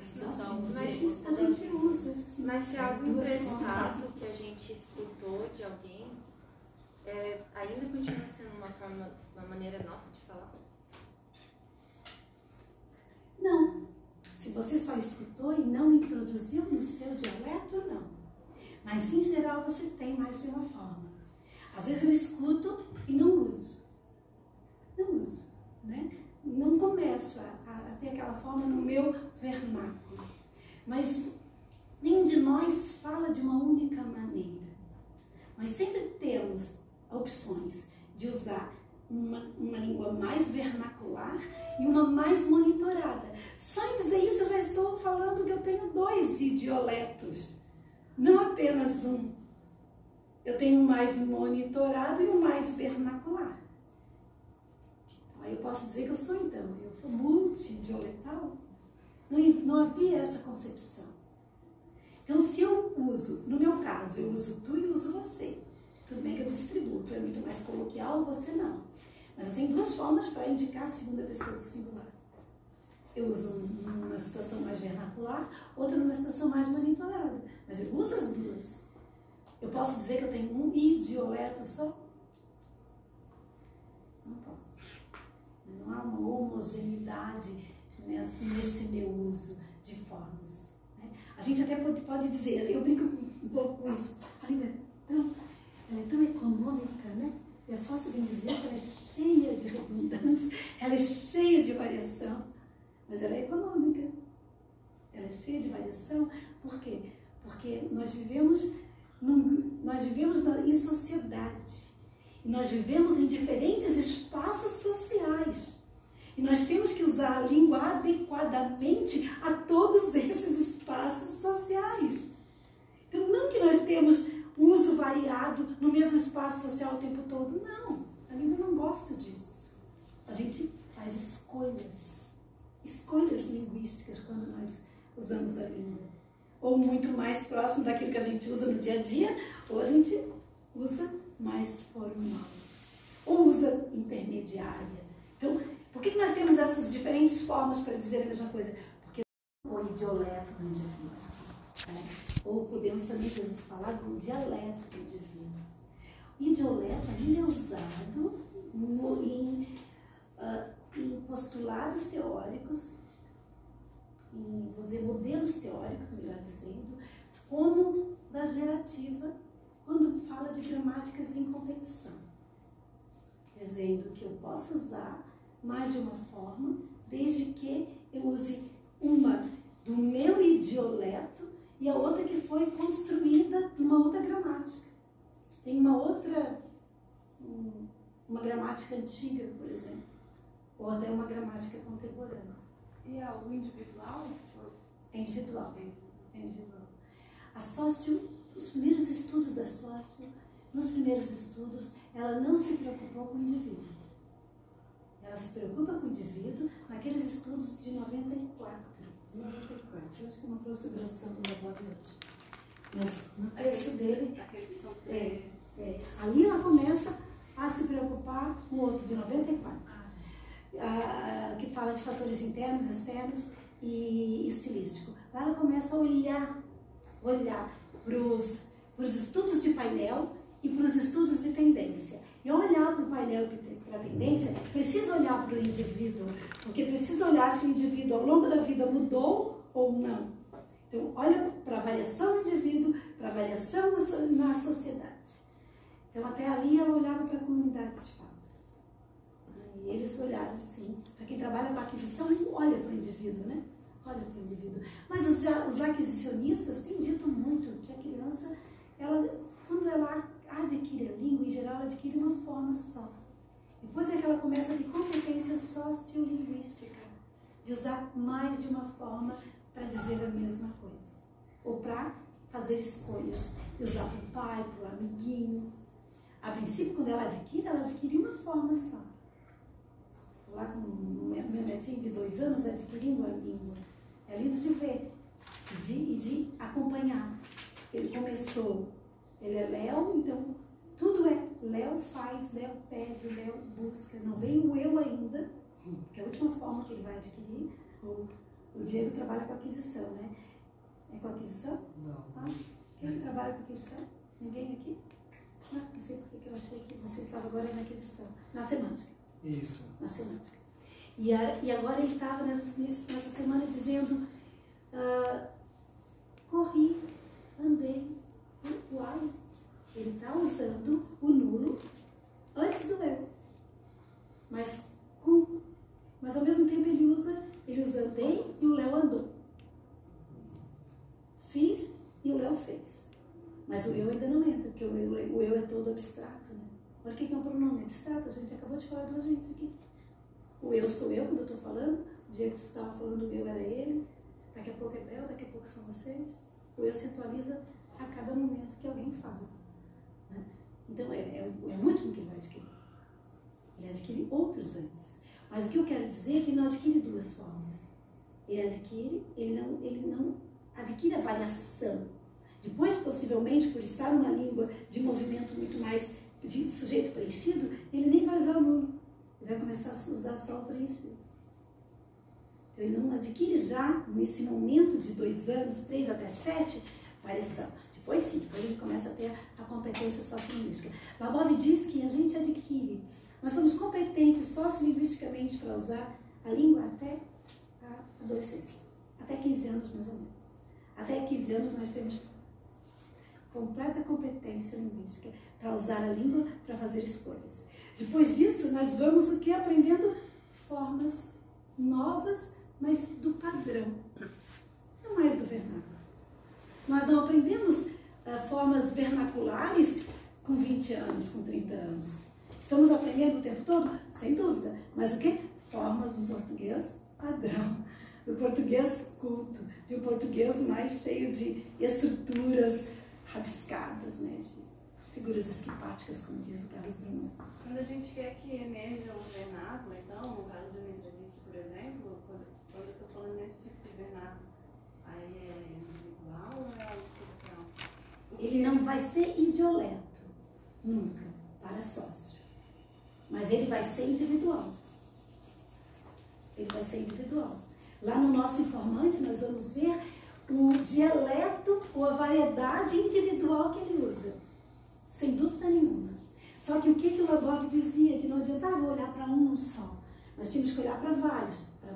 É, mas, a gente usa. Mas se algo emprestado que a gente escutou de alguém, é, ainda continua sendo uma forma, uma maneira nossa de falar? Não. Se você só escutou e não introduziu no seu dialeto, não. Mas em geral você tem mais de uma forma. Às vezes eu escuto e não uso. Não uso. Né? Não começo a, a, ter aquela forma no meu vernáculo. Mas nenhum de nós fala de uma única maneira. Nós sempre temos opções de usar uma, uma língua mais vernacular e uma mais monitorada. Só em dizer isso eu já estou falando que eu tenho dois idioletos, não apenas um. Eu tenho um mais monitorado e um mais vernacular. Aí eu posso dizer que eu sou então, eu sou multidioletal. Não, não havia essa concepção. Então, se eu uso, no meu caso, eu uso tu e uso você. Tudo bem que eu distribuo, tu é muito mais coloquial, você não. Mas eu tenho duas formas para indicar a segunda pessoa do singular. Eu uso numa situação mais vernacular, outra numa situação mais monitorada. Mas eu uso as duas. Eu posso dizer que eu tenho um idioleto só? Não posso. Há uma homogeneidade nesse, nesse meu uso de formas. Né? A gente até pode, pode dizer, eu brinco um pouco com isso, a língua é tão, ela é tão econômica, né? E a sócio vem dizer que ela é cheia de redundância, *laughs* ela é cheia de variação, mas ela é econômica. Ela é cheia de variação, por quê? Porque nós vivemos, num, nós vivemos em sociedade. E nós vivemos em diferentes espaços sociais. E nós temos que usar a língua adequadamente a todos esses espaços sociais. Então, não que nós temos uso variado no mesmo espaço social o tempo todo. Não, a língua não gosta disso. A gente faz escolhas, escolhas linguísticas quando nós usamos a língua. Ou muito mais próximo daquilo que a gente usa no dia a dia, ou a gente usa mais formal. Ou usa intermediária. Então, por que, que nós temos essas diferentes formas para dizer a mesma coisa? Porque o idioleto do indivíduo. Né? Ou podemos também falar do dialeto do indivíduo. Idioleto ainda é usado no, em, uh, em postulados teóricos, em, vou dizer, modelos teóricos, melhor dizendo, como da gerativa, quando fala de gramáticas em competição, dizendo que eu posso usar mais de uma forma, desde que eu use uma do meu idioleto e a outra que foi construída numa outra gramática. Tem uma outra, uma gramática antiga, por exemplo, ou até uma gramática contemporânea. E é o individual? É individual. É individual. A sócio, os primeiros estudos da sócio, nos primeiros estudos, ela não se preocupou com o indivíduo. Ela se preocupa com o indivíduo naqueles estudos de 94. 94. Eu acho que eu não trouxe o grossão do Bob hoje. Mas no texto dele, é, é, ali ela começa a se preocupar com o outro de 94, ah, que fala de fatores internos, externos e estilístico. Lá ela começa a olhar, olhar para os estudos de painel e para os estudos de tendência. E olhar para o painel para a tendência, precisa olhar para o indivíduo, porque precisa olhar se o indivíduo ao longo da vida mudou ou não. Então, olha para a variação do indivíduo, para a variação na, sociedade. Então, até ali ela olhava para a comunidade de fato. E eles olharam, sim. Para quem trabalha com aquisição, olha para o indivíduo, né? Olha para o indivíduo. Mas os, os aquisicionistas têm dito muito que a criança, ela, quando ela adquire a língua, em geral, ela adquire uma forma só. Depois é que ela começa a ter competência sociolinguística, de usar mais de uma forma para dizer a mesma coisa. Ou para fazer escolhas, de usar para o pai, para o amiguinho. A princípio, quando ela adquire, ela adquire uma forma só. Lá com meu netinho de dois anos adquirindo a língua. É lindo de ver de, e de acompanhar. Ele começou, ele é Léo, então tudo é Léo faz, Léo pede, Léo busca. Não vem o eu ainda, que é a última forma que ele vai adquirir. O, o Diego trabalha com aquisição, né? É com aquisição? Não. Ah, quem trabalha com aquisição? Ninguém aqui? Não, não sei porque que eu achei que você estava agora na aquisição. Na semântica. Isso. Na semântica. E, a, e agora ele estava nessa, nessa semana dizendo: uh, corri, andei, uai, ele está usando o nulo antes do eu. Mas, com, mas ao mesmo tempo ele usa, ele usa andei e o Léo andou. Fiz e o Léo fez. Mas o eu ainda não entra, porque o eu, o eu é todo abstrato. Né? Olha o que é um pronome abstrato, a gente acabou de falar do gente aqui. O eu sou eu quando eu estou falando, o Diego estava falando o eu era ele, daqui a pouco é Léo, daqui a pouco são vocês. O eu se atualiza a cada momento que alguém fala. Então, é, é, é o último que ele vai adquirir. Ele adquire outros antes. Mas o que eu quero dizer é que ele não adquire duas formas. Ele adquire, ele não, ele não adquire a variação de Depois, possivelmente, por estar numa língua de movimento muito mais de sujeito preenchido, ele nem vai usar o nulo. Ele vai começar a usar só o preenchido. Então, ele não adquire já, nesse momento de dois anos, três até sete, variação. Depois sim, depois ele começa a ter a competência sociolinguística. Labov diz que a gente adquire, nós somos competentes sociolinguisticamente para usar a língua até a adolescência. Até 15 anos, mais ou menos. Até 15 anos nós temos completa competência linguística para usar a língua para fazer escolhas. Depois disso, nós vamos o que? Aprendendo formas novas, mas do padrão, não mais do vernáculo. Nós não aprendemos uh, formas vernaculares com 20 anos, com 30 anos. Estamos aprendendo o tempo todo? Sem dúvida. Mas o que? Formas do português padrão, do português culto, de um português mais cheio de estruturas rabiscadas, né? de figuras esquipáticas, como diz o Carlos Drummond. Quando a gente quer que emerja um vernáculo, então, no caso de uma entrevista, por exemplo, quando, quando eu estou falando nesse tipo de vernáculo, aí é individual ou é? Ele não vai ser idioleto, nunca, para sócio. Mas ele vai ser individual. Ele vai ser individual. Lá no nosso informante, nós vamos ver o dialeto ou a variedade individual que ele usa. Sem dúvida nenhuma. Só que o que, que o Labov dizia? Que não adiantava olhar para um só. Nós tínhamos que olhar para vários. Para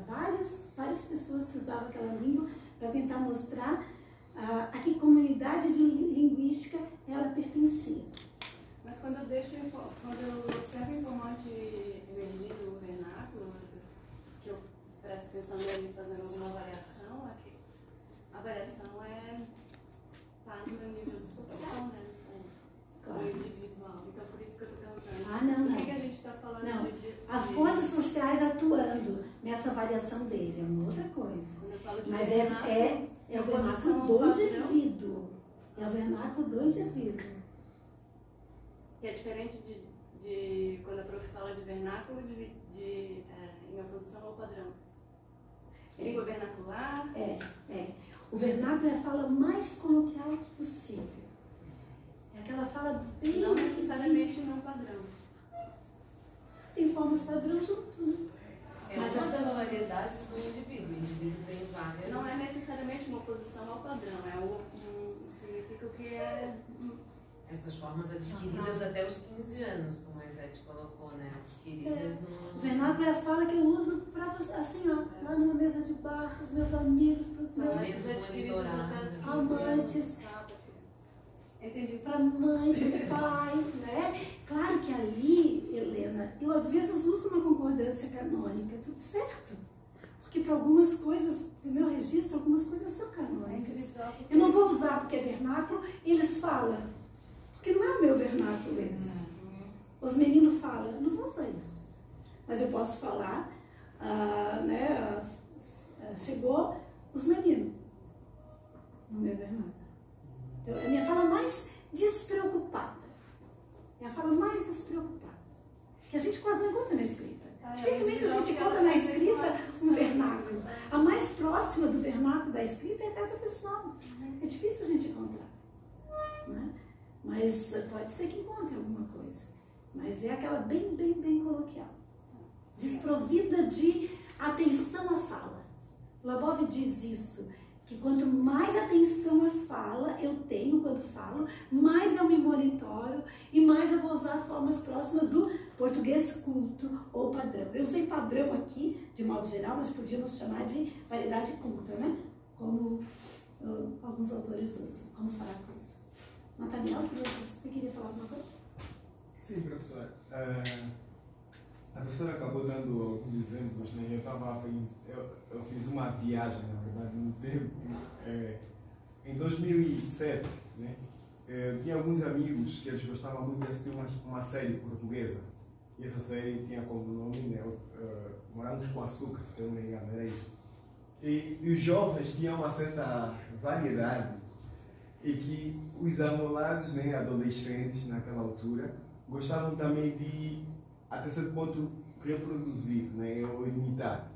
várias pessoas que usavam aquela língua para tentar mostrar a que comunidade de linguística ela pertencia. Mas quando eu deixo, quando eu observo o informante emergir do vernáculo, que eu presto atenção nele fazendo alguma variação, aqui, a variação é tá no nível social, né? Claro. individual. Então por isso que eu estou perguntando. Ah, não, não. Por que, a gente está falando não. de, de. Há forças sociais atuando nessa variação dele, é uma outra coisa. Quando eu falo de Mas é, é, é o vernáculo do indivíduo. É o vernáculo do indivíduo. Que é diferente de, de quando a prof fala de vernáculo de, de, é, em oposição ao padrão. É. Língua vernacular. É, é. O vernáculo é a fala mais coloquial possível. É aquela fala bem. Não necessariamente não padrão. Tem formas padrão junto, né? É Mas uma das variedades do indivíduo. O indivíduo tem várias. Não é necessariamente uma oposição ao padrão, é o, um, significa o que é. Essas formas adquiridas até os 15 anos, como a Isete colocou, né? Adquiridas O no. vernáculo é a fala que eu uso para fazer assim, ó, lá numa mesa de bar, com meus amigos, para os meus Menos adquiridas até os 15 amantes, Entendi. para mãe, para pai, né? Claro que ali, Helena, eu às vezes uso uma concordância canônica, tudo certo. Porque para algumas coisas, no meu registro, algumas coisas são canônicas. Eu não vou usar porque é vernáculo, eles falam. Porque não é o meu vernáculo esse. Os meninos falam, não vou usar isso. Mas eu posso falar, ah, né? ah, chegou os meninos no meu vernáculo. Então, é a minha fala mais despreocupada. É a fala mais despreocupada. Que a gente quase não encontra na escrita. Ah, é, Dificilmente a gente encontra na escrita um vernáculo. A mais próxima do vernáculo da escrita é a carta pessoal. É difícil a gente encontrar. Né? Mas pode ser que encontre alguma coisa. Mas é aquela bem, bem, bem coloquial. Desprovida de atenção à fala. Labov diz isso, que quanto mais atenção à fala eu tenho quando falo, mais eu me monitoro e mais eu vou usar formas próximas do português culto ou padrão. Eu usei padrão aqui, de modo geral, mas podíamos chamar de variedade culta, né? Como uh, alguns autores usam. Como falar com isso? Nathaniel, queria- você queria falar alguma coisa? Sim, professora. É, a professora acabou dando alguns exemplos, né? Eu, tava, eu, eu fiz uma viagem, na verdade, no tempo. é, em 2007, né? é, tinha alguns amigos que eles gostavam muito de assistir uma, uma série portuguesa. E essa série tinha como nome né, Morangos com Açúcar, se eu não me engano, era isso. E, e os jovens tinham uma certa variedade e que os amolados, né, adolescentes naquela altura, gostavam também de, até certo ponto, reproduzir, né, ou imitar.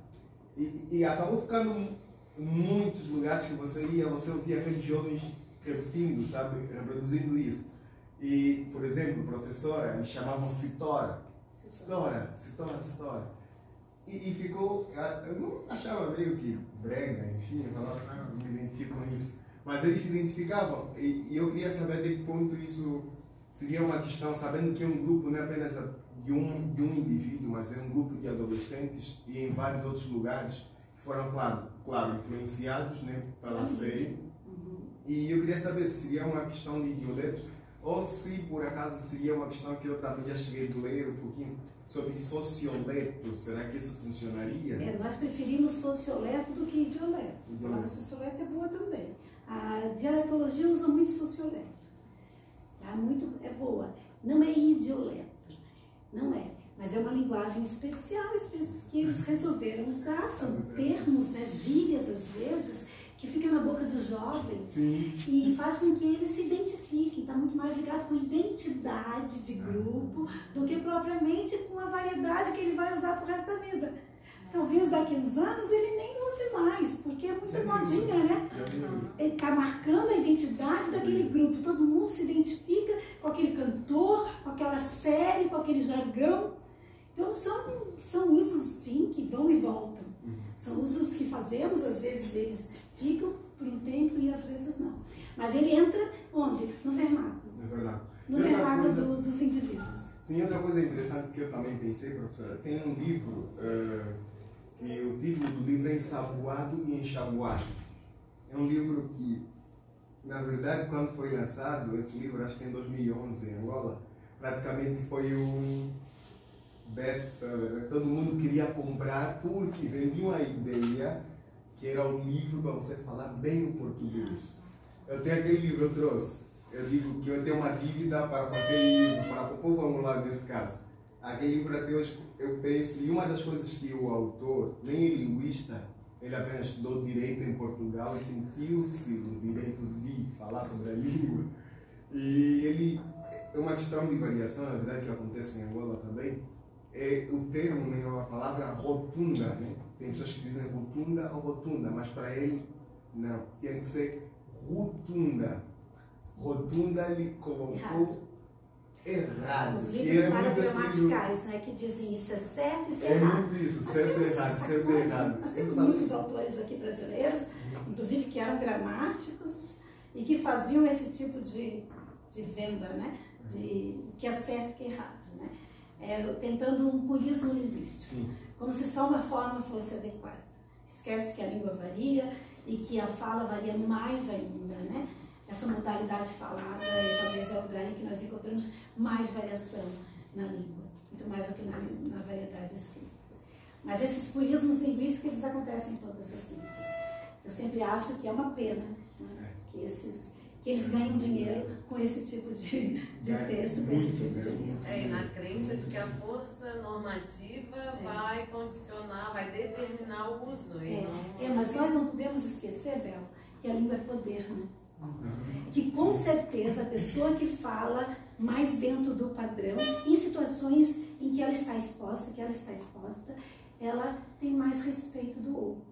E, e acabou ficando em muitos lugares que você ia, você ouvia aqueles jovens repetindo, sabe, reproduzindo isso. E, por exemplo, professora, eles chamavam Citora. Citora, Citora, Citora. E, e ficou, eu não achava meio que brega, enfim, eu falava, ah, não me identifico com isso. Mas eles se identificavam. E, e eu queria saber até que ponto isso seria uma questão, sabendo que é um grupo não é apenas de um, de um indivíduo, mas é um grupo de adolescentes e em vários outros lugares foram, claro, claro influenciados né, pela CEI. E eu queria saber se seria uma questão de idioletos ou se por acaso seria uma questão que eu também já cheguei a ler um pouquinho sobre socioleto. Será que isso funcionaria? É, nós preferimos socioleto do que idioleto. A palavra socioleto é boa também. A dialetologia usa muito socioleto. Tá? Muito, é boa. Não é idioleto. Não é. Mas é uma linguagem especial espe- que eles resolveram usar. São termos, né, gírias às vezes, que ficam na boca dos jovens e faz com que eles se identifiquem. Está muito mais ligado com identidade de grupo do que propriamente com a variedade que ele vai usar pro resto da vida. Talvez daqui a uns anos ele nem use mais, porque é muito modinha, né? Ele está marcando a identidade daquele grupo. Todo mundo se identifica com aquele cantor, com aquela série, com aquele jargão. Então são, são usos sim que vão e voltam. São usos que fazemos, às vezes eles ficam por um tempo e às vezes não. Mas ele entra onde? No vernáculo. É verdade. No vernáculo do- dos indivíduos. Sim, outra coisa interessante que eu também pensei, professora, tem um livro eh, que o título do livro é Ensaboado e Enxaboado. É um livro que, na verdade, quando foi lançado, esse livro, acho que em 2011, em Angola, praticamente foi um best-seller. né? Todo mundo queria comprar porque vendiam a ideia que era o livro para você falar bem o português. Eu tenho aquele livro, eu trouxe. Eu digo que eu tenho uma dívida para com aquele livro, para o povo angolano nesse caso. Aquele hoje eu penso, e uma das coisas que o autor, nem linguista, ele apenas estudou direito em Portugal e sentiu-se no direito de falar sobre a língua. E ele, é uma questão de variação, na verdade, que acontece em Angola também, é o termo, né, a palavra rotunda, né? Tem pessoas que dizem rotunda ou rotunda, mas para ele, não, tem que ser rotunda. Rotunda ele colocou errado. Os livros é livro- parogramaticais, né, que dizem isso é certo e isso é, É errado. muito isso, certo e errado, certo e errado. Nós temos Exato. muitos autores aqui brasileiros, inclusive que eram gramáticos e que faziam esse tipo de, de venda, né? De o que é certo e o que é errado, né? É, tentando um purismo linguístico, como se só uma forma fosse adequada. Esquece que a língua varia e que a fala varia mais ainda, né? Essa modalidade falada é, talvez é o lugar em que nós encontramos mais variação na língua, muito mais do que na, na variedade escrita. Mas esses purismos linguísticos eles acontecem em todas as línguas. Eu sempre acho que é uma pena né, que, esses, que eles ganham dinheiro com esse tipo de, de texto, com esse tipo de livro. É, e na crença de que a força normativa vai condicionar, vai determinar o uso. E É, não... é, mas nós não podemos esquecer, Bel, que a língua é poder, né? Que com certeza a pessoa que fala mais dentro do padrão, em situações em que ela está exposta, que ela está exposta, ela tem mais respeito do outro.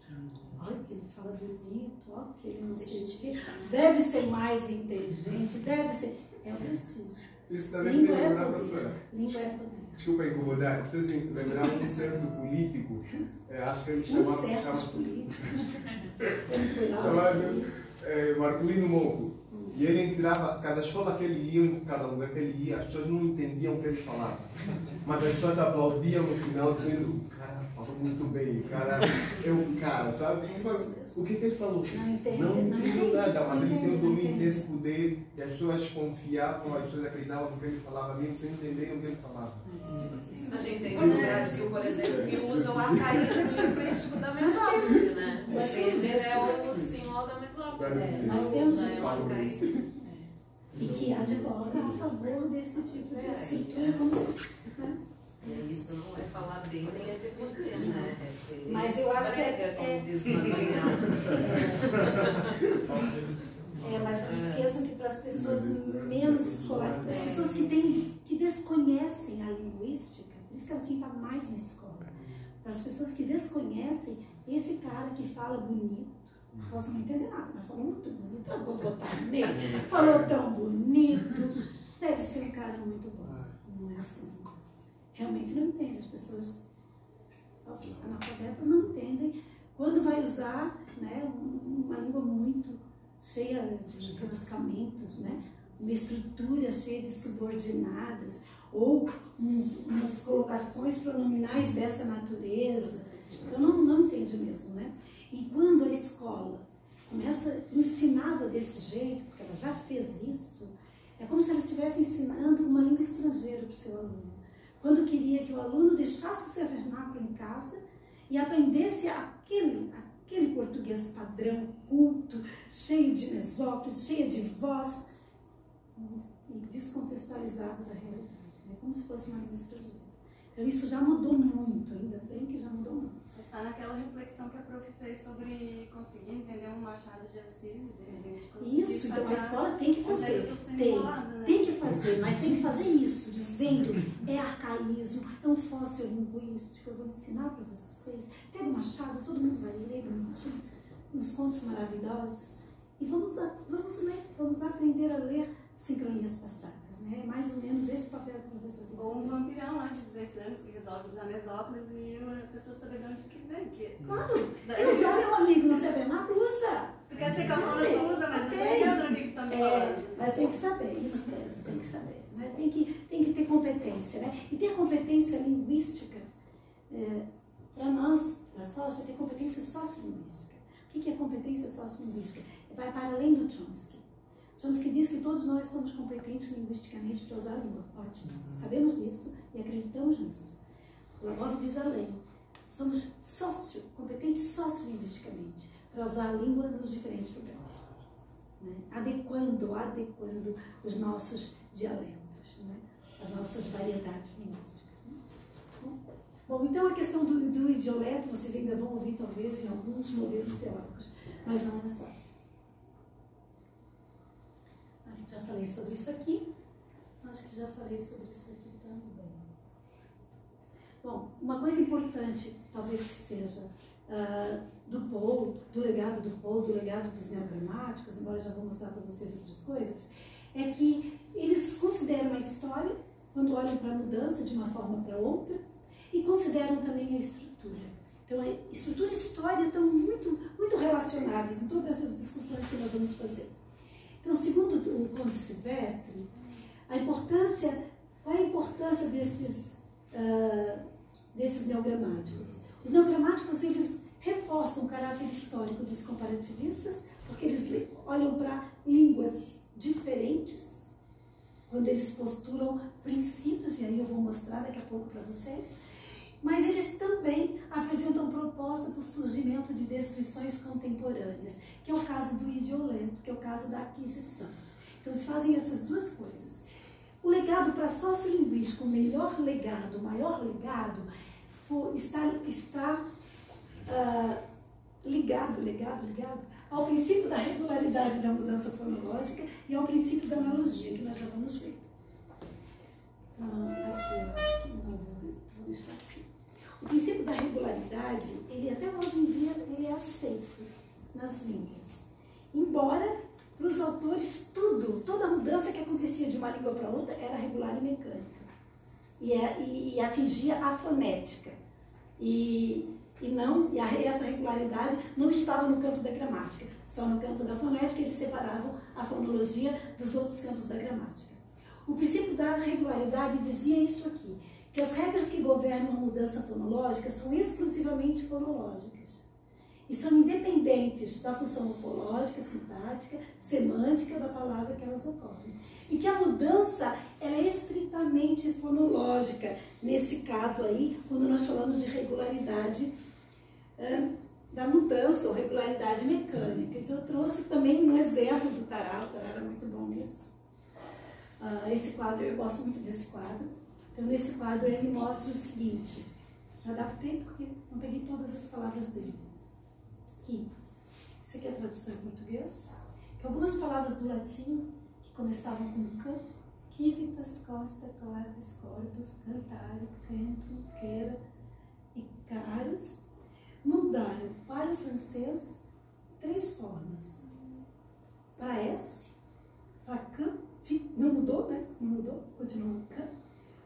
Olha que ele fala bonito, olha que ele não sei o quê. Deve ser mais inteligente, deve ser. É o prestígio. Isso também Língua fez é lembrar, poder. professora. Língua é poder. Desculpa incomodar, fez lembrar um certo político, é, acho que ele chamava. Um certos chama- políticos. Vamos cuidar dos chamado é, Marcolino Moco. E ele entrava, cada escola que ele ia, em cada lugar que ele ia, as pessoas não entendiam o que ele falava. Mas as pessoas aplaudiam no final, dizendo: o cara falou muito bem, o cara é o cara, sabe? O que, que ele falou? Não entende, Não entende, nada, mas ele tem o domínio desse poder e as pessoas confiavam, as pessoas acreditavam no que ele falava, mesmo sem entenderem o que ele falava. A gente tem no Brasil, por exemplo, que usa o arcaísmo linguístico da mesópole, né? Temos Temer é o símbolo da mesópole. É, nós temos Né? arcaísmo. E que advoga a favor desse tipo de É, como se. né? E isso não é falar bem nem é poder, né? É ser Mas eu acho que é- como é- diz o Nathaniel. *laughs* É, mas não esqueçam que para as pessoas menos escolares, as pessoas que, têm, que desconhecem a linguística, por isso que ela tinha que estar mais na escola, para as pessoas que desconhecem, esse cara que fala bonito, A Rosa não entende nada, mas falou muito bonito. Eu vou votar *laughs* nele. Falou tão bonito. Deve ser um cara muito bom. Não é assim. Realmente não entende. As pessoas analfabetas não entendem quando vai usar né, uma língua muito cheia de rebuscamentos, né? uma estrutura cheia de subordinadas, ou uns, umas colocações pronominais dessa natureza. Então não, não entende mesmo, né? E quando a escola começa, ensinava desse jeito, porque ela já fez isso, é como se ela estivesse ensinando uma língua estrangeira para o seu aluno. Quando queria que o aluno deixasse o seu vernáculo em casa e aprendesse aquele, aquele português padrão, culto, cheio de mesóclise, cheio de voz e descontextualizado da realidade, né? como se fosse uma língua estrangeira. Então isso já mudou muito, ainda bem que já mudou muito. Está naquela reflexão que a prof fez sobre conseguir entender um Machado de Assis, de Isso, então a escola tem que fazer. Tem, né? tem que fazer, mas tem que fazer isso, dizendo é arcaísmo, é um fóssil linguístico, eu vou ensinar para vocês. Pega o Machado, todo mundo vai ler bonitinho, uns contos maravilhosos, e vamos, vamos ler, vamos aprender a ler sincronias passadas. Né? É mais ou menos esse papel que o professor tem Ou um vampirão lá de 200 anos que resolve usar mesóclise e a pessoa saber de onde que vem. Que... Claro! Quer usar *laughs* meu amigo no seu vernáculo, usa! Tu quer ser cafona, tu usa, mas okay. não entendo o que tá me falando. É, mas tem que saber, isso mesmo, tem que saber. Né? Tem, que, tem que ter competência. Né? E ter competência linguística, é, para nós, na sócio, ter competência sociolinguística. O que é competência sociolinguística? Vai para além do Chomsky. Chomsky diz que todos nós somos competentes linguisticamente para usar a língua. Ótimo. Sabemos disso e acreditamos nisso. Labov diz além. Somos sócio, competentes sociolinguisticamente para usar a língua nos diferentes lugares. Né? Adequando, adequando os nossos dialetos, né? as nossas variedades linguísticas. Né? Bom, então a questão do, do idioleto vocês ainda vão ouvir talvez em alguns modelos teóricos, mas não é sócio já falei sobre isso aqui. Acho que já falei sobre isso aqui também. Bom, uma coisa importante, talvez que seja uh, do Paul, do legado do Paul, do legado dos neogramáticos, embora já vou mostrar para vocês outras coisas, é que eles consideram a história, quando olham para a mudança de uma forma para outra, e consideram também a estrutura. Então, a estrutura e história estão muito, muito relacionadas em todas essas discussões que nós vamos fazer. Então, segundo o Conde Silvestre, a importância, qual é a importância desses, uh, desses neogramáticos? Os neogramáticos, eles reforçam o caráter histórico dos comparativistas, porque eles olham para línguas diferentes, quando eles postulam princípios, e aí eu vou mostrar daqui a pouco para vocês, mas eles também apresentam proposta para o surgimento de descrições contemporâneas, que é o caso do idioleto, que é o caso da aquisição. Então, eles fazem essas duas coisas. O legado para sociolinguístico, o melhor legado, o maior legado, for, está, está uh, ligado, ligado, ligado ao princípio da regularidade da mudança fonológica e ao princípio da analogia, que nós já vamos ver. Uh, aqui, eu acho que não, vou deixar aqui. O princípio da regularidade, ele até hoje em dia, ele é aceito nas línguas. Embora, para os autores, tudo, toda mudança que acontecia de uma língua para outra era regular e mecânica. E, é, e, e atingia a fonética. E, e não e a, essa regularidade não estava no campo da gramática, só no campo da fonética eles separavam a fonologia dos outros campos da gramática. O princípio da regularidade dizia isso aqui, que as regras que governam a mudança fonológica são exclusivamente fonológicas e são independentes da função morfológica, sintática, semântica da palavra que elas ocorrem. E que a mudança é estritamente fonológica, nesse caso aí, quando nós falamos de regularidade da mudança ou regularidade mecânica. Então eu trouxe também um exemplo do Tará, o Tará era muito bom nisso. Uh, esse quadro, eu gosto muito desse quadro. Então, nesse quadro, ele mostra o seguinte: adaptei porque não peguei todas as palavras dele. Aqui, isso aqui é a tradução em português, que algumas palavras do latim que começavam com can, civitas, costa, claves, corpus, cantário, canto, queira e caros, mudaram para o francês três formas. Para S, para CAN, não mudou, né? Não mudou, continua CAN,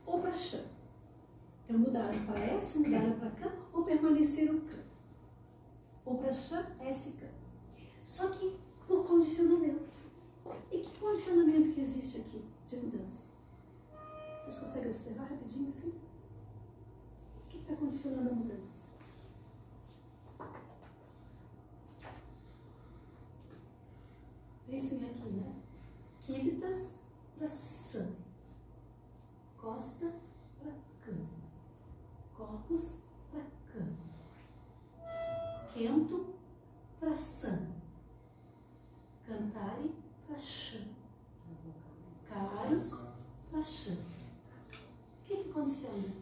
ou para CHAN. Então mudaram para S, mudaram para CAN, ou permaneceram CAN. Ou para CHAN, S, CAN. Só que por condicionamento. E que condicionamento que existe aqui de mudança? Vocês conseguem observar rapidinho assim? O que está condicionando a mudança? Pensem aqui, né? Quívitas para Sam. Costa para Cam. Corpus para Cam. Quento para Sam. Cantare para Chã. Caros para Chã. O que, que condiciona?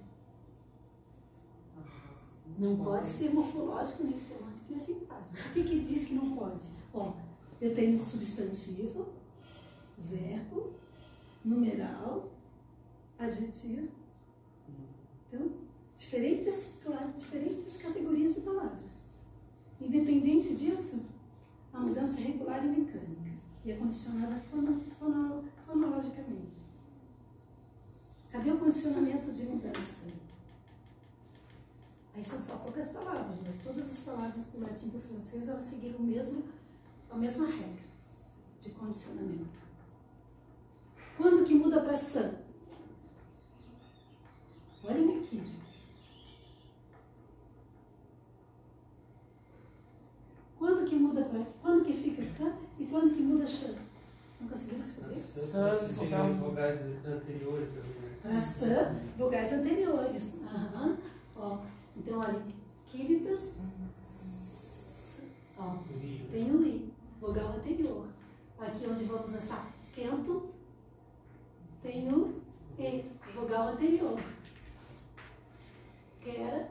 Não pode ser morfológico, nem semântico, nem sintático. Por que, que diz que não pode? Ó, eu tenho substantivo, verbo, numeral, adjetivo. Então, diferentes, claro, diferentes categorias de palavras. Independente disso, a mudança é regular e mecânica e é condicionada fono, fono, fonologicamente. Cadê o condicionamento de mudança? Aí são só poucas palavras, mas todas as palavras do latim para o francês elas seguiram o mesmo, a mesma regra de condicionamento. Quando que muda para san? Olhem aqui. Quando que muda para. Quando que fica can e quando que muda chan? Não conseguiram descobrir? Seguem vogais anteriores também. Para san, vogais anteriores. Aham. Ó, então, olha, quívitas. Ó, tem o i, vogal anterior. Aqui onde vamos achar quento, tem o e, vogal anterior. Quera,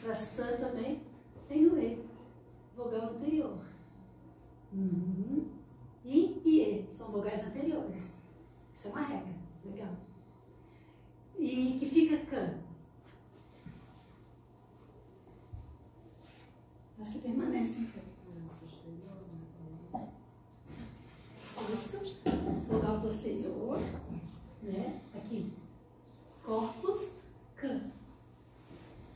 para san também, tem o e, vogal anterior. Uhum. I e e são vogais anteriores. Isso é uma regra. Legal. E que fica can. Acho que permanece então. Isso, vogal posterior, né? Aqui, corpus, can.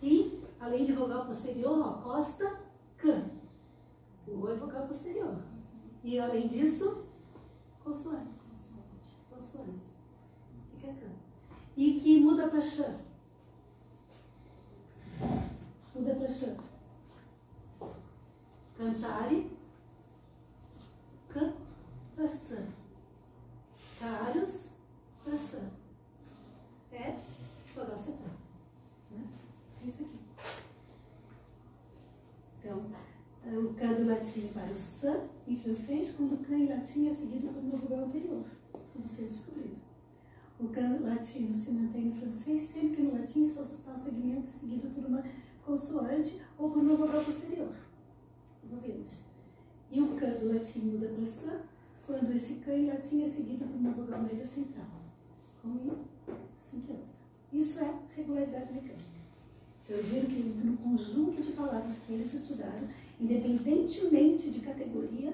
E, além de vogal posterior, ó, costa, can. O é vogal posterior. E, além disso, consoante. Consoante. consoante. Fica can. E que muda para chã. Muda para chã. Cantare, can, praçã. Caros, praçã. É vogal central. Né? É isso aqui. Então, é o can do latim para o san em francês, quando o can em latim é seguido uma vogal anterior, como vocês descobriram. O can latino se mantém no francês sempre que no latim só está o segmento seguido por uma consoante ou por uma vogal posterior. Ouvimos. E o can do latim muda para san quando esse can em latim é seguido por uma vogal média central. Como em que outra. Isso é regularidade mecânica. Eu giro que no conjunto de palavras que eles estudaram, independentemente de categoria,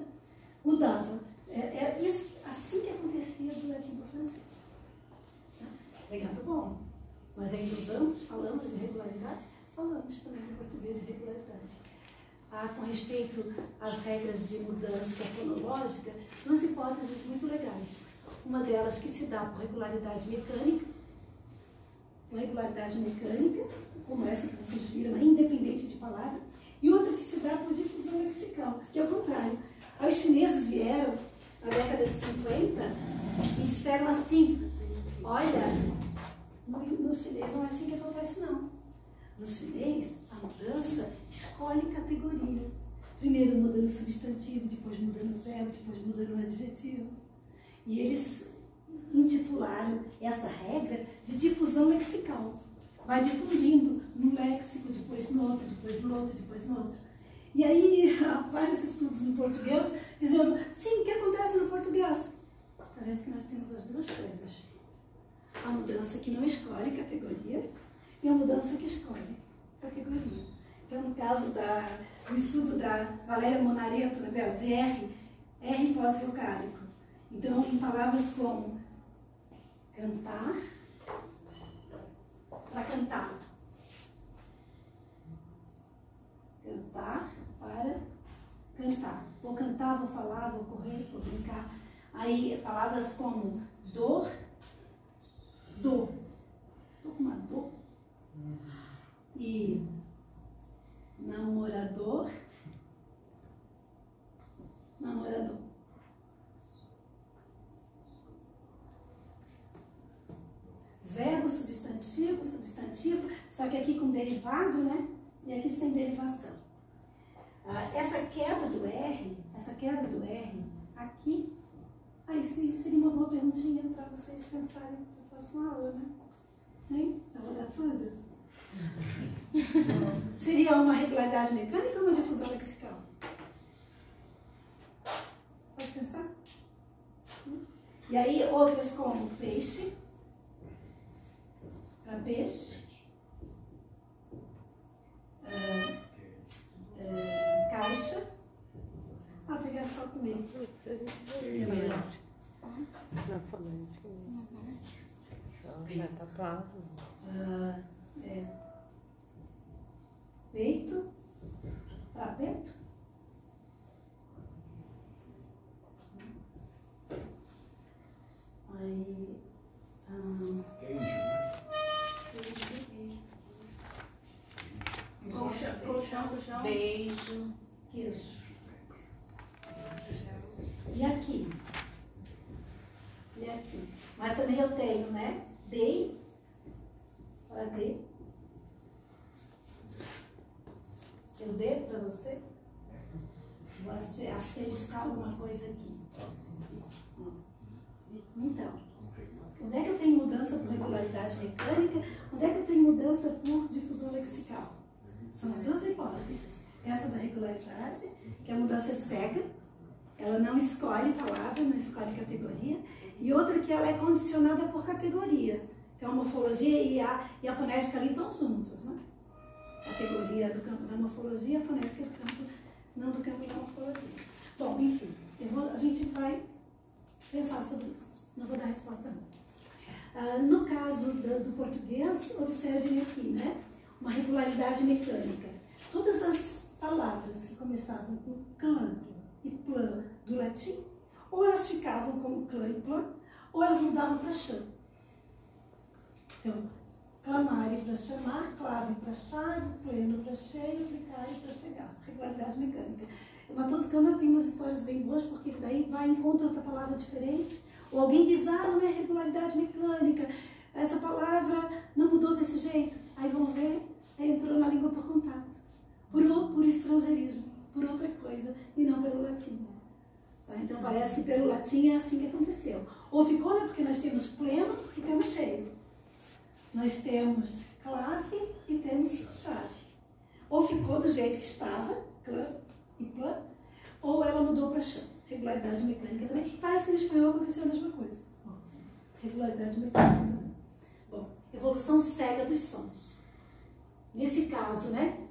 mudava. Era isso, assim que acontecia do latim para o francês. Tá? Legado bom. Mas ainda usamos, falamos de regularidade, falamos também no português de regularidade. Ah, com respeito às regras de mudança fonológica, duas hipóteses muito legais. Uma delas que se dá por regularidade mecânica, uma regularidade mecânica, como essa que vocês viram, independente de palavra, e outra que se dá por difusão lexical, que é o contrário. Aí os chineses vieram na década de 50 e disseram assim, olha, no, no chinês não é assim que acontece não. No chinês, a mudança escolhe categoria. Primeiro muda no substantivo, depois muda no verbo, depois muda no adjetivo. E eles intitularam essa regra de difusão lexical. Vai difundindo num léxico, depois no outro, depois no outro, depois no outro. E aí, vários estudos no português dizendo, sim, o que acontece no português? Parece que nós temos as duas coisas. A mudança que não escolhe categoria e a mudança que escolhe categoria. Então, no caso da, do estudo da Valéria Monareto, né, Bel, de R, R pós-vocálico. Então, em palavras como cantar, para cantar. Cantar para cantar. Vou cantar, vou falar, vou correr, vou brincar. Aí, palavras como dor, dor. Estou com uma dor. E namorador, namorador. Verbo, substantivo, substantivo, só que aqui com derivado, né? E aqui sem derivação. Ah, essa queda do R, essa queda do R, aqui, isso seria uma boa perguntinha para vocês pensarem na próxima aula, né? Hein? Já vou dar tudo? *laughs* Seria uma regularidade mecânica ou uma difusão lexical? Pode pensar? E aí, outras como peixe, para peixe, ah, ah, caixa. Ah, pegar só comigo. Na tá claro. Ah, é. Peito. Para peito. Aí. Ah, Queijo, colchão, colchão. Beijo. Queijo. E aqui? E aqui? Mas também eu tenho, né? Dei. Para dei. Eu dei para você? Vou aste- asteriscar alguma coisa aqui. Então, onde é que eu tenho mudança por regularidade mecânica? Onde é que eu tenho mudança por difusão lexical? São as duas hipóteses. Essa da regularidade, que a mudança é cega, ela não escolhe palavra, não escolhe categoria, e outra que ela é condicionada por categoria. Então a morfologia e a, e a fonética ali estão juntos, né? Categoria do campo da morfologia, a fonética do campo, não do campo da morfologia. Bom, enfim, vou- a gente vai pensar sobre isso. Não vou dar resposta não. Ah, no caso do, do português, observem aqui, né? Uma regularidade mecânica. Todas as palavras que começavam com clã e plã do latim, ou elas ficavam como clã e plã, ou elas mudavam para chã. Então, clamare para chamar, clave para chave, pleno para cheio, plicare para chegar. Regularidade mecânica. O Matheus Câmara tem umas histórias bem boas, porque daí vai em conta outra palavra diferente. Ou alguém diz, ah, não é regularidade mecânica, essa palavra não mudou desse jeito. Aí vão ver, entrou na língua por contato. Por, por estrangeirismo, por outra coisa, e não pelo latim. Tá? Então parece que pelo latim é assim que aconteceu. Ou ficou, né? Porque nós temos pleno e temos cheio. Nós temos clave e temos chave. Ou ficou do jeito que estava, clã e plã, ou ela mudou para chã. Regularidade mecânica também. Parece que no espanhol aconteceu a mesma coisa. Regularidade mecânica evolução cega dos sons. Nesse caso, né?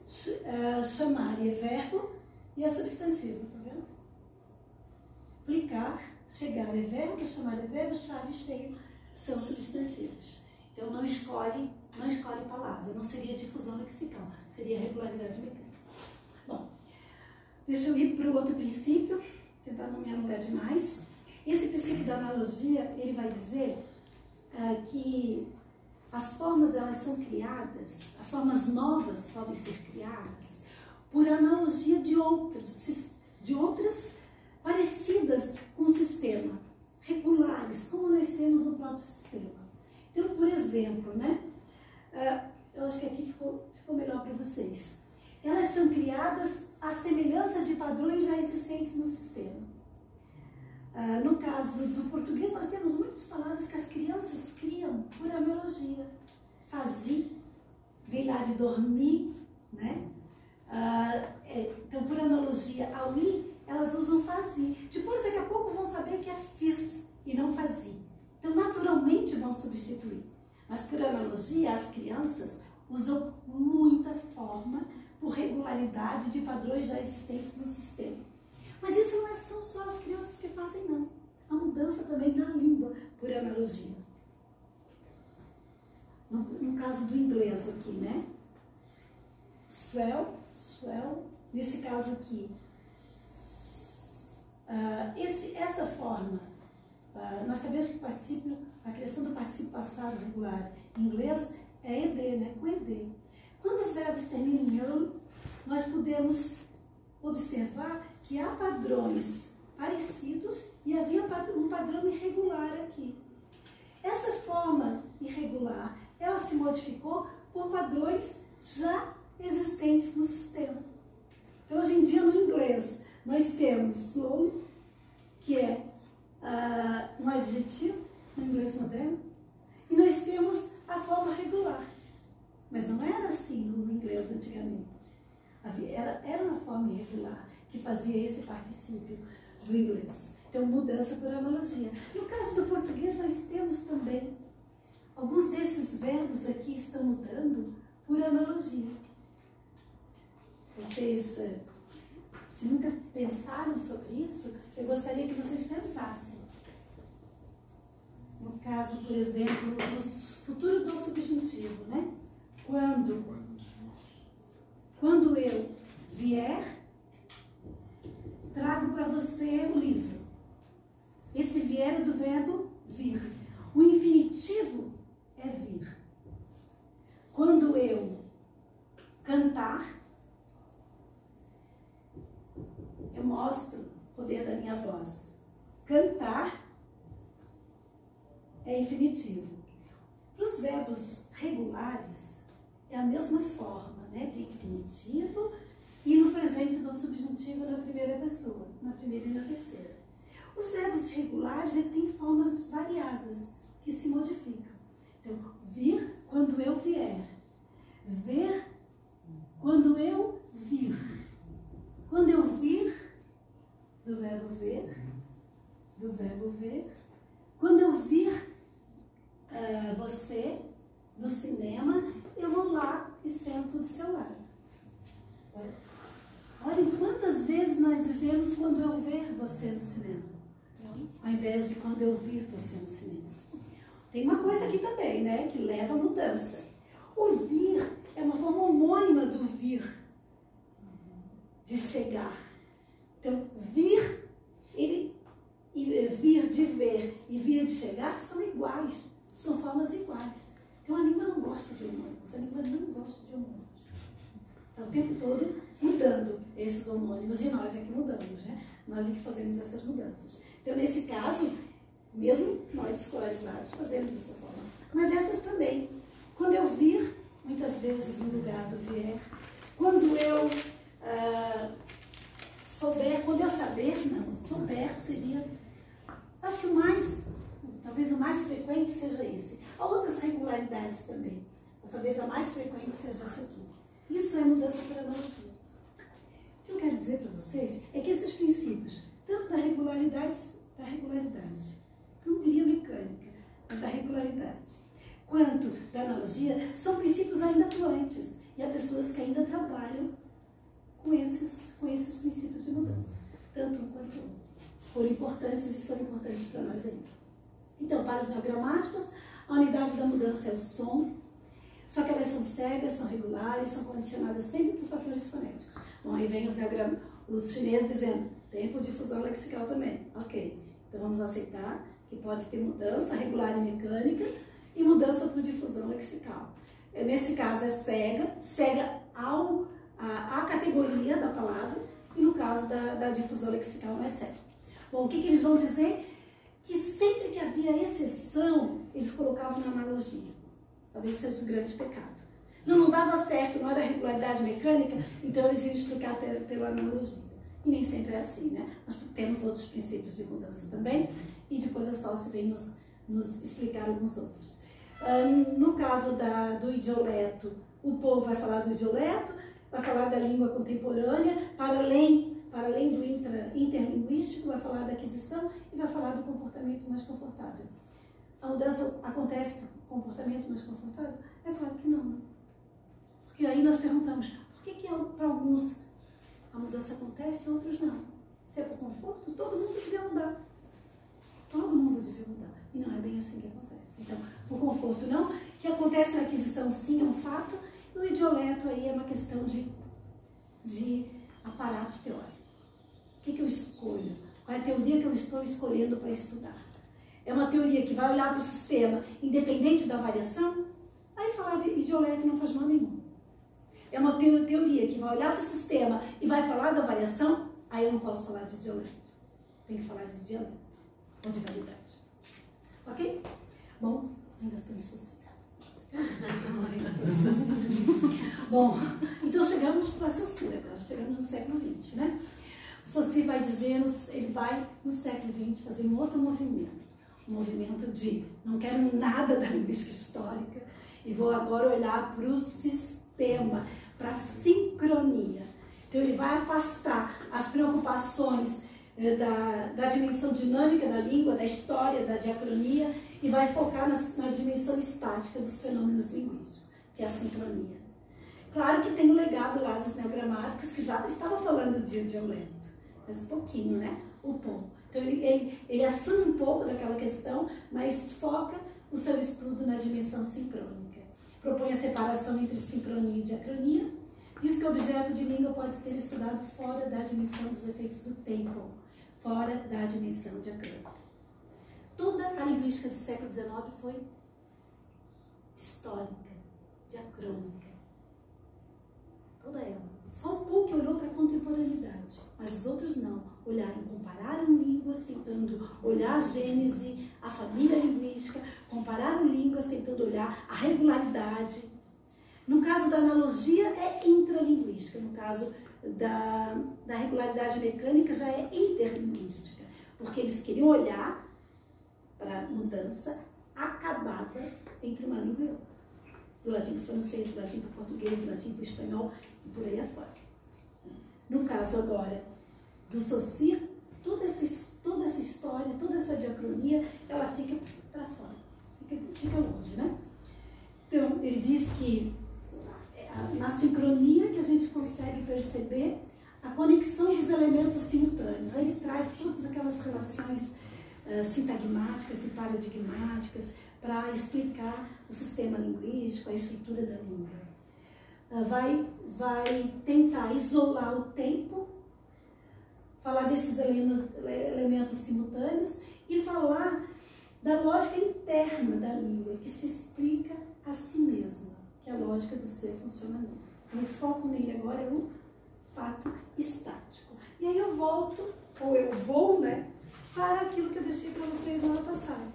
ah, chamar é verbo e é substantivo, tá vendo? Plicar, chegar é verbo, chamar é verbo, chave cheio são substantivos. Então não escolhe, não escolhe palavra, não seria difusão lexical, seria regularidade mecânica. Bom, deixa eu ir para o outro princípio, tentar não me alongar demais. Esse princípio da analogia, ele vai dizer ah, que as formas elas são criadas, as formas novas podem ser criadas por analogia de outros, de outras parecidas com o sistema, regulares, como nós temos no próprio sistema. Então, por exemplo, né? ah, eu acho que aqui ficou, ficou melhor para vocês. Elas são criadas à semelhança de padrões já existentes no sistema. Ah, no caso do português, nós temos muitas palavras que as crianças criam por analogia. Fazi, vem lá de dormir, né? Ah, é, então, por analogia ao i, elas usam fazi. Depois, daqui a pouco, vão saber que é fiz e não fazi. Então, naturalmente, vão substituir. Mas, por analogia, as crianças usam muita forma por regularidade de padrões já existentes no sistema. Mas isso não é são só as crianças fazem, não. A mudança também na língua, por analogia. No, no caso do inglês aqui, né? Swell, swell, nesse caso aqui, uh, esse, essa forma, uh, nós sabemos que o particípio, a criação do particípio passado regular em inglês é ed, né? Com ed. Quando os verbos terminam em nós podemos observar que há padrões parecidos e havia um padrão irregular aqui. Essa forma irregular, ela se modificou por padrões já existentes no sistema. Então, hoje em dia, no inglês, nós temos slowly, que é uh, um adjetivo no inglês moderno, e nós temos a forma regular. Mas não era assim no inglês antigamente. Era, era uma forma irregular que fazia esse particípio do inglês. Então, mudança por analogia. No caso do português, nós temos também alguns desses verbos aqui estão mudando por analogia. Vocês, eh, se nunca pensaram sobre isso, eu gostaria que vocês pensassem. No caso, por exemplo, do futuro do subjuntivo, né? Quando, quando eu vier, trago para você o livro. Esse vier é do verbo vir. O infinitivo é vir. Quando eu cantar, eu mostro o poder da minha voz. Cantar é infinitivo. Para os verbos regulares, é a mesma forma né, de infinitivo e no presente do subjuntivo na primeira pessoa, na primeira e na terceira. Os verbos regulares têm formas variadas que se modificam. Então, vir quando eu vier, ver quando eu vir. Quando eu vir, do verbo ver, do verbo ver. Quando eu vir uh, você no cinema, eu vou lá e sento do seu lado. Olhem quantas vezes nós dizemos quando eu ver você no cinema, ao invés de quando eu vir você no cinema. Tem uma coisa aqui também, né, que leva a mudança. O vir é uma forma homônima do vir, de chegar. Então, vir, ele, e vir de ver e vir de chegar são iguais, são formas iguais. Então, a língua não gosta de homônimos, a língua não gosta de homônimos. Está o tempo todo mudando esses homônimos e nós é que mudamos, né? Nós é que fazemos essas mudanças. Então, nesse caso, mesmo nós escolarizados fazemos dessa forma. Mas essas também. Quando eu vir, muitas vezes em lugar do vier, quando eu ah, souber, quando eu saber, não, souber seria, acho que o mais, talvez o mais frequente seja esse. Há outras regularidades também, mas talvez a mais frequente seja essa aqui. Isso é mudança por analogia. Que eu quero dizer para vocês é que esses princípios, tanto da regularidade, da regularidade, não diria mecânica, mas da regularidade, quanto da analogia, são princípios ainda atuantes. E há pessoas que ainda trabalham com esses, com esses princípios de mudança, tanto um quanto outro. Foram importantes e são importantes para nós ainda. Então, para os neogramáticos, a unidade da mudança é o som, só que elas são cegas, são regulares, são condicionadas sempre por fatores fonéticos. Bom, aí vem os, os chineses dizendo, tempo de fusão lexical também. Ok, então vamos aceitar que pode ter mudança regular e mecânica e mudança por difusão lexical. É, nesse caso é cega, cega ao, a, a categoria da palavra, e no caso da, da difusão lexical não é cega. Bom, o que, que eles vão dizer? Que sempre que havia exceção, eles colocavam na analogia. Talvez seja um grande pecado. Não, não dava certo, não era regularidade mecânica, então eles iam explicar pela, pela analogia. E nem sempre é assim, né? Nós temos outros princípios de mudança também, e depois a Salsi vem nos, nos explicar alguns outros. Um, no caso da, do idioleto, o povo vai falar do idioleto, vai falar da língua contemporânea, para além, para além do intra, interlinguístico, vai falar da aquisição e vai falar do comportamento mais confortável. A mudança acontece por comportamento mais confortável? É claro que não. Porque aí nós perguntamos, por que, que para alguns a mudança acontece e outros não? Se é por conforto, todo mundo devia mudar. Todo mundo devia mudar. E não é bem assim que acontece. Então, o conforto não. Que acontece na aquisição, sim, é um fato. E o idioleto aí é uma questão de, de aparato teórico. O que, que eu escolho? Qual é a teoria que eu estou escolhendo para estudar? É uma teoria que vai olhar para o sistema independente da variação? Aí falar de idioleto não faz mal nenhum. É uma teoria que vai olhar para o sistema e vai falar da variação? Aí eu não posso falar de idioleto. Tem que falar de dialeto ou de validade. Ok? Bom, ainda estou em. *laughs* Bom, então chegamos para Saussure agora, chegamos no século XX, né? O Saussure vai dizer, ele vai no século XX fazer um outro movimento, um movimento de não quero nada da *laughs* linguística histórica e vou agora olhar para o sistema, para a sincronia. Então ele vai afastar as preocupações eh, da, da dimensão dinâmica da língua, da história, da diacronia e vai focar na, na dimensão estática dos fenômenos linguísticos, que é a sincronia. Claro que tem o um legado lá dos neogramáticos, que já estava falando de idioleto, mas um pouquinho, né? O pom. Então ele, ele, ele assume um pouco daquela questão, mas foca o seu estudo na dimensão sincrônica. Propõe a separação entre sincronia e diacronia. Diz que o objeto de língua pode ser estudado fora da dimensão dos efeitos do tempo, fora da dimensão diacrônica. Toda a linguística do século XIX foi histórica, diacrônica. Toda ela. Só um pouco olhou para a contemporaneidade, mas os outros não. Olharam, compararam línguas, tentando olhar a gênese, a família linguística, compararam línguas, tentando olhar a regularidade. No caso da analogia, é intralinguística. No caso da, da regularidade mecânica, já é interlinguística. Porque eles queriam olhar para mudança acabada entre uma língua e outra. Do latim para o francês, do latim para o português, do latim para o espanhol e por aí afora. No caso agora do Saussure, toda essa, toda essa história, toda essa diacronia, ela fica para fora, fica, fica longe, né? Então, ele diz que é, na sincronia que a gente consegue perceber a conexão dos elementos simultâneos. Aí ele traz todas aquelas relações uh, sintagmáticas e paradigmáticas para explicar o sistema linguístico, a estrutura da língua. Uh, vai, vai tentar isolar o tempo, falar desses elementos simultâneos e falar da lógica interna da língua, que se explica a si mesma, que é a lógica do seu funcionamento. Então, o foco nele agora é o fato estático. E aí eu volto, ou eu vou, né, para aquilo que eu deixei para vocês na hora passada.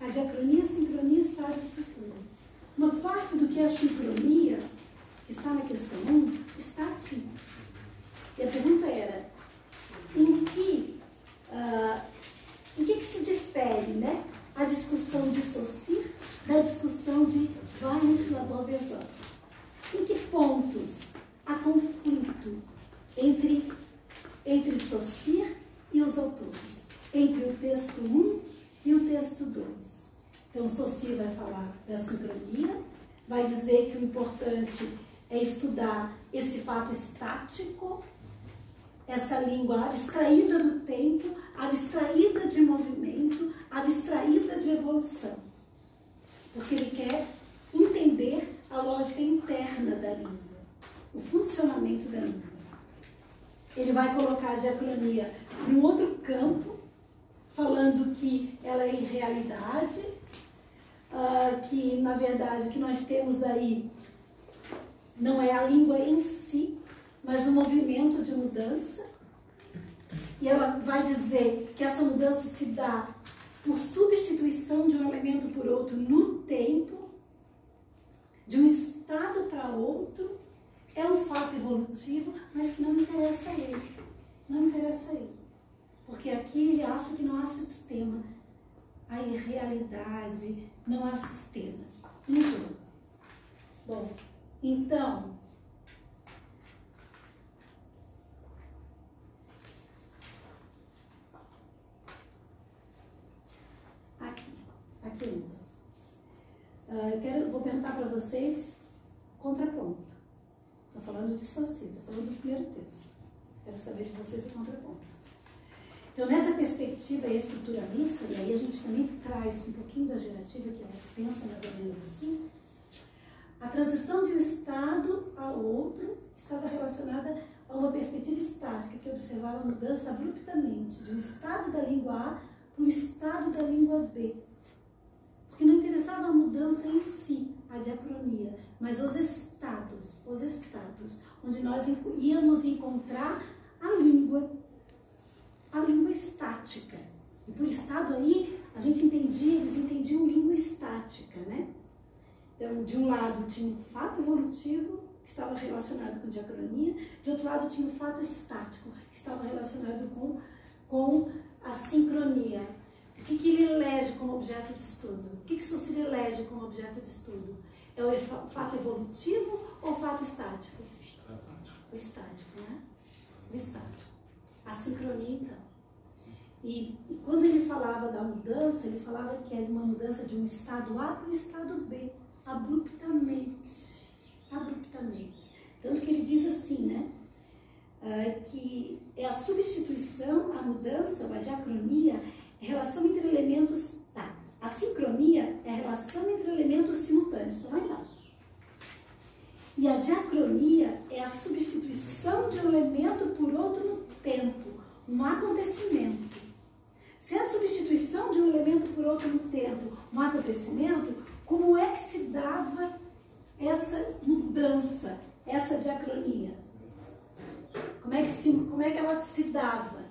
A diacronia, sincronia, estado e estrutura. Uma parte do que é a sincronia, que está na questão 1, está aqui. E a pergunta era, em que, uh, em que, que se difere né, a discussão de Saussure da discussão de Varnish Labov Em que pontos há conflito entre entre Saussure e os autores, entre o texto 1 e o texto 2. Então, Saussure vai falar da sincronia, vai dizer que o importante é estudar esse fato estático, essa língua abstraída do tempo, abstraída de movimento, abstraída de evolução. Porque ele quer entender a lógica interna da língua, o funcionamento da língua ele vai colocar a diacronia em outro campo, falando que ela é irrealidade, uh, que na verdade o que nós temos aí não é a língua em si, mas o movimento de mudança. E ela vai dizer que essa mudança se dá por substituição de um elemento por outro no tempo, de um estado para outro, é um fato evolutivo, mas que não interessa a ele. Não interessa a ele. Porque aqui ele acha que não há sistema. A irrealidade, não há sistema. Em jogo. Bom, então. Aqui, ainda. Uh, eu quero, vou perguntar para vocês contraponto. Estou falando de Soci, estou falando do primeiro texto. Quero saber de vocês o contraponto. Então, nessa perspectiva estruturalista, e aí a gente também traz um pouquinho da gerativa, que ela pensa mais ou menos assim, a transição de um estado a outro estava relacionada a uma perspectiva estática que observava a mudança abruptamente de um estado da língua A para o estado da língua B. Porque não interessava a mudança em si, a diacronia, mas os estados, os estados, onde nós íamos encontrar a língua, a língua estática. E por estado aí, a gente entendia, eles entendiam língua estática, né? Então, de um lado tinha o fato evolutivo, que estava relacionado com diacronia, de outro lado tinha o fato estático, que estava relacionado com, com a sincronia. O que, que ele elege como objeto de estudo? O que, que Saussure elege como objeto de estudo? É o fato evolutivo ou o fato estático? O estático, né? O estático. A sincronia, então. E, e quando ele falava da mudança, ele falava que era uma mudança de um estado A para um estado B, abruptamente. Abruptamente. Tanto que ele diz assim, né? Uh, que é a substituição, a mudança, a diacronia, é relação entre elementos. Tá. A sincronia é a relação entre elementos simultâneos. Lá embaixo. E a diacronia é a substituição de um elemento por outro no tempo, um acontecimento. Se é a substituição de um elemento por outro no tempo, um acontecimento, como é que se dava essa mudança, essa diacronia? Como é que, se, como é que ela se dava?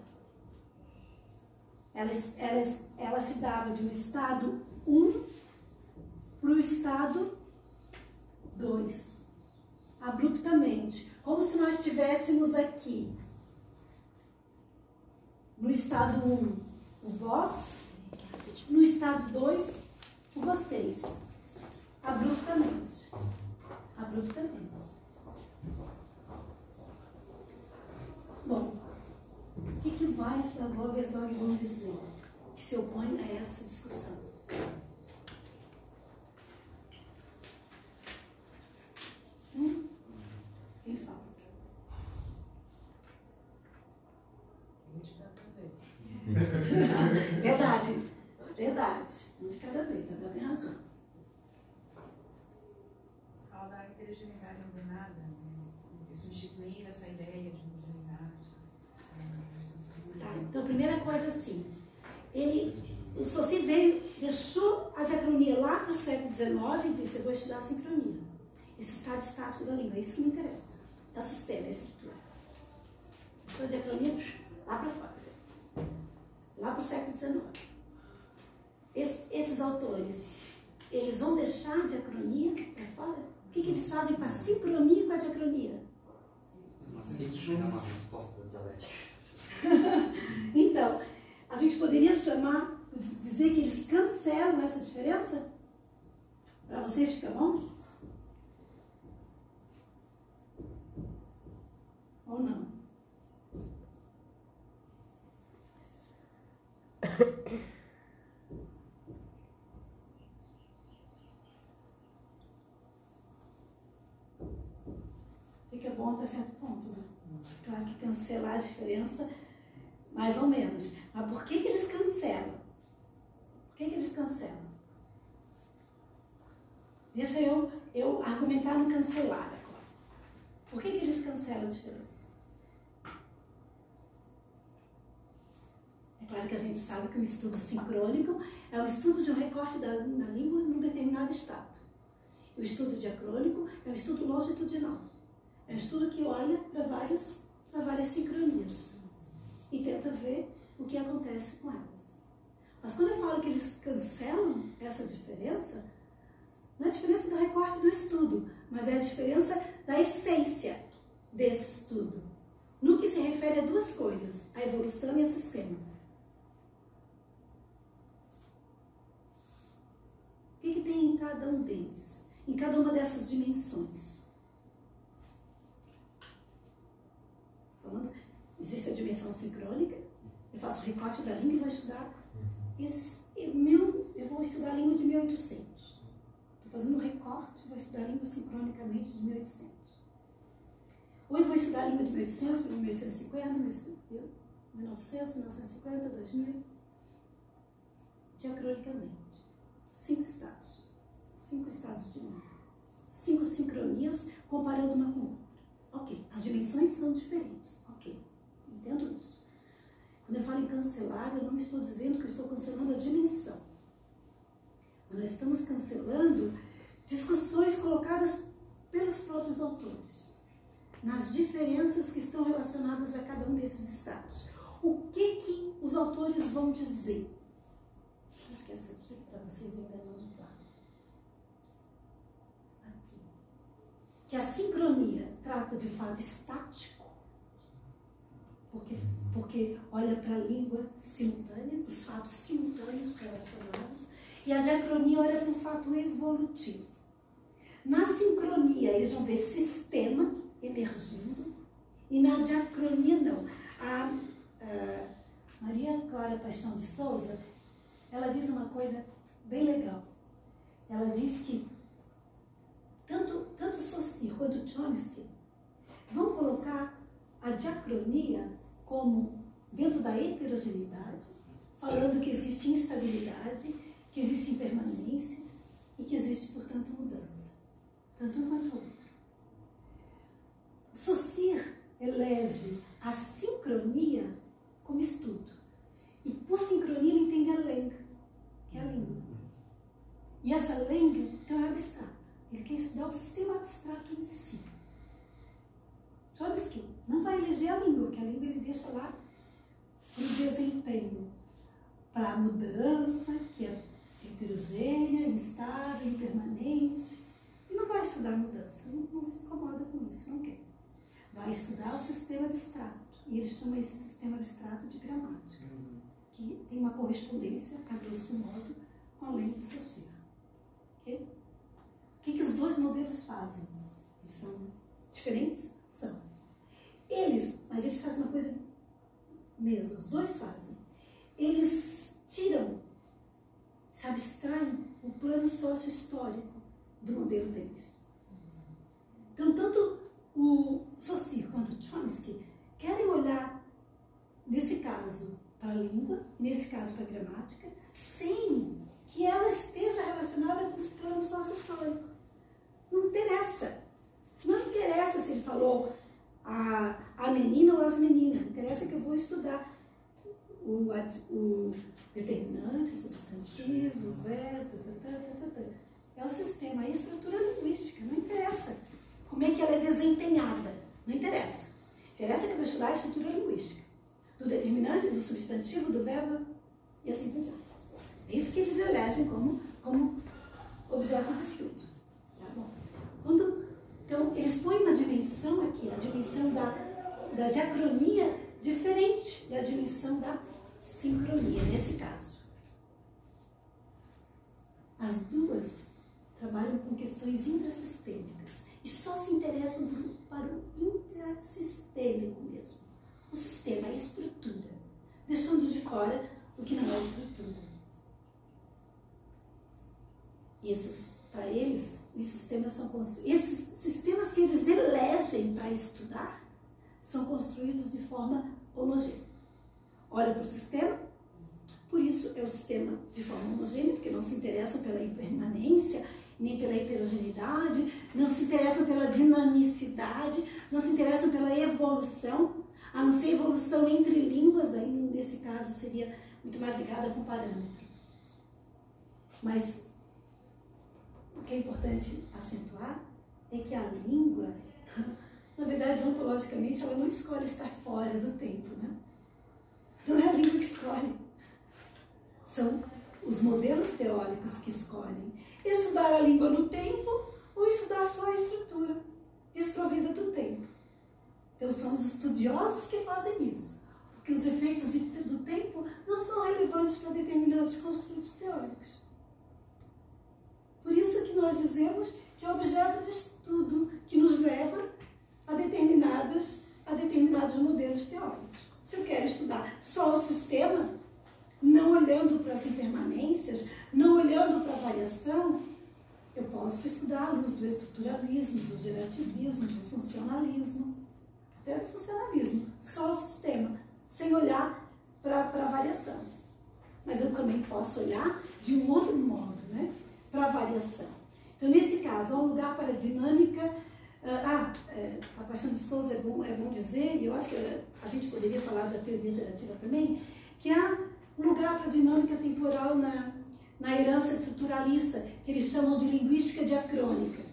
Ela, ela, ela se dava de um estado 1 para o estado 2, abruptamente. Como se nós estivéssemos aqui, no estado 1, o vós, no estado 2, o vocês. Abruptamente. Abruptamente. Bom, o que, que Weissler e Lovesog vão dizer que se opõe a essa discussão? Hum? Quem fala? *laughs* verdade, verdade. Um de cada vez, a tem razão. Fala da heterogeneidade ordenada, né? substituindo essa ideia de Então, primeira coisa assim, ele, o Soci veio, deixou a diacronia lá para o século XIX e disse, eu vou estudar a sincronia. Esse estado estático da língua, é isso que me interessa. É o sistema, é a estrutura. Deixou a diacronia lá para fora. Lá para o século XIX. Esse, esses autores, eles vão deixar a diacronia para fora? O que, que eles fazem com a sincronia com a diacronia? Não é uma resposta dialética. *laughs* então, a gente poderia chamar, dizer que eles cancelam essa diferença? Para vocês fica bom? Ou não? *coughs* Fica bom até certo ponto, né? Claro que cancelar a diferença mais ou menos. Mas por que, que eles cancelam? Por que, que eles cancelam? Deixa eu, eu argumentar no cancelar agora. Por que, que eles cancelam a diferença? É claro que a gente sabe que o estudo sincrônico é um estudo de um recorte da, na língua num determinado estado. O estudo diacrônico é um estudo longitudinal. É um estudo que olha para várias sincronias e tenta ver o que acontece com elas. Mas quando eu falo que eles cancelam essa diferença, não é a diferença do recorte do estudo, mas é a diferença da essência desse estudo. No que se refere a duas coisas, a evolução e o sistema. O que, que tem em cada um deles? Em cada uma dessas dimensões? Falando Existe a dimensão sincrônica. Eu faço recorte da língua e vou estudar esses, mil, eu vou estudar a língua de 1800. Estou fazendo um recorte, vou estudar estudar a língua sincronicamente de 1800. Ou eu vou estudar a língua de 1800, 1850, 1900, 1950, 2000, diacronicamente. Cinco estados. Cinco estados de língua. Cinco sincronias comparando uma com outra. Ok, as dimensões são diferentes. Entendo isso. Quando eu falo em cancelar, eu não estou dizendo que eu estou cancelando a dimensão. Nós estamos cancelando discussões colocadas pelos próprios autores, nas diferenças que estão relacionadas a cada um desses estados. O que que os autores vão dizer? Acho que essa aqui, para vocês entenderem claro. Aqui. Que a sincronia trata de fato estático, porque, porque olha para a língua simultânea, os fatos simultâneos relacionados, e a diacronia olha para o fato evolutivo. Na sincronia, eles vão ver sistema emergindo, e na diacronia, não. A, a Maria Clara Paixão de Souza, ela diz uma coisa bem legal. Ela diz que tanto, tanto Saussure quanto Chomsky vão colocar a diacronia como dentro da heterogeneidade, falando que existe instabilidade que existe impermanência e que existe, portanto, mudança, tanto um quanto outro. Saussure elege a sincronia como estudo. E por sincronia ele entende a lenga, que é a língua. E essa lenga, então, é abstrata. Ele quer estudar o sistema abstrato em si. Chomsky não vai eleger a língua, porque a língua ele deixa lá para o desempenho, para a mudança, que é heterogênea, instável, impermanente. E não vai estudar mudança, não, não se incomoda com isso, não quer. Vai estudar o sistema abstrato. E ele chama esse sistema abstrato de gramática, que tem uma correspondência, a grosso modo, com a de Saussure. Okay? O que, que os dois modelos fazem? Eles são diferentes? São. Eles, mas eles fazem uma coisa mesmo, os dois fazem. Eles tiram se abstraem o plano sócio-histórico do modelo deles. Então, tanto o Saussure quanto o Chomsky querem olhar, nesse caso, para a língua, nesse caso, para a gramática, sem que ela esteja relacionada com os planos sócio-históricos. Não interessa. Não interessa se ele falou a, a menina ou as meninas. Interessa que eu vou estudar o, o determinante, o substantivo, o verbo, tá, tá, tá, é o sistema, é a estrutura linguística, não interessa como é que ela é desempenhada, não interessa. Interessa que eu vou estudar a estrutura linguística, do determinante, do substantivo, do verbo e assim por diante. É isso que eles elegem como, como objeto de estudo. Tá bom? Quando, então, eles põem uma dimensão aqui, a dimensão da, da diacronia diferente da dimensão da sincronia, nesse caso. As duas trabalham com questões intrasistêmicas e só se interessam para o intrasistêmico mesmo. O sistema, a estrutura, deixando de fora o que não é estrutura. E esses, para eles, os sistemas são construídos. Esses sistemas que eles elegem para estudar são construídos de forma homogênea olha para o sistema, por isso é o sistema de forma homogênea, porque não se interessam pela impermanência, nem pela heterogeneidade, não se interessam pela dinamicidade, não se interessam pela evolução, a não ser evolução entre línguas, aí nesse caso seria muito mais ligada com parâmetro. Mas o que é importante acentuar é que a língua, *laughs* na verdade, ontologicamente, ela não escolhe estar fora do tempo, né? Não é a língua que escolhe. São os modelos teóricos que escolhem. Estudar a língua no tempo ou estudar só a estrutura, desprovida do tempo. Então são os estudiosos que fazem isso. Porque os efeitos de, do tempo não são relevantes para determinados construtos teóricos. Por isso que nós dizemos que é objeto de estudo que nos leva a, determinadas, a determinados modelos teóricos. Se eu quero estudar só o sistema, não olhando para as impermanências, não olhando para a variação, eu posso estudar a luz do estruturalismo, do gerativismo, do funcionalismo, até do funcionalismo, só o sistema, sem olhar para a variação. Mas eu também posso olhar de um outro modo, né? Para variação. Então, nesse caso, há um lugar para a dinâmica. Ah, é, a Paixão de Souza é bom, é bom dizer, e eu acho que a gente poderia falar da teoria gerativa também, que há lugar para a dinâmica temporal na, na herança estruturalista, que eles chamam de linguística diacrônica.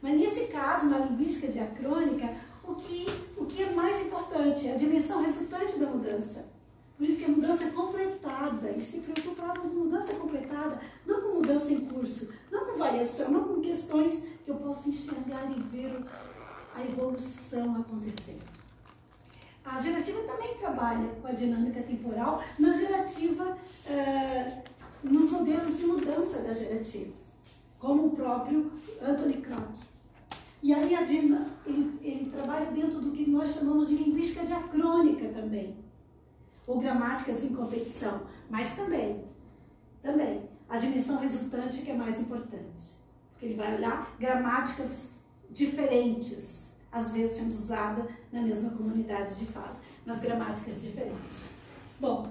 Mas nesse caso, na linguística diacrônica, o que, o que é mais importante é a dimensão resultante da mudança. Por isso que a mudança é completada. Ele se preocupava com mudança completada, não com mudança em curso, não com variação, não com questões que eu posso enxergar e ver a evolução acontecendo. A gerativa também trabalha com a dinâmica temporal na gerativa, eh, nos modelos de mudança da gerativa, como o próprio Anthony Kroc. E aí ele, ele trabalha dentro do que nós chamamos de linguística diacrônica também, ou gramáticas em competição, mas também, também, a dimensão resultante que é mais importante, porque ele vai olhar gramáticas diferentes, às vezes sendo usada na mesma comunidade de fala, mas gramáticas diferentes. Bom,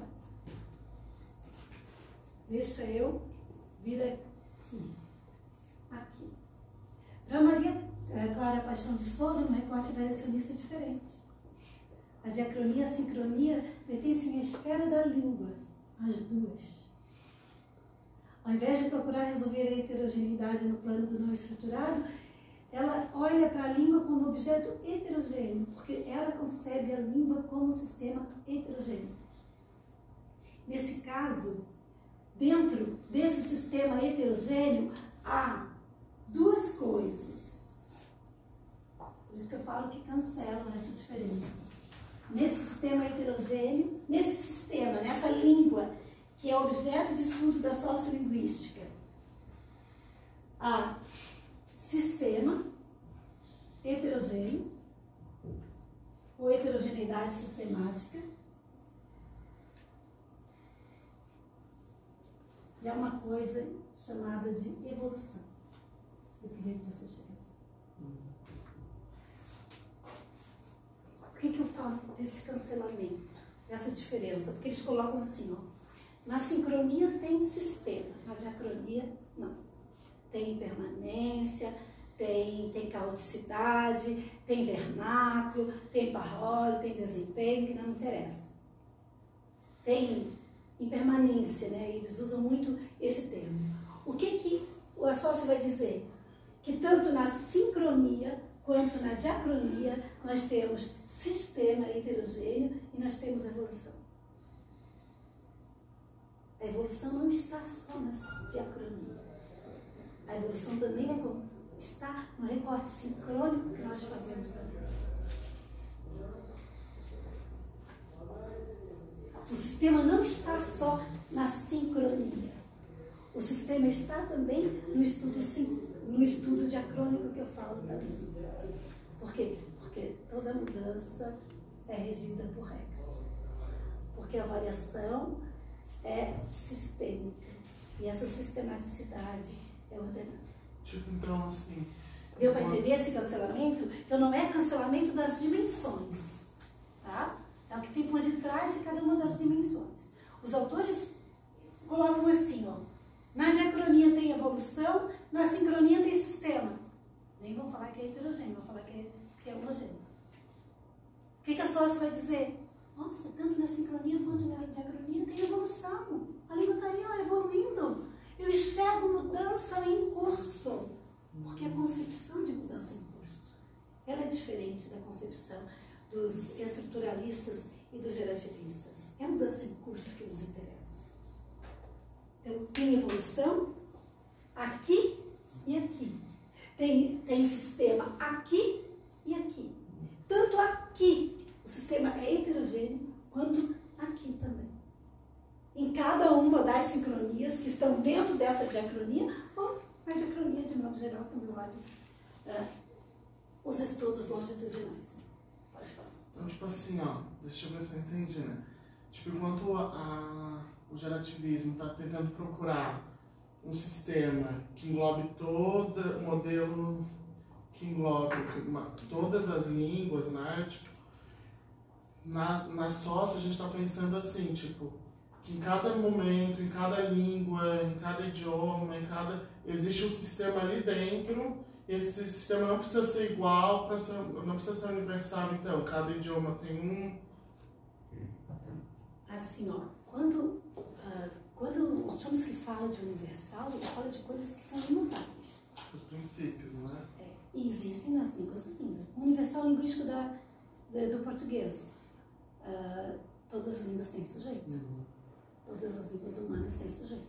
deixa eu vir aqui. Aqui. Para Maria é, Clara Paixão de Souza, no recorte variacionista é diferente. A diacronia e a sincronia pertencem à esfera da língua, as duas. Ao invés de procurar resolver a heterogeneidade no plano do não estruturado, ela olha para a língua como objeto heterogêneo, porque ela concebe a língua como sistema heterogêneo. Nesse caso, dentro desse sistema heterogêneo, há duas coisas. Por isso que eu falo que cancelam essa diferença. Nesse sistema heterogêneo, nesse sistema, nessa língua, que é objeto de estudo da sociolinguística, há sistema heterogêneo ou heterogeneidade sistemática. E é uma coisa chamada de evolução. Eu queria que você chegasse. Por que, que eu falo desse cancelamento, dessa diferença? Porque eles colocam assim, ó. Na sincronia tem sistema, na diacronia não. Tem impermanência, tem, tem caoticidade, tem vernáculo, tem parole, tem desempenho, que não interessa. Tem impermanência, né? Eles usam muito esse termo. O que que o Assócio vai dizer? Que tanto na sincronia quanto na diacronia nós temos sistema heterogêneo e nós temos evolução. A evolução não está só na diacronia. A evolução também é está no recorte sincrônico que nós fazemos também. O sistema não está só na sincronia. O sistema está também no estudo, no estudo diacrônico que eu falo língua. Por quê? Porque toda mudança é regida por regras. Porque a variação é sistêmica. E essa sistematicidade é ordenada. Tipo, então, assim. Deu para entender esse cancelamento? Então, não é cancelamento das dimensões, tá? É o que tem por detrás de cada uma das dimensões. Os autores colocam assim, ó. Na diacronia tem evolução, na sincronia tem sistema. Nem vão falar que é heterogêneo, vão falar que é, que é. O que, que a sócia vai dizer? Nossa, tanto na sincronia quanto na diacronia tem evolução. A língua está aí, ó, evoluindo. Eu enxergo mudança em curso. Porque a concepção de mudança em curso, ela é diferente da concepção dos estruturalistas e dos gerativistas. É a mudança em curso que nos interessa. Então, tem evolução aqui e aqui. Tem, tem sistema aqui e aqui. Tanto aqui, o sistema é heterogêneo, quanto aqui também. Em cada uma das sincronias que estão dentro dessa diacronia, ou na diacronia de modo geral, como olho uh, os estudos longitudinais. Pode falar. Então, tipo assim, ó, deixa eu ver se eu entendi, né? Tipo, enquanto a, a, o gerativismo está tentando procurar um sistema que englobe todo o modelo, que englobe uma- todas as línguas, né? Tipo, na, na sócia a gente está pensando assim, tipo, que em cada momento, em cada língua, em cada idioma, em cada. existe um sistema ali dentro. Esse sistema não precisa ser igual, ser, não precisa ser universal, então, cada idioma tem um. Assim, ó, quando, ah, quando o Chomsky fala de universal, ele fala de coisas que são imutáveis. Os princípios? E existem nas línguas ainda. O universal linguístico da, da- do português. Ah, todas as línguas têm sujeito. Todas as línguas humanas têm sujeito.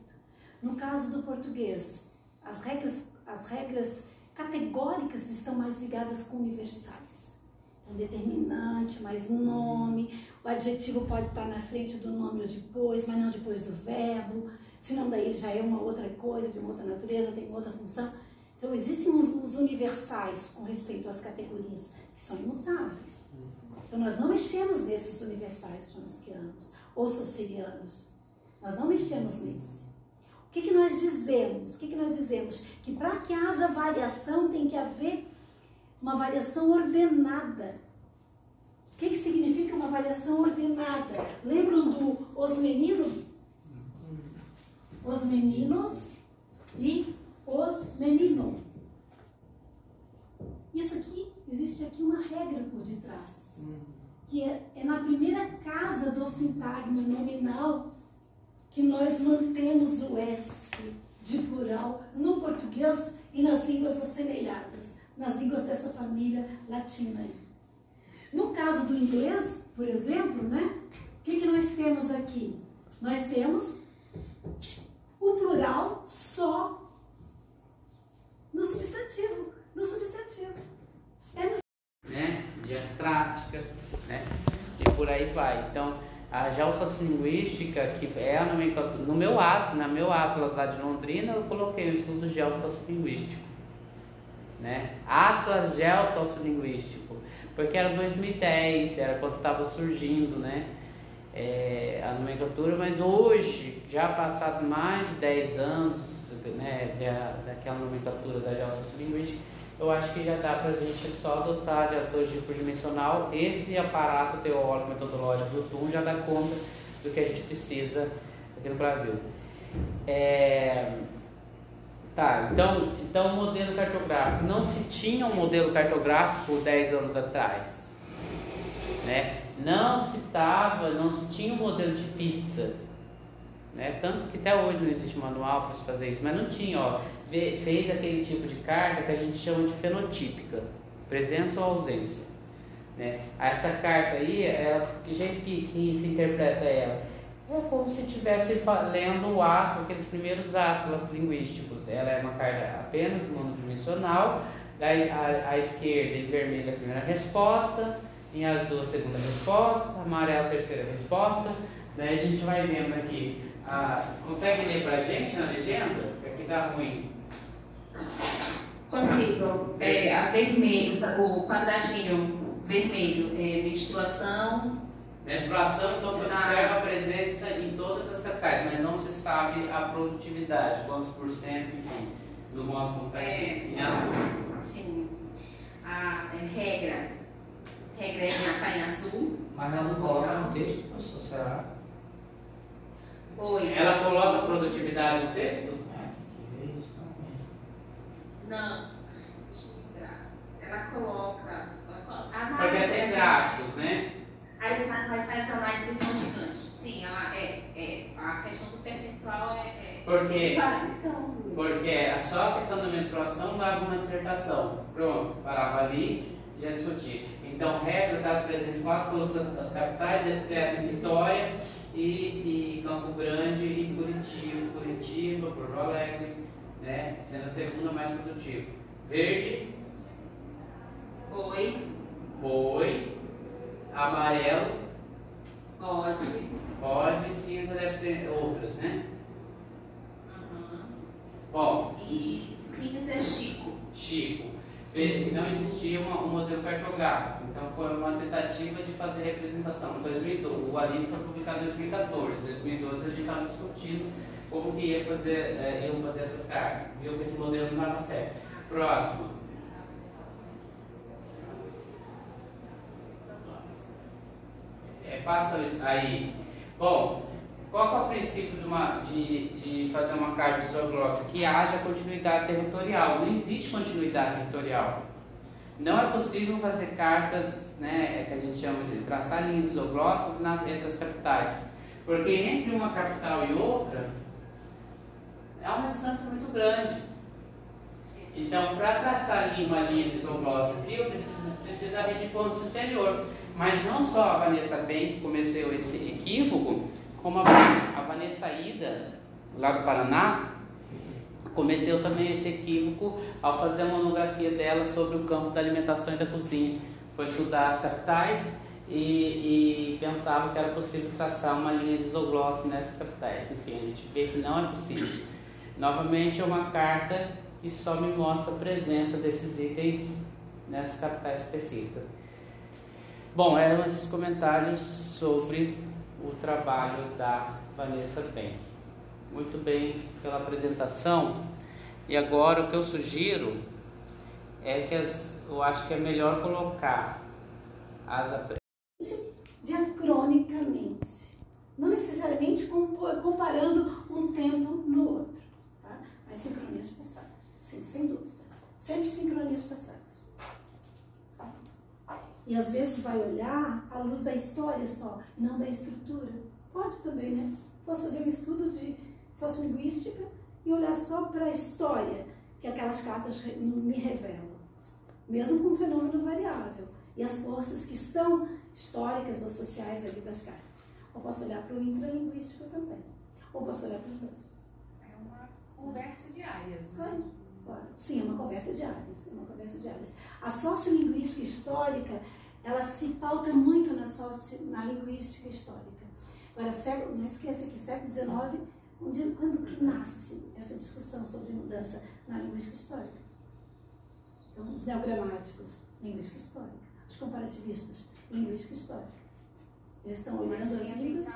No caso do português, as regras, as regras categóricas estão mais ligadas com universais. Então, determinante, mais nome, o adjetivo pode estar na frente do nome ou depois, mas não depois do verbo, senão daí ele já é uma outra coisa, de uma outra natureza, tem uma outra função. Então, existem os, os universais com respeito às categorias, que são imutáveis. Então, nós não mexemos nesses universais chomskianos ou socirianos. Nós não mexemos nesse. O que, que nós dizemos? O que, que nós dizemos? Que para que haja variação tem que haver uma variação ordenada. O que, que significa uma variação ordenada? Lembram do os meninos? Os meninos e os meninos. Isso aqui, existe aqui uma regra por detrás. Que é, é na primeira casa do sintagma nominal que nós mantemos o S de plural no português e nas línguas assemelhadas, nas línguas dessa família latina. No caso do inglês, por exemplo, né? O que, que nós temos aqui? Nós temos o plural só no substantivo. No substantivo. É no né? Diastrática, né? E por aí vai. Então, a geossociolinguística, que é a nomenclatura, no meu ato, na meu atlas lá de Londrina, eu coloquei o estudo geossociolinguístico, né? Atlas geossociolinguístico, porque era 2010, era quando estava surgindo, né? É, a nomenclatura, mas hoje, já passado mais de 10 anos, né, de- daquela nomenclatura da geossociolinguística, eu acho que já dá para a gente só adotar de atores de dimensional. Esse aparato teórico metodológico do TUM já dá conta do que a gente precisa aqui no Brasil. É, Tá, então, então modelo cartográfico. Não se tinha um modelo cartográfico 10 anos atrás. Né? Não se tava, não tinha um modelo de pizza. Né? Tanto que até hoje não existe manual para se fazer isso, mas não tinha, ó. Fez aquele tipo de carta que a gente chama de fenotípica, presença ou ausência. Né? Essa carta aí, ela, que jeito que, que se interpreta ela? É como se estivesse lendo o atlas, aqueles primeiros atlas linguísticos. Ela é uma carta apenas monodimensional, à, à esquerda em vermelho a primeira resposta, em azul a segunda resposta, amarelo a terceira resposta. Daí a gente vai vendo aqui. Ah, consegue ler pra gente na legenda? Aqui tá ruim. Consigo. É, a vermelho, o quadradinho vermelho é menstruação. Menstruação, então você Ah. observa a presença em todas as capitais, mas não se sabe a produtividade, quantos por cento, enfim, do modo como está aqui, em azul. Sim. A é, regra. Regra é está em azul. Mas ela não coloca no texto, professor, será? Oi. Ela coloca a produtividade no texto? Não. Deixa eu lembrar. Ela coloca. Ela coloca a Porque tem é- gráficos, né? Aí, mas as análises são gigantes. Sim, ela é, é. A questão do percentual é. é Porque, basicão. porque era só a questão da menstruação dava uma dissertação. Pronto, parava ali e já discutia. Então, regra está presente em quase todas as capitais, exceto em Vitória e, e Campo Grande e Curitiba, Curitiba, Porto Alegre, né? Sendo a segunda mais produtiva. Verde, Oi. boi, amarelo, Pode. pode, cinza deve ser outras, né? Ó, E cinza é Chico. Chico. Veja que não existia uma- um modelo cartográfico, então foi uma tentativa de fazer representação. Em 2012, o Aline foi publicado em 2014, em 2012 a gente estava discutindo como que ia fazer, é, iam fazer essas cartas. Viu que esse modelo não estava certo. Próximo. É, passa aí. Bom, qual é o princípio de, uma, de, de fazer uma carta de isoglossa? Que haja continuidade territorial. Não existe continuidade territorial. Não é possível fazer cartas, né, que a gente chama de traçar linhas isoglossas nas, entre as capitais. Porque entre uma capital e outra, é uma distância muito grande. Então, para traçar uma linha de isoglossa aqui, eu preciso, preciso da rede de pontos superior. Mas não só a Vanessa Ben que cometeu esse equívoco, como a, a Vanessa Ida, lá do Paraná, cometeu também esse equívoco ao fazer a monografia dela sobre o campo da alimentação e da cozinha. Foi estudar as capitais e, e pensava que era possível traçar uma linha de isoglosse nessas capitais. Enfim, a gente vê que não é possível. Novamente, é uma carta que só me mostra a presença desses itens nessas capitais específicas. Bom, eram esses comentários sobre o trabalho da Vanessa Bank. Muito bem pela apresentação. E agora o que eu sugiro é que as, eu acho que é melhor colocar as diacronicamente, não necessariamente comparando um tempo no outro, tá? mas sincronias passadas, sim, sem dúvida, sempre sincronias passadas. E às vezes vai olhar à luz da história só, e não da estrutura. Pode também, né? Posso fazer um estudo de sociolinguística e olhar só para a história que aquelas cartas me revelam, mesmo com um fenômeno variável e as forças que estão históricas ou sociais ali das cartas. Ou posso olhar para o intralinguístico também, ou posso olhar para os dois. É uma conversa de áreas, né? Claro, claro. Sim, é uma conversa de áreas, é uma conversa de áreas. A sociolinguística histórica, ela se pauta muito na, socio, na linguística histórica. Agora, século, não esqueça que século XIX dia, quando que nasce essa discussão sobre mudança na linguística histórica? Então, os neogramáticos, linguística histórica. Os comparativistas, linguística histórica. Eles estão olhando as línguas.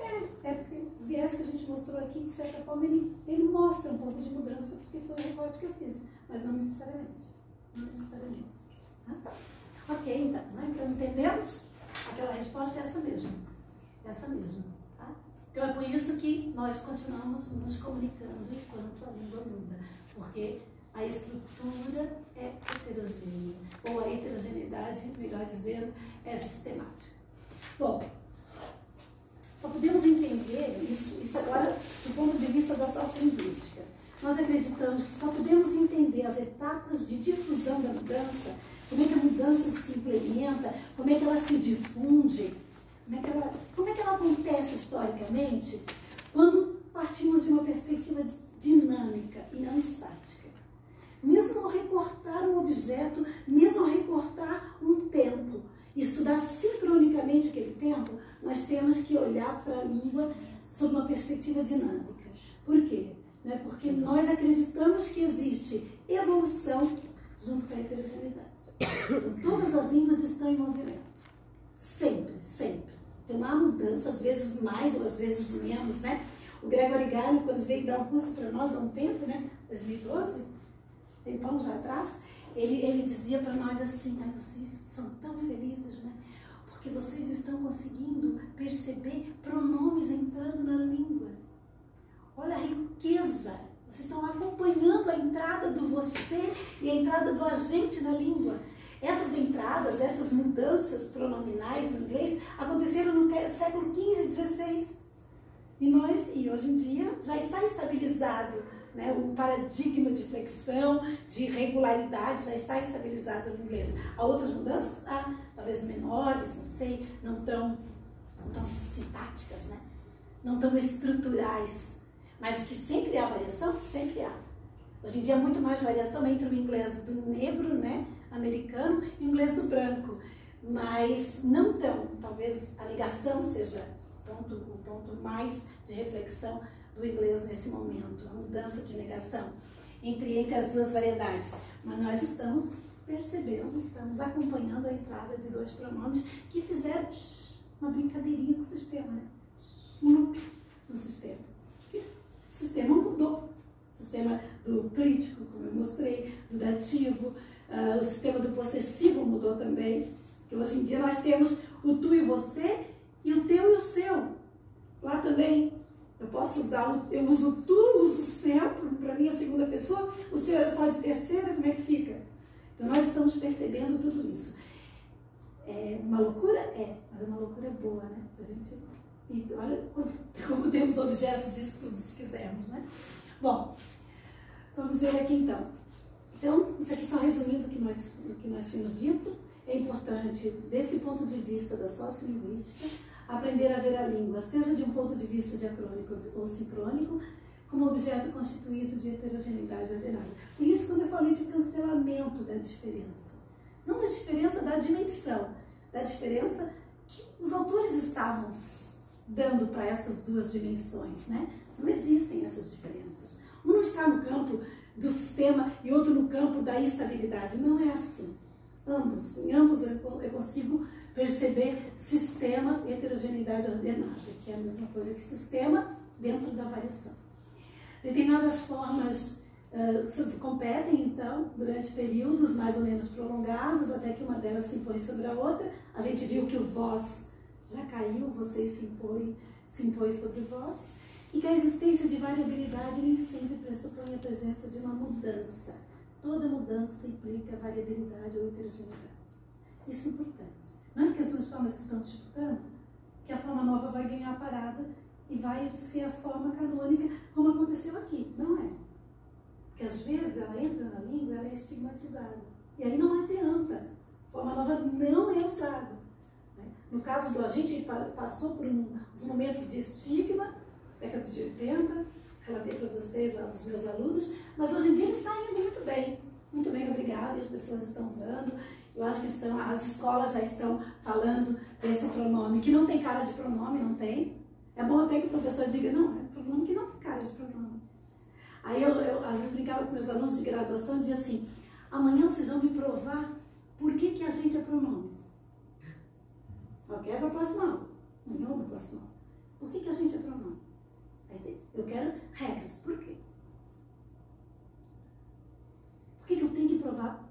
É, é porque o viés que a gente mostrou aqui, de certa forma, ele, ele mostra um pouco de mudança, porque foi o recorte que eu fiz, mas não necessariamente. Não necessariamente. Tá? Ok, então, né? então entendemos? Aquela resposta é essa mesmo. Essa mesmo. Então é por isso que nós continuamos nos comunicando enquanto a língua muda, porque a estrutura é heterogênea, ou a heterogeneidade, melhor dizendo, é sistemática. Bom, só podemos entender isso, isso agora do ponto de vista da sociolinguística. Nós acreditamos que só podemos entender as etapas de difusão da mudança, como é que a mudança se implementa, como é que ela se difunde, como é, que ela, como é que ela acontece historicamente quando partimos de uma perspectiva dinâmica e não estática? Mesmo ao recortar um objeto, mesmo ao recortar um tempo, estudar sincronicamente aquele tempo, nós temos que olhar para a língua sob uma perspectiva dinâmica. Por quê? Né? Porque nós acreditamos que existe evolução junto com a heterogeneidade. Então, todas as línguas estão em movimento. Sempre, sempre. Tem uma mudança, às vezes mais ou às vezes menos, né? O Gregory Galho, quando veio dar um curso para nós há um tempo, né? 2012, tempão já atrás, ele, ele dizia para nós assim, Ai, vocês são tão felizes, né? Porque vocês estão conseguindo perceber pronomes entrando na língua. Olha a riqueza. Vocês estão acompanhando a entrada do você e a entrada do agente na língua. Essas entradas, essas mudanças pronominais no inglês aconteceram no século XV e XVI. E nós, e hoje em dia, já está estabilizado. Né? O paradigma de flexão, de regularidade já está estabilizado no inglês. Há outras mudanças? Ah, talvez menores, não sei, não tão, tão sintáticas, né? não tão estruturais. Mas que sempre há variação? Sempre há. Hoje em dia, muito mais variação entre o inglês do negro, né? americano e inglês do branco, mas não tão. Talvez a ligação seja o ponto, ponto mais de reflexão do inglês nesse momento, a mudança de negação entre, entre as duas variedades. Mas nós estamos percebendo, estamos acompanhando a entrada de dois pronomes que fizeram uma brincadeirinha com o sistema, né? um loop no sistema. O sistema mudou. O sistema do crítico, como eu mostrei, do dativo, ah, o sistema do possessivo mudou também. Que hoje em dia nós temos o tu e você e o teu e o seu. Lá também eu posso usar, o- eu uso tu, uso o seu, para mim a segunda pessoa, o seu é só de terceira, como é que fica? Então nós estamos percebendo tudo isso. É uma loucura? É, mas é uma loucura boa, né? A gente, e olha como temos objetos de estudo, se quisermos, né? Bom, vamos ver aqui então. Então, isso aqui só resumindo o que nós, o que nós tínhamos dito, é importante, desse ponto de vista da sociolinguística, aprender a ver a língua, seja de um ponto de vista diacrônico ou sincrônico, como objeto constituído de heterogeneidade ordenada. Por isso, quando eu falei de cancelamento da diferença, não da diferença da dimensão, da diferença que os autores estavam dando para essas duas dimensões, né? Não existem essas diferenças. Um não está no campo do sistema e outro no campo da instabilidade. Não é assim. Ambos, em ambos eu, co- eu consigo perceber sistema e heterogeneidade ordenada, que é a mesma coisa que sistema dentro da variação. Determinadas formas competem, então, durante períodos mais ou menos prolongados, até que uma delas se impõe sobre a outra. A gente viu que o vós já caiu, vocês se impõe, se impõe sobre vós. E que a existência de variabilidade nem sempre pressupõe a presença de uma mudança. Toda mudança implica variabilidade ou heterogeneidade. Isso é importante. Não é porque as duas formas estão disputando que a forma nova vai ganhar a parada e vai ser a forma canônica, como aconteceu aqui. Não é. Porque às vezes ela entra na língua e ela é estigmatizada. E aí não adianta. A forma nova não é usada. né? No caso do agente, ele pa- passou por uns momentos de estigma, década de 80, relatei para vocês lá dos meus alunos, mas hoje em dia ele está indo muito bem. Muito bem, obrigada, as pessoas estão usando. Eu acho que estão, as escolas já estão falando desse pronome, que não tem cara de pronome, não tem. É bom até que o professor diga, não, é pronome que não tem cara de pronome. Aí eu, eu às vezes brincava com meus alunos de graduação dizia assim, amanhã vocês vão me provar por que, que a gente é pronome. Ok? Para a próxima aula. Amanhã ou na próxima aula. Por que, que a gente é pronome? Tem- Eu quero regras. Por quê? Por que, que eu tenho que provar?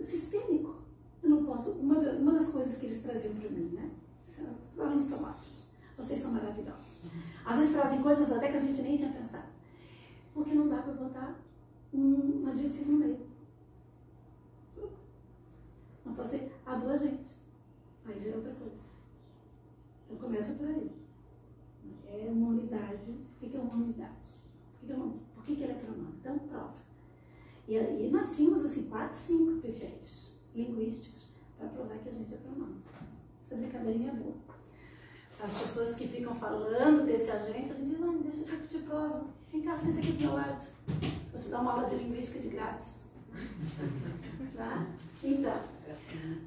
Sistêmico. Eu não posso. Uma, uma das coisas que eles traziam para mim, né? Os alunos são ótimos. Vocês são maravilhosos. Às vezes trazem coisas até que a gente nem tinha pensado. Porque não dá para botar um, um adjetivo no meio. Não pode ser a boa gente. Aí já é outra coisa. Então começa por aí. É uma unidade. Por que, é uma unidade? Por que, eu não, por que, ele é pronome? Então prova. E aí nós tínhamos assim, quatro, cinco critérios linguísticos para provar que a gente é pronome. Essa brincadeirinha é boa. As pessoas que ficam falando desse agente, a gente diz, não, deixa que eu te provo. Vem cá, senta aqui do meu lado. Vou te dar uma aula de linguística de grátis. *laughs* Tá? Então,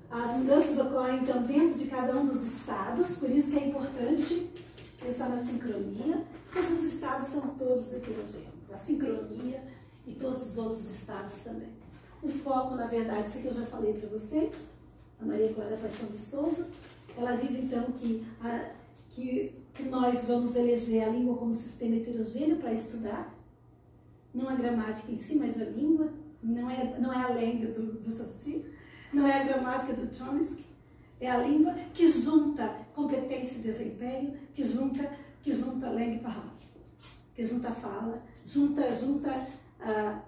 as mudanças ocorrem então dentro de cada um dos estados, por isso que é importante pensar na sincronia. Todos os estados são todos heterogêneos. A sincronia e todos os outros estados também. O foco, na verdade, isso aqui eu já falei para vocês, a Maria Clara Paixão de Souza, ela diz então que, a, que, que nós vamos eleger a língua como sistema heterogêneo para estudar, não a gramática em si, mas a língua, não é, não é a lenda do, do não é a gramática do Chomsky, é a língua que junta competência e desempenho, que junta, que junta leng e que junta fala, junta, junta a,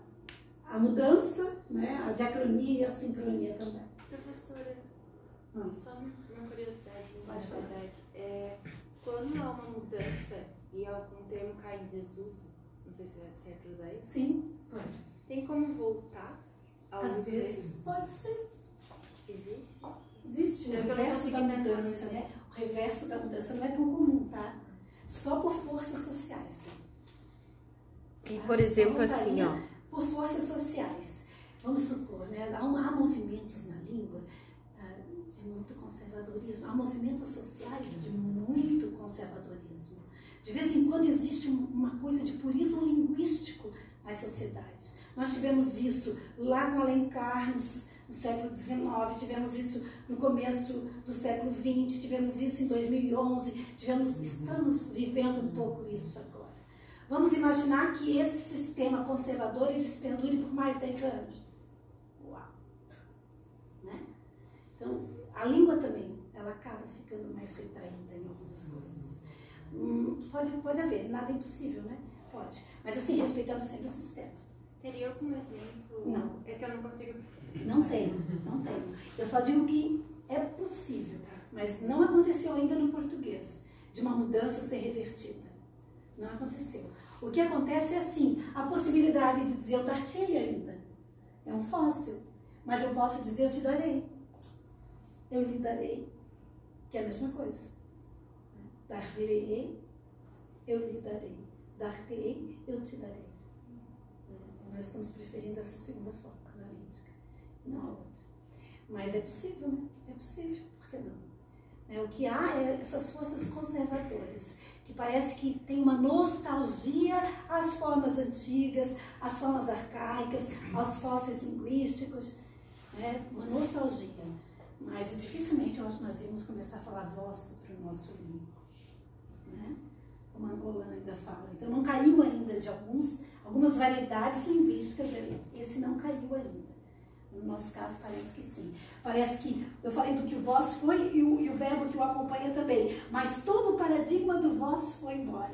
a mudança, né, a diacronia e a sincronia também. Professora, Ah. só uma curiosidade, Pode falar. verdade. É, quando há uma mudança e algum termo cai em desuso, não sei se é certo usar isso? Sim, pode. Tem como voltar ao Às vezes dele? pode ser. Existe? Existe o É consegui da mudança, né? O reverso da mudança não é tão comum, tá? Só por forças sociais. Tá? E, por exemplo, assim, ó. Por forças sociais. Vamos supor, né? Há, há movimentos na língua ah, de muito conservadorismo. Há movimentos sociais de muito conservadorismo. De vez em quando existe um- uma coisa de purismo linguístico nas sociedades. Nós tivemos isso lá com Alencar, no, s- no século XIX, tivemos isso no começo do século XX, tivemos isso em 2011, tivemos, estamos vivendo um pouco isso agora. Vamos imaginar que esse sistema conservador ele se perdure por mais 10 anos. Uau! Né? Então, a língua também, ela acaba ficando mais retraída em algumas coisas. Hum, pode, pode haver, nada é impossível, né? Pode. Mas assim, respeitando sempre o sistema. Teria algum exemplo? Não. É que eu não consigo. Não tenho, não tenho. Eu só digo que é possível, mas não aconteceu ainda no português, de uma mudança ser revertida. Não aconteceu. O que acontece é assim, a possibilidade de dizer eu dar-te-ei ainda. É um fóssil. Mas eu posso dizer eu te darei. Eu lhe darei. Que é a mesma coisa. Dar-lhe-ei, eu lhe darei. Dar-te-ei, eu te darei. Nós estamos preferindo essa segunda forma analítica, não a outra. Mas é possível, né? É possível, por que não? É, o que há é essas forças conservadoras, que parece que tem uma nostalgia às formas antigas, às formas arcaicas, aos fósseis linguísticos, né? uma nostalgia. Mas dificilmente eu acho que nós íamos começar a falar vosso para o nosso língua, né? como a angolana ainda fala. Então não caiu ainda de alguns, algumas variedades linguísticas, esse não caiu ainda. No nosso caso, parece que sim. Parece que, eu falei do que o vosso foi e o, e o verbo que o acompanha também, mas todo o paradigma do vosso foi embora.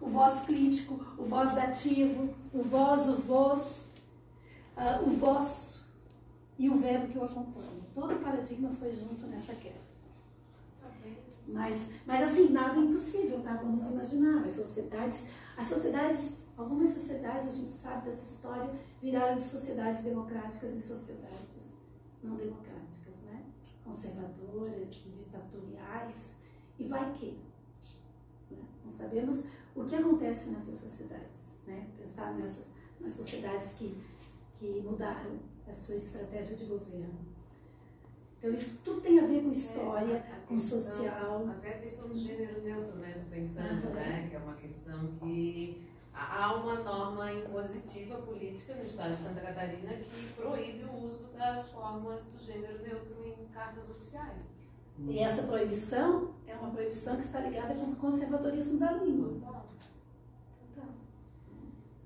O voz crítico, o voz dativo, o vós, o vos, uh, o vosso e o verbo que o acompanha. Todo o paradigma foi junto nessa queda. Mas, mas assim, nada é impossível, tá? Vamos imaginar. As sociedades, as sociedades, algumas sociedades, a gente sabe dessa história, viraram de sociedades democráticas em sociedades não democráticas, né? Conservadoras, ditatoriais, e vai que? Né? Não sabemos o que acontece nessas sociedades, né? Pensar nessas nas sociedades que, que mudaram a sua estratégia de governo. Então, isso tudo tem a ver com história, É, a com questão- social. Até a questão do gênero neutro, né? Pensando, Aham. né? Que é uma questão que há uma norma impositiva política no estado de Santa Catarina que proíbe o uso das formas do gênero neutro em cartas oficiais. E essa proibição é uma proibição que está ligada com o conservadorismo da língua. Total.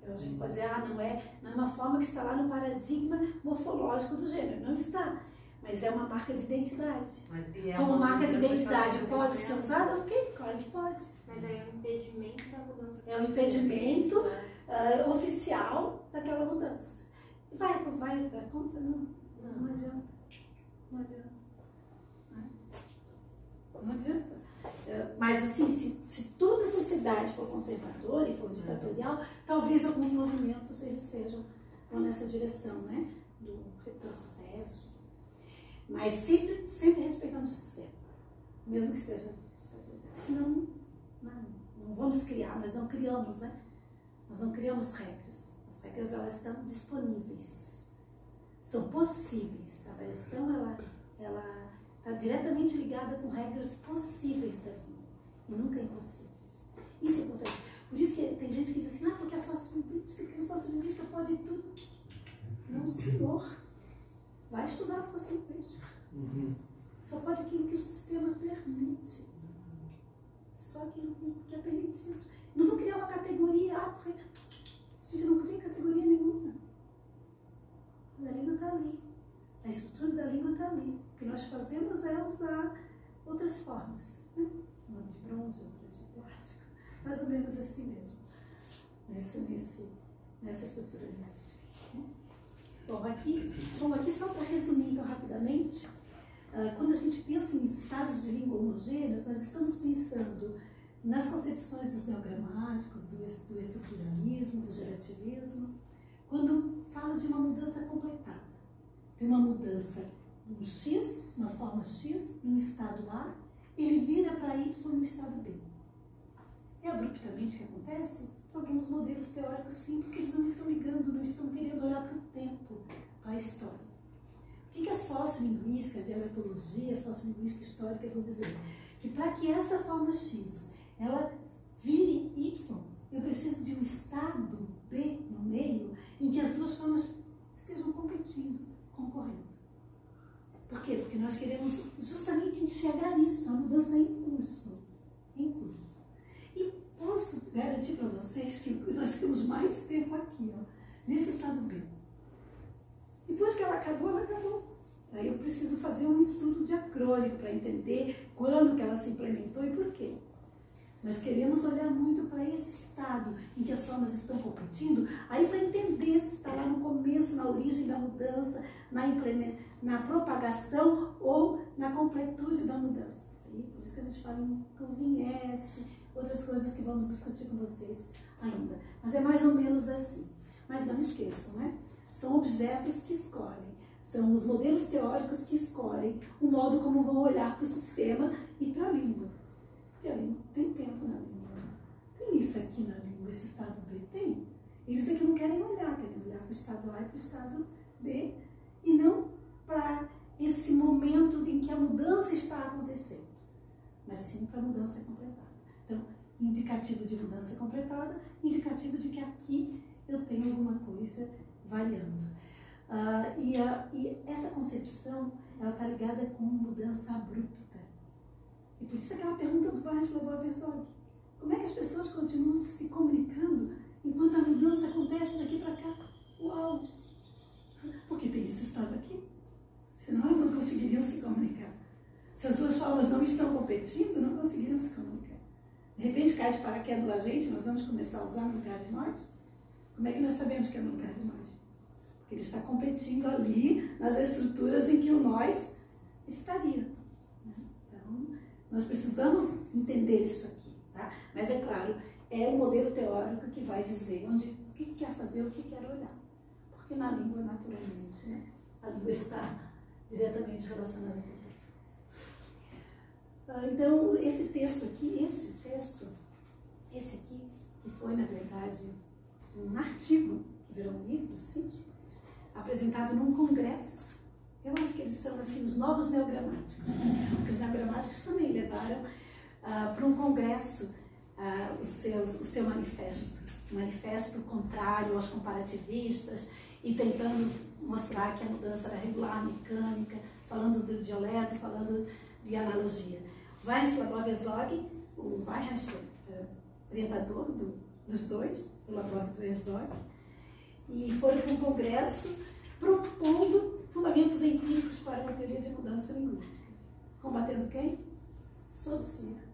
Eu, a gente pode dizer, ah, não é, não é uma forma que está lá no paradigma morfológico do gênero. Não está. Mas é uma marca de identidade. Mas, é Como marca de identidade pode ser usada? Ok, claro que pode. Mas aí é um impedimento da mudança. É um impedimento ah, oficial daquela mudança. Vai, vai dar conta? Não. Não adianta. Não adianta. Né? Não adianta. É, Mas assim, se, se toda a sociedade for conservadora e for ditatorial, talvez alguns movimentos eles sejam vão nessa direção, né? Do retrocesso. Mas sempre, sempre respeitando o sistema, mesmo que seja ditatorial. Senão, não, vamos criar, nós não criamos, né? Nós não criamos regras. As regras elas estão disponíveis, são possíveis. A avaliação ela ela está diretamente ligada com regras possíveis da vida e nunca impossíveis. Isso é importante. Por isso que tem gente que diz assim, ah, porque a sociolinguística, porque a sociolinguística pode tudo. Não, senhor. Vai estudar a sociolinguística. Só pode aquilo que o sistema permite. Só aquilo que é permitido. Não vou criar uma categoria, ah, porque a gente não cria categoria nenhuma. A língua está ali. A estrutura da língua está ali. O que nós fazemos é usar outras formas. Né? Uma de bronze, outra de plástico. Mais ou menos assim mesmo. Nesse, nesse, nessa estrutura linguística. né? Bom, aqui, bom, aqui só para resumir então rapidamente, quando a gente pensa em estados de língua homogêneos, nós estamos pensando nas concepções dos neogramáticos, do, do estruturalismo, do gerativismo, quando fala de uma mudança completada. Tem uma mudança um X, uma forma X, num estado A, ele vira para Y no estado B. É abruptamente que acontece? Alguns modelos teóricos sim, porque eles não estão ligando, não estão querendo olhar para o tempo, para a história. Que a sociolinguística, a dialetologia, a sociolinguística histórica vão dizer? Que para que essa forma X ela vire Y, eu preciso de um estado B no meio em que as duas formas estejam competindo, concorrendo. Por quê? Porque nós queremos justamente enxergar isso, a mudança em curso. Em curso. E posso garantir para vocês que *laughs* nós ficamos mais tempo aqui, ó, nesse estado B. Depois que ela acabou, ela acabou. Aí eu preciso fazer um estudo diacrônico para entender quando que ela se implementou e por quê. Nós queremos olhar muito para esse estado em que as formas estão competindo, aí para entender se está lá no começo, na origem da mudança, na, na propagação ou na completude da mudança. E por isso que a gente fala em convinhece, outras coisas que vamos discutir com vocês ainda. Mas é mais ou menos assim. Mas não esqueçam, né? São objetos que escolhem, são os modelos teóricos que escolhem o modo como vão olhar para o sistema e para a língua. Porque a língua tem tempo na língua. Né? Tem isso aqui na língua, esse estado B? Tem. Eles aqui não querem olhar, querem olhar para o estado A e para o estado B, e não para esse momento em que a mudança está acontecendo, mas sim para a mudança completada. Então, indicativo de mudança completada, indicativo de que aqui eu tenho alguma coisa variando. Uh, e, a, e, essa concepção, ela está ligada com mudança abrupta. E por isso aquela pergunta do Václav Boavesog. Como é que as pessoas continuam se comunicando enquanto a mudança acontece daqui para cá? Uau! Porque tem esse estado aqui. Senão elas não conseguiriam se comunicar. Se as duas formas não estão competindo, não conseguiriam se comunicar. De repente cai de paraquedas do agente, nós vamos começar a usar no lugar de nós? Como é que nós sabemos que é no lugar de nós? Porque ele está competindo ali nas estruturas em que o nós estaria. Então, nós precisamos entender isso aqui. Tá? Mas é claro, é o modelo teórico que vai dizer onde, o que quer fazer, o que quer olhar. Porque na língua, naturalmente, né? a língua está diretamente relacionada com ah, Então, esse texto aqui, esse texto, esse aqui, que foi, na verdade, um artigo, que virou um livro, sim, apresentado num congresso. Eu acho que eles são assim os novos neogramáticos, porque os neogramáticos também levaram uh, para um congresso uh, seus, o seu manifesto, um manifesto contrário aos comparativistas e tentando mostrar que a mudança era regular, mecânica, falando do dialeto, falando de analogia. Václav Bovezog, o Weihachtel, uh, orientador do, dos dois, do laboratório do Herzog, e foram para um congresso propondo fundamentos empíricos para uma teoria de mudança linguística. Combatendo quem? Saussure.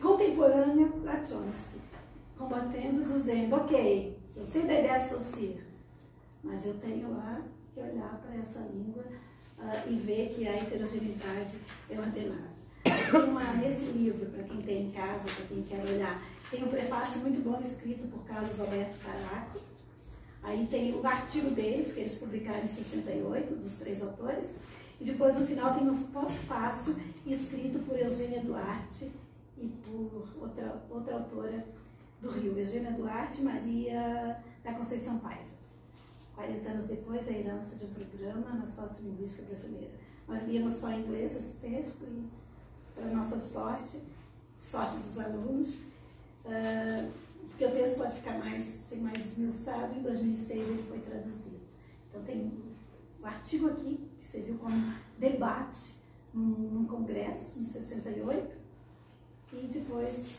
Contemporâneo a Chomsky. Combatendo, dizendo, ok, gostei da ideia de Saussure, mas eu tenho lá que olhar para essa língua uh, e ver que a heterogeneidade é ordenada. Uma, nesse livro, para quem tem em casa, para quem quer olhar, tem um prefácio muito bom escrito por Carlos Alberto Caraco. Aí tem o artigo deles, que eles publicaram em 68, dos três autores. E depois, no final, tem um pós-fácil escrito por Eugênia Duarte e por outra, outra autora do Rio, Eugênia Duarte Maria da Conceição Paiva. 40 anos depois, a herança de um programa na sociolinguística brasileira. Nós líamos só em inglês esse texto e, para nossa sorte, sorte dos alunos, porque o texto pode ficar mais, ser mais esmiuçado, em 2006 ele foi traduzido. Então tem o artigo aqui, que serviu como debate num, num congresso, em 68, e depois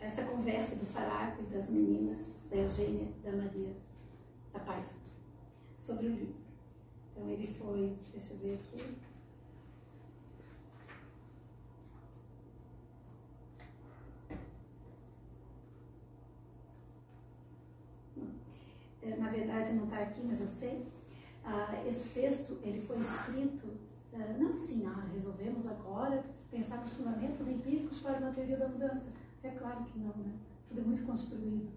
essa conversa do Faraco e das meninas, da Eugênia, da Maria, da Paiva, sobre o livro. Então ele foi, deixa eu ver aqui, na verdade não está aqui, mas eu sei. Ah, esse texto ele foi escrito ah, não assim, ah, resolvemos agora pensar nos fundamentos empíricos para uma teoria da mudança. É claro que não, né? Tudo é muito construído.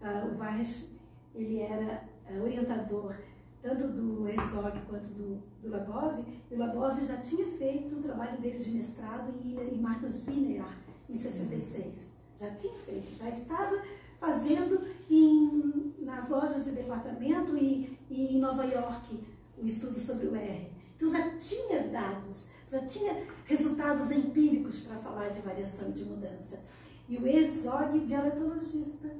Ah, o Weich, ele era orientador tanto do Herzog quanto do, do Labov, e o Labov já tinha feito o trabalho dele de mestrado em, em Martha's Vineyard, em 66. Já tinha feito, já estava fazendo em, nas lojas de departamento e, e em Nova York o estudo sobre o R. Então já tinha dados, já tinha resultados empíricos para falar de variação e de mudança. E o Herzog, dialetologista,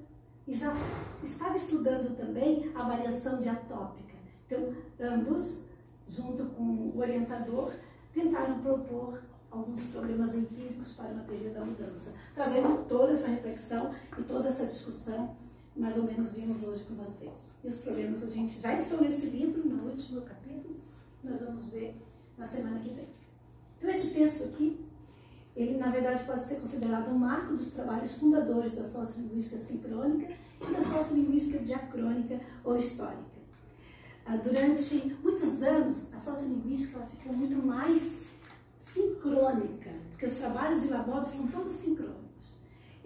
e já estava estudando também a variação diatópica. Então, ambos, junto com o orientador, tentaram propor alguns problemas empíricos para uma teoria da mudança, trazendo toda essa reflexão e toda essa discussão, mais ou menos vimos hoje com vocês. E os problemas a gente já estão nesse livro, no último capítulo, nós vamos ver na semana que vem. Então esse texto aqui, ele na verdade pode ser considerado um marco dos trabalhos fundadores da sociolinguística sincrônica e da sociolinguística diacrônica ou histórica. Ah, durante muitos anos, a sociolinguística ficou muito mais sincrônica, porque os trabalhos de Labov são todos sincrônicos.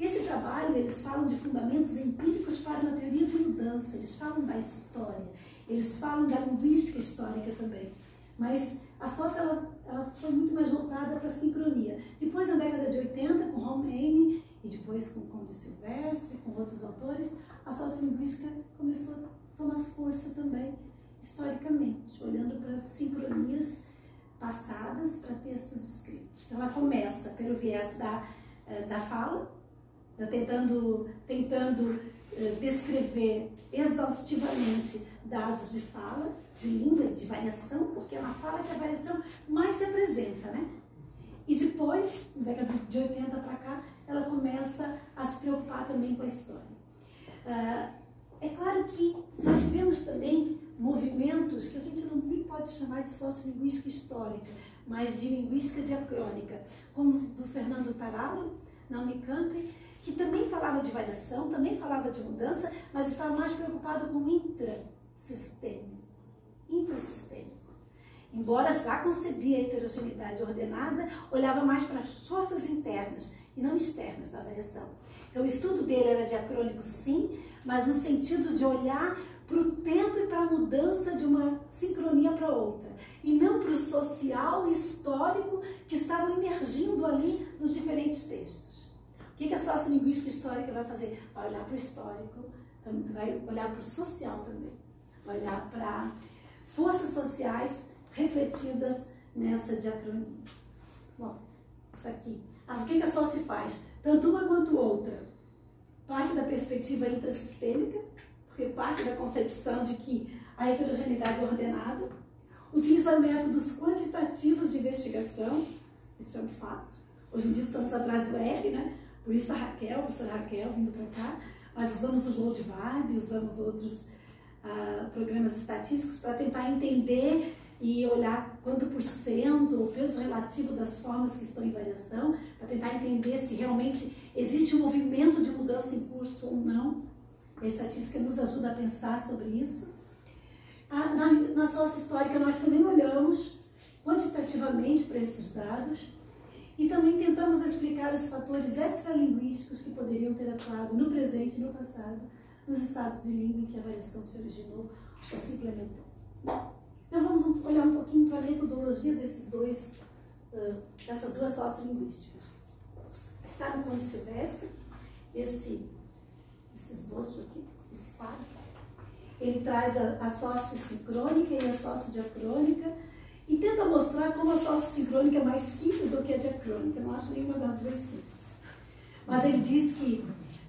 Esse trabalho, eles falam de fundamentos empíricos para uma teoria de mudança, eles falam da história, eles falam da linguística histórica também. Mas a sócia, ela, ela foi muito mais voltada para a sincronia. Depois, na década de 80, com Romaine, e depois com Conde Silvestre, com outros autores, a sociolinguística começou a tomar força também, historicamente, olhando para as sincronias passadas para textos escritos. Então, ela começa pelo viés da, eh, da fala, tentando, tentando eh, descrever exaustivamente dados de fala, de língua, de variação, porque é na fala que a variação mais se apresenta, né? E depois, na década de 80 para cá, ela começa a se preocupar também com a história. Uh, é claro que nós tivemos também movimentos que a gente não nem pode chamar de sociolinguística histórica, mas de linguística diacrônica, como do Fernando Taralo, na Unicamp, que também falava de variação, também falava de mudança, mas estava mais preocupado com o intrasistêmico. Intrasistêmico. Embora já concebia a heterogeneidade ordenada, olhava mais para as forças internas e não externas da variação. Então, o estudo dele era diacrônico, sim, mas no sentido de olhar para o tempo e para a mudança de uma sincronia para outra, e não para o social e histórico que estavam emergindo ali nos diferentes textos. Que, que a sociolinguística histórica vai fazer? Vai olhar para o histórico, vai olhar para o social também, vai olhar para forças sociais refletidas nessa diacronia. Bom, isso aqui. O que, que a sócio faz? Tanto uma quanto outra. Parte da perspectiva intrasistêmica, porque parte da concepção de que a heterogeneidade é ordenada, utiliza métodos quantitativos de investigação, isso é um fato. Hoje em dia estamos atrás do R, né? Por isso a Raquel, a professora Raquel, vindo para cá, mas usamos o Gold Vibe, usamos outros uh, programas estatísticos para tentar entender e olhar quanto por cento, o peso relativo das formas que estão em variação, para tentar entender se realmente existe um movimento de mudança em curso ou não. A estatística nos ajuda a pensar sobre isso. Na, na sócio histórica, nós também olhamos quantitativamente para esses dados e também tentamos explicar os fatores extralinguísticos que poderiam ter atuado no presente e no passado nos estados de língua em que a variação se originou ou se implementou. Então vamos olhar um pouquinho para a metodologia desses dois, uh, dessas duas sociolinguísticas. Está no Conde Silvestre, esse, esse esboço aqui, esse quadro. Ele traz a, a sócio-sincrônica e a sócio-diacrônica e tenta mostrar como a sócio-sincrônica é mais simples do que a diacrônica. Eu não acho nenhuma das duas simples. Mas ele diz que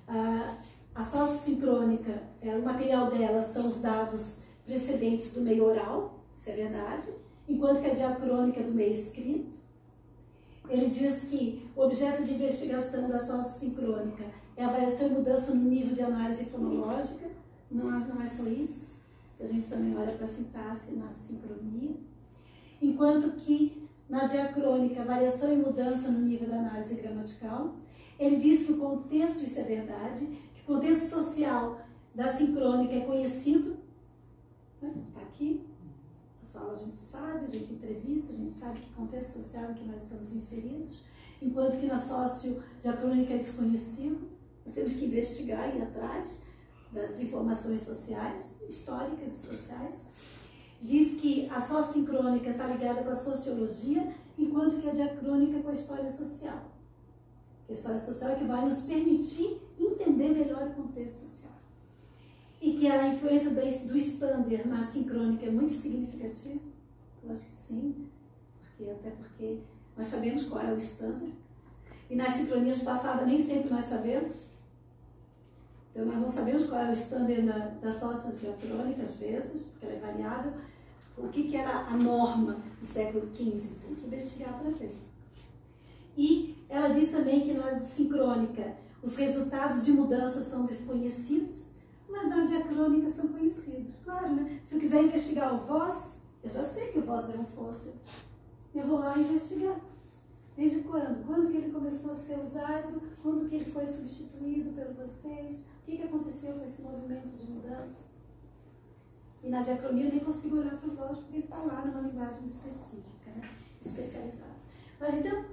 uh, a sócio-sincrônica, é, o material dela são os dados precedentes do meio oral, isso é verdade, enquanto que a diacrônica é do meio escrito. Ele diz que o objeto de investigação da sócio-sincrônica é a variação e mudança no nível de análise fonológica, não, não é só isso, a gente também olha para a sintaxe na sincronia, enquanto que na diacrônica, variação e mudança no nível da análise gramatical. Ele diz que o contexto, isso é verdade, que o contexto social da sincrônica é conhecido, está né? Aqui, fala, a gente sabe, a gente entrevista, a gente sabe que contexto social em que nós estamos inseridos, enquanto que na sócio diacrônica é desconhecido, nós temos que investigar e ir atrás das informações sociais, históricas e sociais. Diz que a socincrônica está ligada com a sociologia, enquanto que a diacrônica com a história social. A história social é que vai nos permitir entender melhor o contexto social e que a influência do Stander na sincrônica é muito significativa? Eu acho que sim, porque, até porque nós sabemos qual é o Stander. E nas sincronias passadas nem sempre nós sabemos. Então nós não sabemos qual é o Stander da, da sócia diacrônica, às vezes, porque ela é variável. O que, que era a norma do século XV? Tem que investigar para ver. E ela diz também que na sincrônica os resultados de mudança são desconhecidos, mas na diacrônica são conhecidos. Claro, né? Se eu quiser investigar o voz, eu já sei que o voz é um fóssil. Eu vou lá investigar. Desde quando? Quando que ele começou a ser usado? Quando que ele foi substituído por vocês? O que, que aconteceu com esse movimento de mudança? E na diacronia eu nem consigo olhar para o voz porque ele está lá numa linguagem específica, né? especializada. Mas então,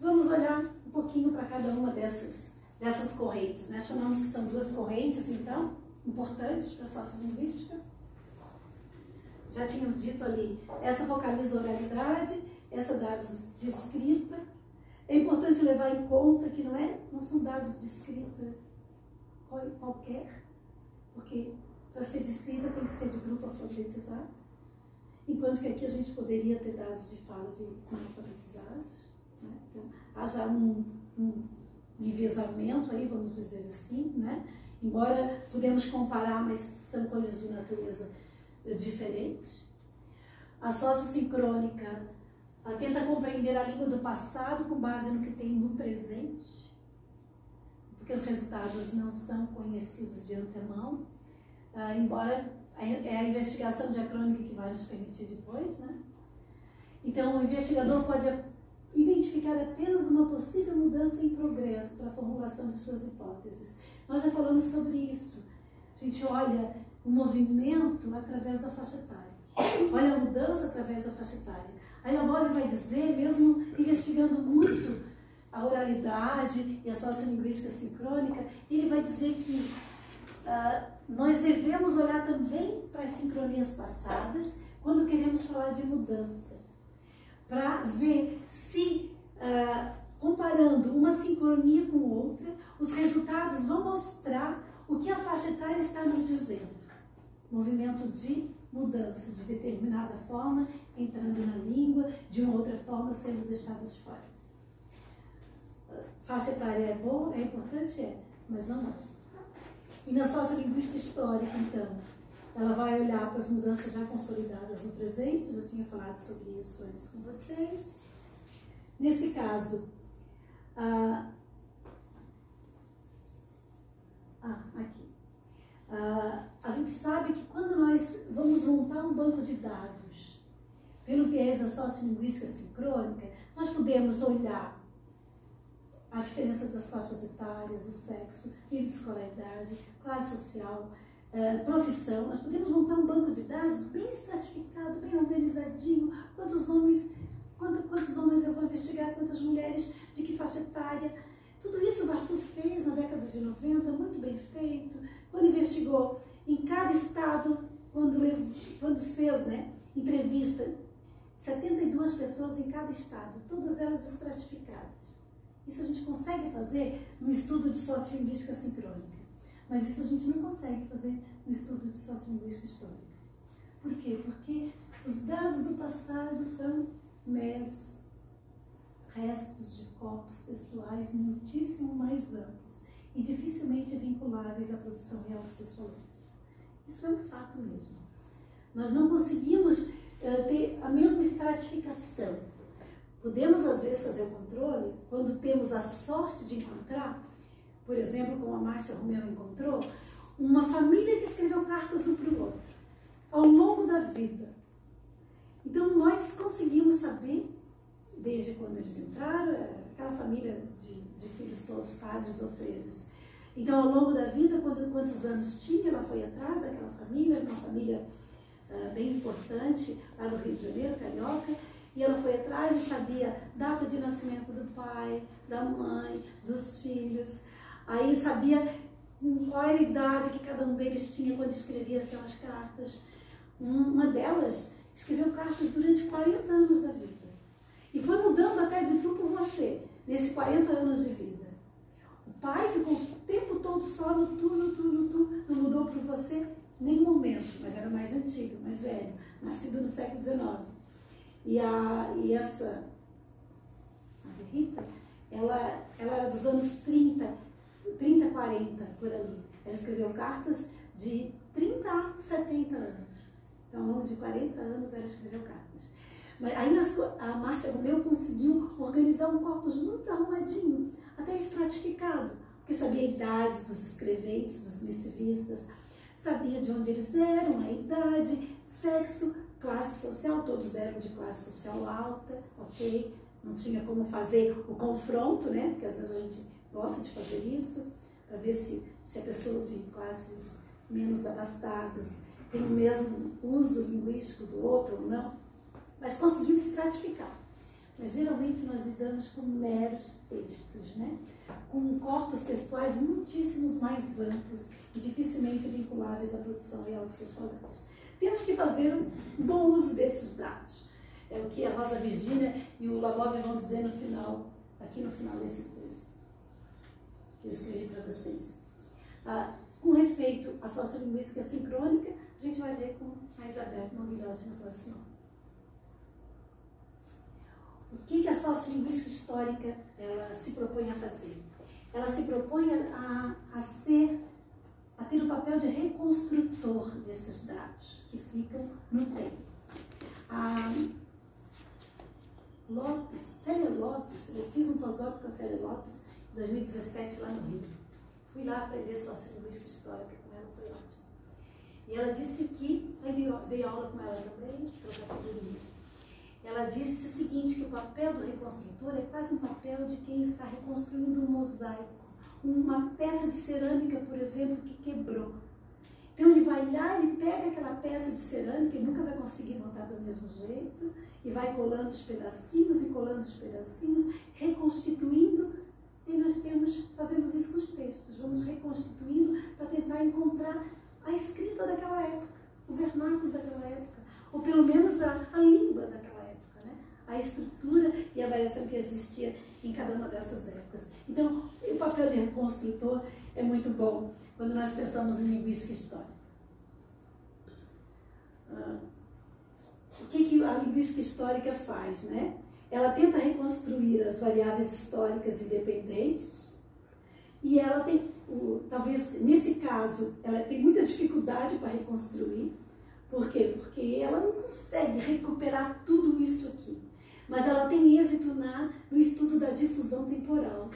vamos olhar um pouquinho para cada uma dessas, dessas correntes. Né? Chamamos que são duas correntes, então, importantes para a sociolinguística. Já tinham dito ali, essa vocaliza oralidade, essa dados de escrita. É importante levar em conta que não, é, não são dados de escrita qualquer, porque para ser de escrita tem que ser de grupo alfabetizado, enquanto que aqui a gente poderia ter dados de fala de alfabetizados. Né? Então, há já um, um, aí, vamos dizer assim, né? embora podemos comparar, mas são coisas de natureza diferente. A sociosincrônica tenta compreender a língua do passado com base no que tem no presente, porque os resultados não são conhecidos de antemão, uh, embora é a investigação diacrônica que vai nos permitir depois, né? Então, o investigador pode identificar apenas uma possível mudança em progresso para a formulação de suas hipóteses. Nós já falamos sobre isso. A gente olha o movimento através da faixa etária. Olha a mudança através da faixa etária. Aí Labov vai dizer, mesmo investigando muito a oralidade e a sociolinguística sincrônica, ele vai dizer que uh, nós devemos olhar também para as sincronias passadas quando queremos falar de mudança, para ver se, uh, comparando uma sincronia com outra, os resultados vão mostrar o que a faixa etária está nos dizendo movimento de mudança, de determinada forma, entrando na língua, de uma outra forma, sendo deixada de fora. Faixa etária é boa, é importante? É, mas não mais. E na sociolinguística histórica, então, ela vai olhar para as mudanças já consolidadas no presente, já tinha falado sobre isso antes com vocês. Nesse caso, ah, ah aqui. Ah, a gente sabe que quando nós vamos montar um banco de dados pelo viés da sociolinguística sincrônica, nós podemos olhar a diferença das faixas etárias, o sexo, nível de escolaridade, classe social, eh, profissão. Nós podemos montar um banco de dados bem estratificado, bem organizadinho, quantos homens, quantos, quantos homens eu vou investigar, quantas mulheres, de que faixa etária. Tudo isso o Vassu fez na década de 90, muito bem feito, quando investigou em cada estado, quando, quando fez né, entrevista, 72 pessoas em cada estado, todas elas estratificadas. Isso a gente consegue fazer no estudo de sociolinguística sincrônica, mas isso a gente não consegue fazer no estudo de sociolinguística histórica. Por quê? Porque os dados do passado são meros restos de corpos textuais muitíssimo mais amplos e dificilmente vinculáveis à produção real que vocês falamos. Isso é um fato mesmo. Nós não conseguimos uh, ter a mesma estratificação. Podemos, às vezes, fazer o controle quando temos a sorte de encontrar, por exemplo, como a Márcia Romero encontrou, uma família que escreveu cartas um para o outro, ao longo da vida. Então, nós conseguimos saber, desde quando eles entraram, eh, aquela família de de filhos todos padres ou freiras. Então, ao longo da vida, quando, quantos anos tinha, ela foi atrás daquela família, uma família uh, bem importante lá do Rio de Janeiro, carioca, e ela foi atrás e sabia data de nascimento do pai, da mãe, dos filhos. Aí sabia qual era a idade que cada um deles tinha quando escrevia aquelas cartas. Uma delas escreveu cartas durante 40 anos da vida. E foi mudando até de tu por você nesses 40 anos de vida. O pai ficou o tempo todo só no tu, no tu, no tu, não mudou para você nenhum momento, mas era mais antigo, mais velho, nascido no século XIX. E, a, e essa, a Rita, ela, ela era dos anos 30, 30, 40, por ali. Ela escreveu cartas de 30 a 70 anos. Então, ao longo de 40 anos, ela escreveu cartas. Mas aí nós, a Márcia Romeu conseguiu organizar um corpus muito arrumadinho, até estratificado, porque sabia a idade dos escreventes, dos missivistas, sabia de onde eles eram, a idade, sexo, classe social, todos eram de classe social alta, ok? Não tinha como fazer o confronto, né? Porque às vezes a gente gosta de fazer isso, para ver se, se a pessoa de classes menos abastadas tem o mesmo uso linguístico do outro ou não, mas conseguiu estratificar. Mas geralmente nós lidamos com meros textos, né? com corpos textuais muitíssimos mais amplos e dificilmente vinculáveis à produção real dos seus falantes. Temos que fazer um bom uso desses dados. É o que a Rosa Virginia e o Labov vão dizer no final, aqui no final desse que eu escrevi para vocês. Ah, com respeito à sociolinguística sincrônica, a gente vai ver com a Isabel Mobilhote na próxima. O que, que a sociolinguística histórica ela se propõe a fazer? Ela se propõe a, a ser, a ter o papel de reconstrutor desses dados que ficam no tempo. A Lopes, Célia Lopes, eu fiz um pós-doc com a Célia Lopes 2017 lá no Rio. Fui lá aprender sociolinguística histórica com ela, foi ótimo. E ela disse que, eu dei aula com ela também, trocar. Ela disse o seguinte, que o papel do reconstrutor é quase um papel de quem está reconstruindo um mosaico, uma peça de cerâmica, por exemplo, que quebrou. Então ele vai lá, ele pega aquela peça de cerâmica, ele nunca vai conseguir montar do mesmo jeito, e vai colando os pedacinhos e colando os pedacinhos, reconstituindo, e nós temos, fazemos isso com os textos, vamos reconstituindo para tentar encontrar a escrita daquela época, o vernáculo daquela época, ou pelo menos a, a língua daquela época, né? a estrutura e a variação que existia em cada uma dessas épocas. Então, o papel de reconstrutor é muito bom quando nós pensamos em linguística histórica. Ah, o que, que a linguística histórica faz? Né? Ela tenta reconstruir as variáveis históricas independentes e ela tem, talvez nesse caso, ela tem muita dificuldade para reconstruir. Por quê? Porque ela não consegue recuperar tudo isso aqui. Mas ela tem êxito na, no estudo da difusão temporal.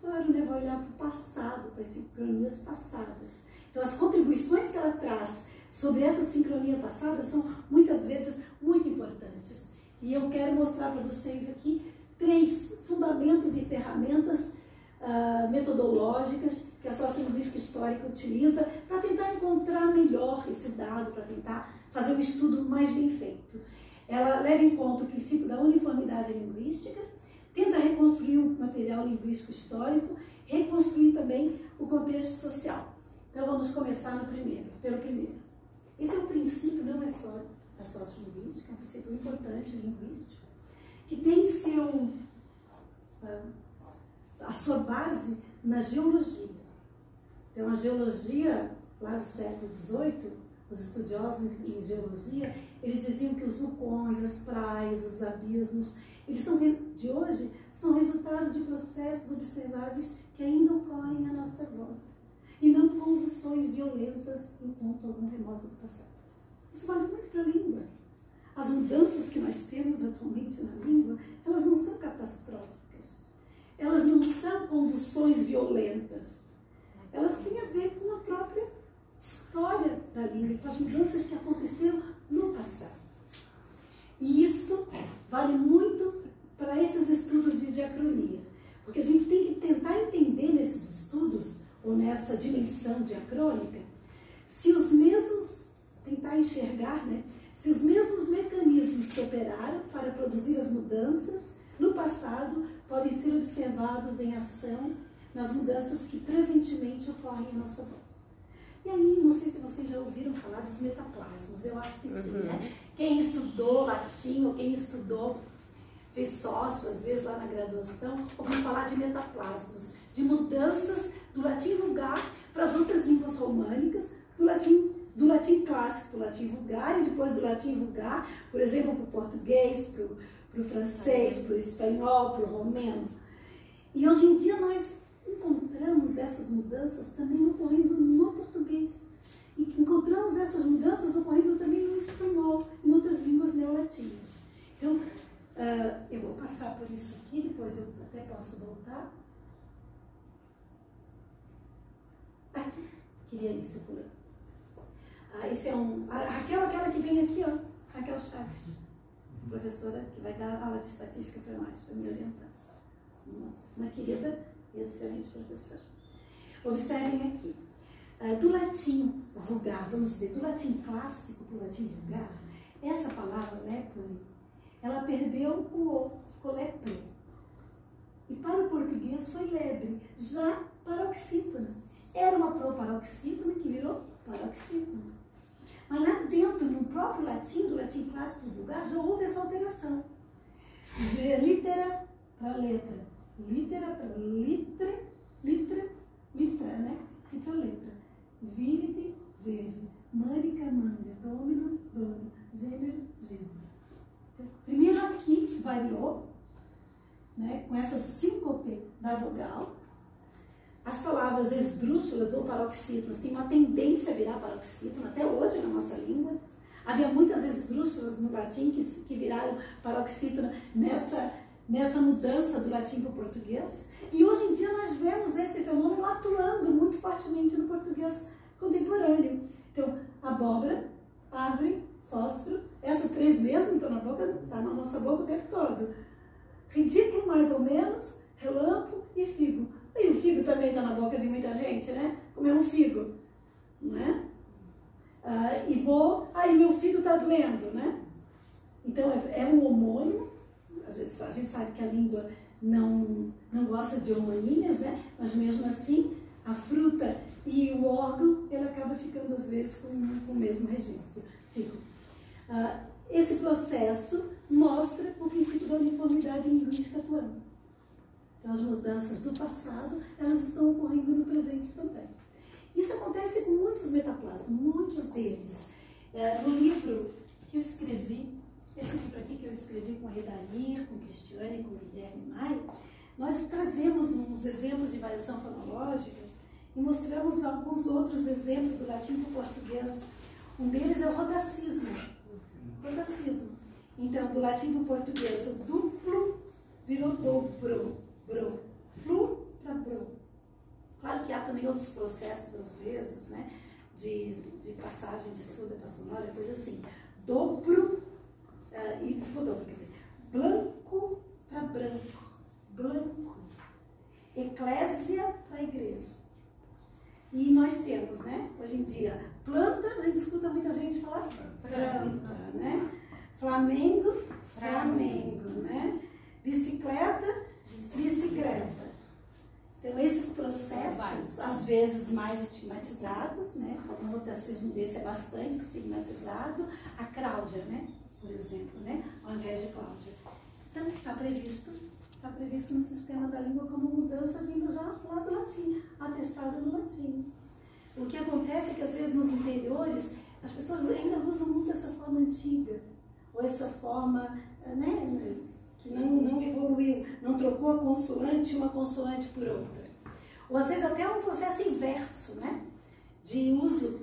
Claro, né? vai olhar para o passado, para as sincronias passadas. Então, as contribuições que ela traz sobre essa sincronia passada são muitas vezes muito importantes. E eu quero mostrar para vocês aqui três fundamentos e ferramentas uh, metodológicas que a sociolinguística histórica utiliza para tentar encontrar melhor esse dado, para tentar fazer um estudo mais bem feito. Ela leva em conta o princípio da uniformidade linguística, tenta reconstruir o material linguístico histórico, reconstruir também o contexto social. Então vamos começar no primeiro, pelo primeiro. Esse é o princípio, não é só da sociolinguística, um princípio importante linguístico, que tem seu, ah, a sua base na geologia. Então a geologia, lá do século XVIII, os estudiosos em geologia, eles diziam que os vulcões, as praias, os abismos, eles são de hoje são resultado de processos observáveis que ainda ocorrem à nossa volta e não convulsões violentas em ponto algum remoto do passado. Isso vale muito para a língua. As mudanças que nós temos atualmente na língua, elas não são catastróficas. Elas não são convulsões violentas. Elas têm a ver com a própria história da língua, com as mudanças que aconteceram no passado. E isso vale muito para esses estudos de diacronia, porque a gente tem que tentar entender nesses estudos ou nessa dimensão diacrônica, se os mesmos, tentar enxergar, né, se os mesmos mecanismos que operaram para produzir as mudanças no passado podem ser observados em ação nas mudanças que presentemente ocorrem à nossa volta. E aí, não sei se vocês já ouviram falar dos metaplasmas, eu acho que sim, uhum. né? Quem estudou latim ou quem estudou, fez sócio, às vezes lá na graduação, ouviu falar de metaplasmas, de mudanças do latim vulgar para as outras línguas românicas, do latim, do latim clássico para o latim vulgar, e depois do latim vulgar, por exemplo, para o português, para o francês, para o espanhol, para o romeno. E hoje em dia nós encontramos essas mudanças também ocorrendo no português. E encontramos essas mudanças ocorrendo também no espanhol, em outras línguas neolatinas. Então, uh, eu vou passar por isso aqui, depois eu até posso voltar. Ah, queria isso por ah, esse é um. A Raquel, aquela que vem aqui, ó. Raquel Chaves, professora que vai dar aula de estatística para nós, para me orientar. Uma, uma querida e excelente professora. Observem aqui. Uh, do latim vulgar, vamos dizer, do latim clássico para o latim vulgar, essa palavra, lepre, ela perdeu o O, ficou lepre. E para o português foi lebre, já paroxítona. Era uma proparoxítona que virou paroxítona. Mas lá dentro, no próprio latim, do latim clássico vulgar, já houve essa alteração. Litera para letra. Litera para litre, litra, litra, né? E para letra. Viride, verde. Mânica, manga. Domino, dono. Gênero, gênero. Primeiro aqui variou, né, com essa síncope da vogal. As palavras esdrúxulas ou paroxítonas têm uma tendência a virar paroxítona, até hoje na nossa língua. Havia muitas esdrúxulas no latim que, que viraram paroxítona nessa, nessa mudança do latim para o português. E hoje em dia nós vemos esse fenômeno atuando muito fortemente no português contemporâneo. Então, abóbora, árvore, fósforo, essas três mesmo estão na boca, tá na nossa boca o tempo todo. Ridículo mais ou menos, relâmpago e figo. E o figo também está na boca de muita gente, né? Comer um figo, não é? Ah, e vou, aí meu figo está doendo, né? Então é, é um homônimo, às vezes a gente sabe que a língua não, não gosta de homonímias, né? Mas mesmo assim, a fruta e o órgão, ele acaba ficando às vezes com, com o mesmo registro. Figo. Ah, esse processo mostra o princípio da uniformidade linguística atuando. Então, as mudanças do passado, elas estão ocorrendo no presente também. Isso acontece com muitos metaplasmas, muitos deles. É, no livro que eu escrevi, esse livro aqui que eu escrevi com a Redair, com Cristiane, com Guilherme Maia, nós trazemos uns exemplos de variação fonológica e mostramos alguns outros exemplos do latim para o português. Um deles é o rodacismo. Rodacismo. Então, do latim para o português, o duplo virou dobro bro, flu para bro. Claro que há também outros processos, às vezes, né, de, de passagem de surda para sonora, coisa assim. Dobro, uh, e ficou dobro, quer dizer, branco para branco, branco. Eclésia para igreja. E nós temos, né, hoje em dia, planta, a gente escuta muita gente falar planta, né? Flamengo, Flamengo, né? Bicicleta, bicicleta. Então, esses processos, às vezes mais estigmatizados, né? O rotacismo desse é bastante estigmatizado. A Cláudia, né? Por exemplo, né? Ao invés de Cláudia. Então, está previsto, está previsto no sistema da língua como mudança vinda já lá do latim, atestada no latim. O que acontece é que, às vezes, nos interiores, as pessoas ainda usam muito essa forma antiga, ou essa forma, né? Que não, não evoluiu, não trocou a consoante uma consoante por outra. Ou às vezes até um processo inverso, né? De uso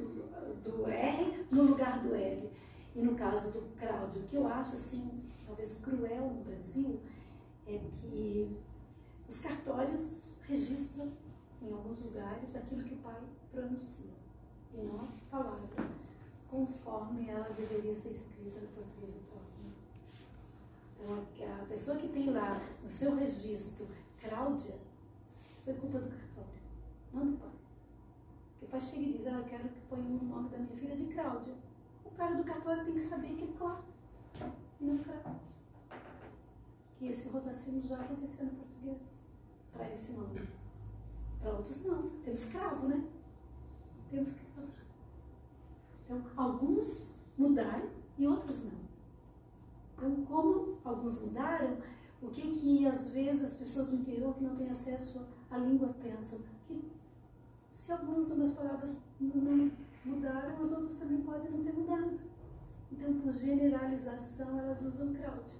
do R no lugar do L. E no caso do Cláudio, o que eu acho assim, talvez cruel no Brasil, é que os cartórios registram em alguns lugares aquilo que o pai pronuncia, e não a palavra, conforme ela deveria ser escrita no português atual. A pessoa que tem lá no seu registro Cláudia, foi culpa do cartório, não do pai. Porque o pai chega e diz, ah, eu quero que ponha o nome da minha filha de Cláudia. O cara do cartório tem que saber que é Clá, não Cláudia. E esse rotacismo já aconteceu no português, para esse nome. Para outros não. Temos escravo, né? Temos escravo. Então, alguns mudaram e outros não. Como alguns mudaram, o que que às vezes as pessoas do interior que não têm acesso à língua pensam? Que se algumas das palavras não mudaram, as outras também podem não ter mudado. Então, por generalização, elas usam crowd.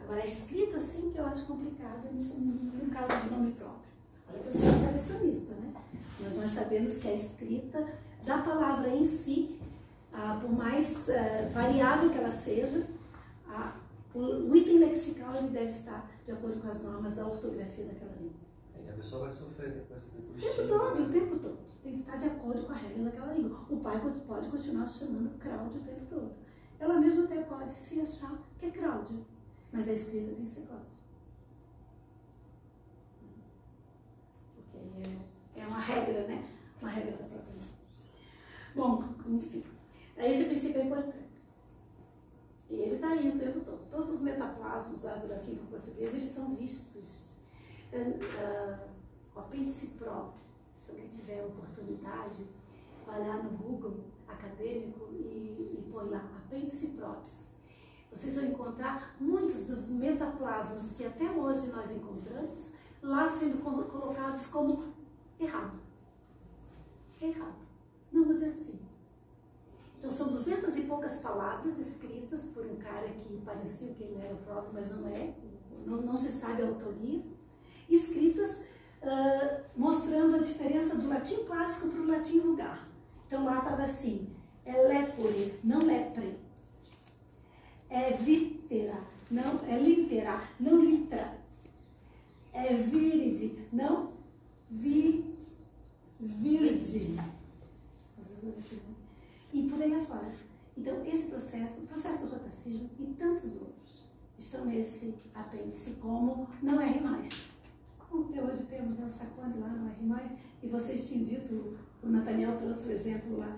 Agora, a escrita, sim, que eu acho complicada no, caso de nome próprio. Olha que eu sou selecionista, né? Mas nós sabemos que a escrita da palavra em si, ah, por mais ah, variável que ela seja, O, item lexical ele deve estar de acordo com as normas da ortografia daquela língua. E a pessoa vai sofrer com esse O tempo todo, né? o tempo todo. Tem que estar de acordo com a regra daquela língua. O pai pode- continuar chamando Cláudio o tempo todo. Ela mesma até pode se achar que é Cláudia, mas a escrita tem que ser Cláudia. Porque aí é, é uma regra, né? Uma regra da própria língua. Bom, enfim. Esse princípio é importante. E ele está aí o tempo todo. Todos os metaplasmos para o português, eles são vistos. Ah, ah, o apêndice próprio, se alguém tiver a oportunidade, vai lá no Google acadêmico e, e põe lá apêndice próprio. Vocês vão encontrar muitos dos metaplasmas que até hoje nós encontramos lá sendo co- colocados como errado. Errado. Não, mas é assim. Então são duzentas e poucas palavras escritas por um cara que parecia que ele era o próprio, mas não é, não, não se sabe a autoria, escritas ah, mostrando a diferença do latim clássico para o latim vulgar. Então lá estava assim, é lepore, não lepre. É vitera, não é litera, não litra. É viride, não vi, viride. Às vezes a gente E por aí afora. Então, esse processo, o processo do rotacismo e tantos outros, estão nesse apêndice como não R. Como até hoje temos na Sacone lá, não R e vocês tinham dito, o Nathaniel trouxe o exemplo lá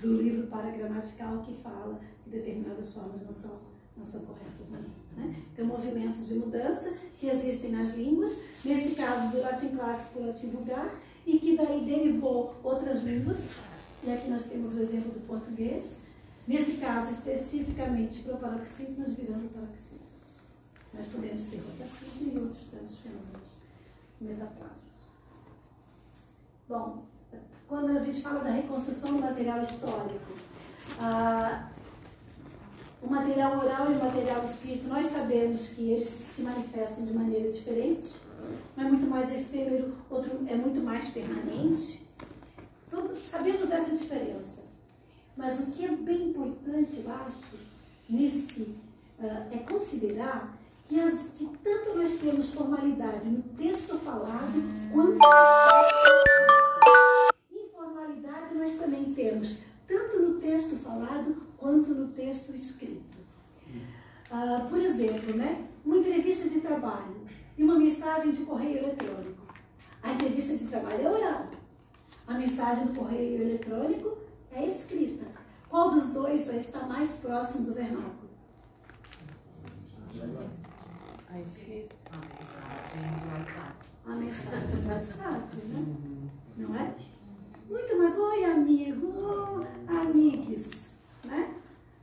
do livro paragramatical que fala que determinadas formas não são, não são corretas. Né? Né? Então, movimentos de mudança que existem nas línguas, nesse caso do latim clássico para o latim vulgar, e que daí derivou outras línguas, e aqui nós temos o exemplo do português, nesse caso especificamente para mas virando paroxítonos. Nós podemos ter rotacismo e outros tantos fenômenos metaplasmos. Bom, quando a gente fala da reconstrução do material histórico, ah, o material oral e o material escrito, nós sabemos que eles se manifestam de maneira diferente. Um é muito mais efêmero, outro é muito mais permanente. Então, sabemos essa diferença. Mas o que é bem importante, eu acho, nesse, ah, é considerar que, as, que tanto nós temos formalidade no texto falado, quanto informalidade nós também temos, tanto no texto falado quanto no texto escrito. Ah, por exemplo, né, uma entrevista de trabalho e uma mensagem de correio eletrônico. A entrevista de trabalho é oral. A mensagem do correio eletrônico é escrita. Qual dos dois vai estar mais próximo do vernáculo? A escrita. A mensagem de WhatsApp. A mensagem do WhatsApp, né? Não é? Muito mais, oi amigo, oh, amigues, né?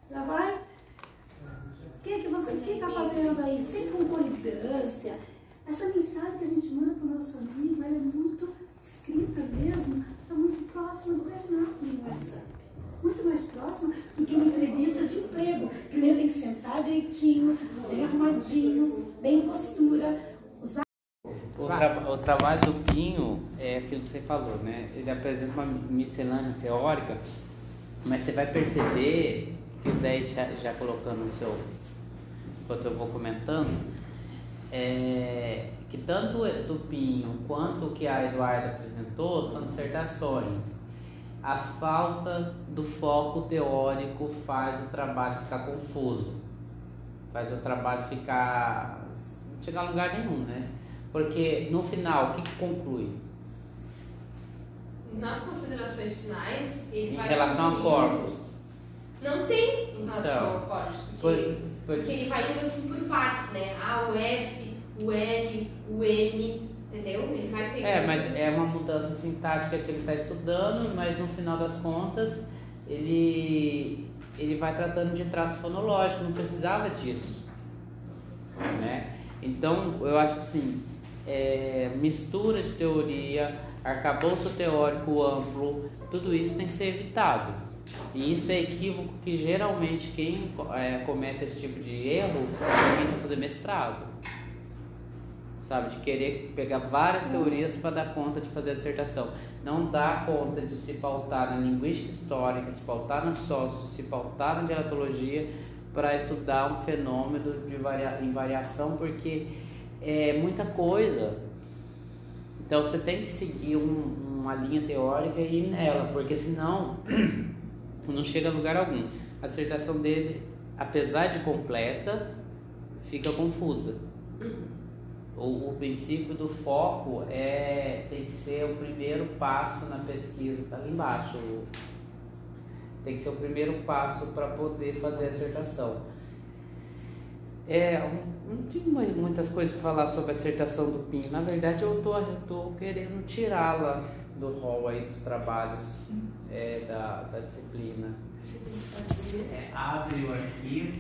Já vai? O que, que você está fazendo aí? Sem concordância. Essa mensagem que a gente manda para o nosso amigo, ela é muito escrita mesmo, está muito próxima do vernáculo no WhatsApp. Muito mais próxima do que uma entrevista de emprego. Primeiro tem que sentar direitinho, bem arrumadinho, bem em postura, usar O, tra- o trabalho do Pinho é aquilo que você falou, né? Ele apresenta uma miscelânea teórica, mas você vai perceber, se quiser já, já colocando no seu, enquanto eu vou comentando, é, que tanto o do Pinho quanto o que a Eduarda apresentou são dissertações. A falta do foco teórico faz o trabalho ficar confuso, faz o trabalho ficar. não chegar a lugar nenhum, né? Porque no final, o que, que conclui? Nas considerações finais, ele Em vai relação a corpos. Não tem em relação Então, a corpos, porque, por- por- porque ele vai indo assim por partes, né? Ah, o S, o L, o M, entendeu? Ele vai pegando. É, mas é uma mudança sintática que ele está estudando, mas no final das contas ele, ele vai tratando de traço fonológico, não precisava disso. Né? Então, eu acho assim, é, mistura de teoria, arcabouço teórico amplo, tudo isso tem que ser evitado. E isso é equívoco que geralmente quem é, comete esse tipo de erro é quem está fazendo mestrado sabe? De querer pegar várias teorias para dar conta de fazer a dissertação. Não dá conta de se pautar na linguística histórica, se pautar no sócio, se pautar na dialetologia, para estudar um fenômeno de varia, em variação, porque é muita coisa. Então você tem que seguir um, uma linha teórica e ir nela, porque senão *clears throat* não chega a lugar algum. A dissertação dele, apesar de completa, fica confusa. O, o princípio do foco é tem que ser o primeiro passo na pesquisa, tá ali embaixo. Tem que ser o primeiro passo para poder fazer a dissertação. É, não tenho mais muitas coisas para falar sobre a dissertação do PIN. Na verdade, eu tô, eu tô querendo tirá-la do rol aí dos trabalhos é, da, da disciplina. É, abre o arquivo.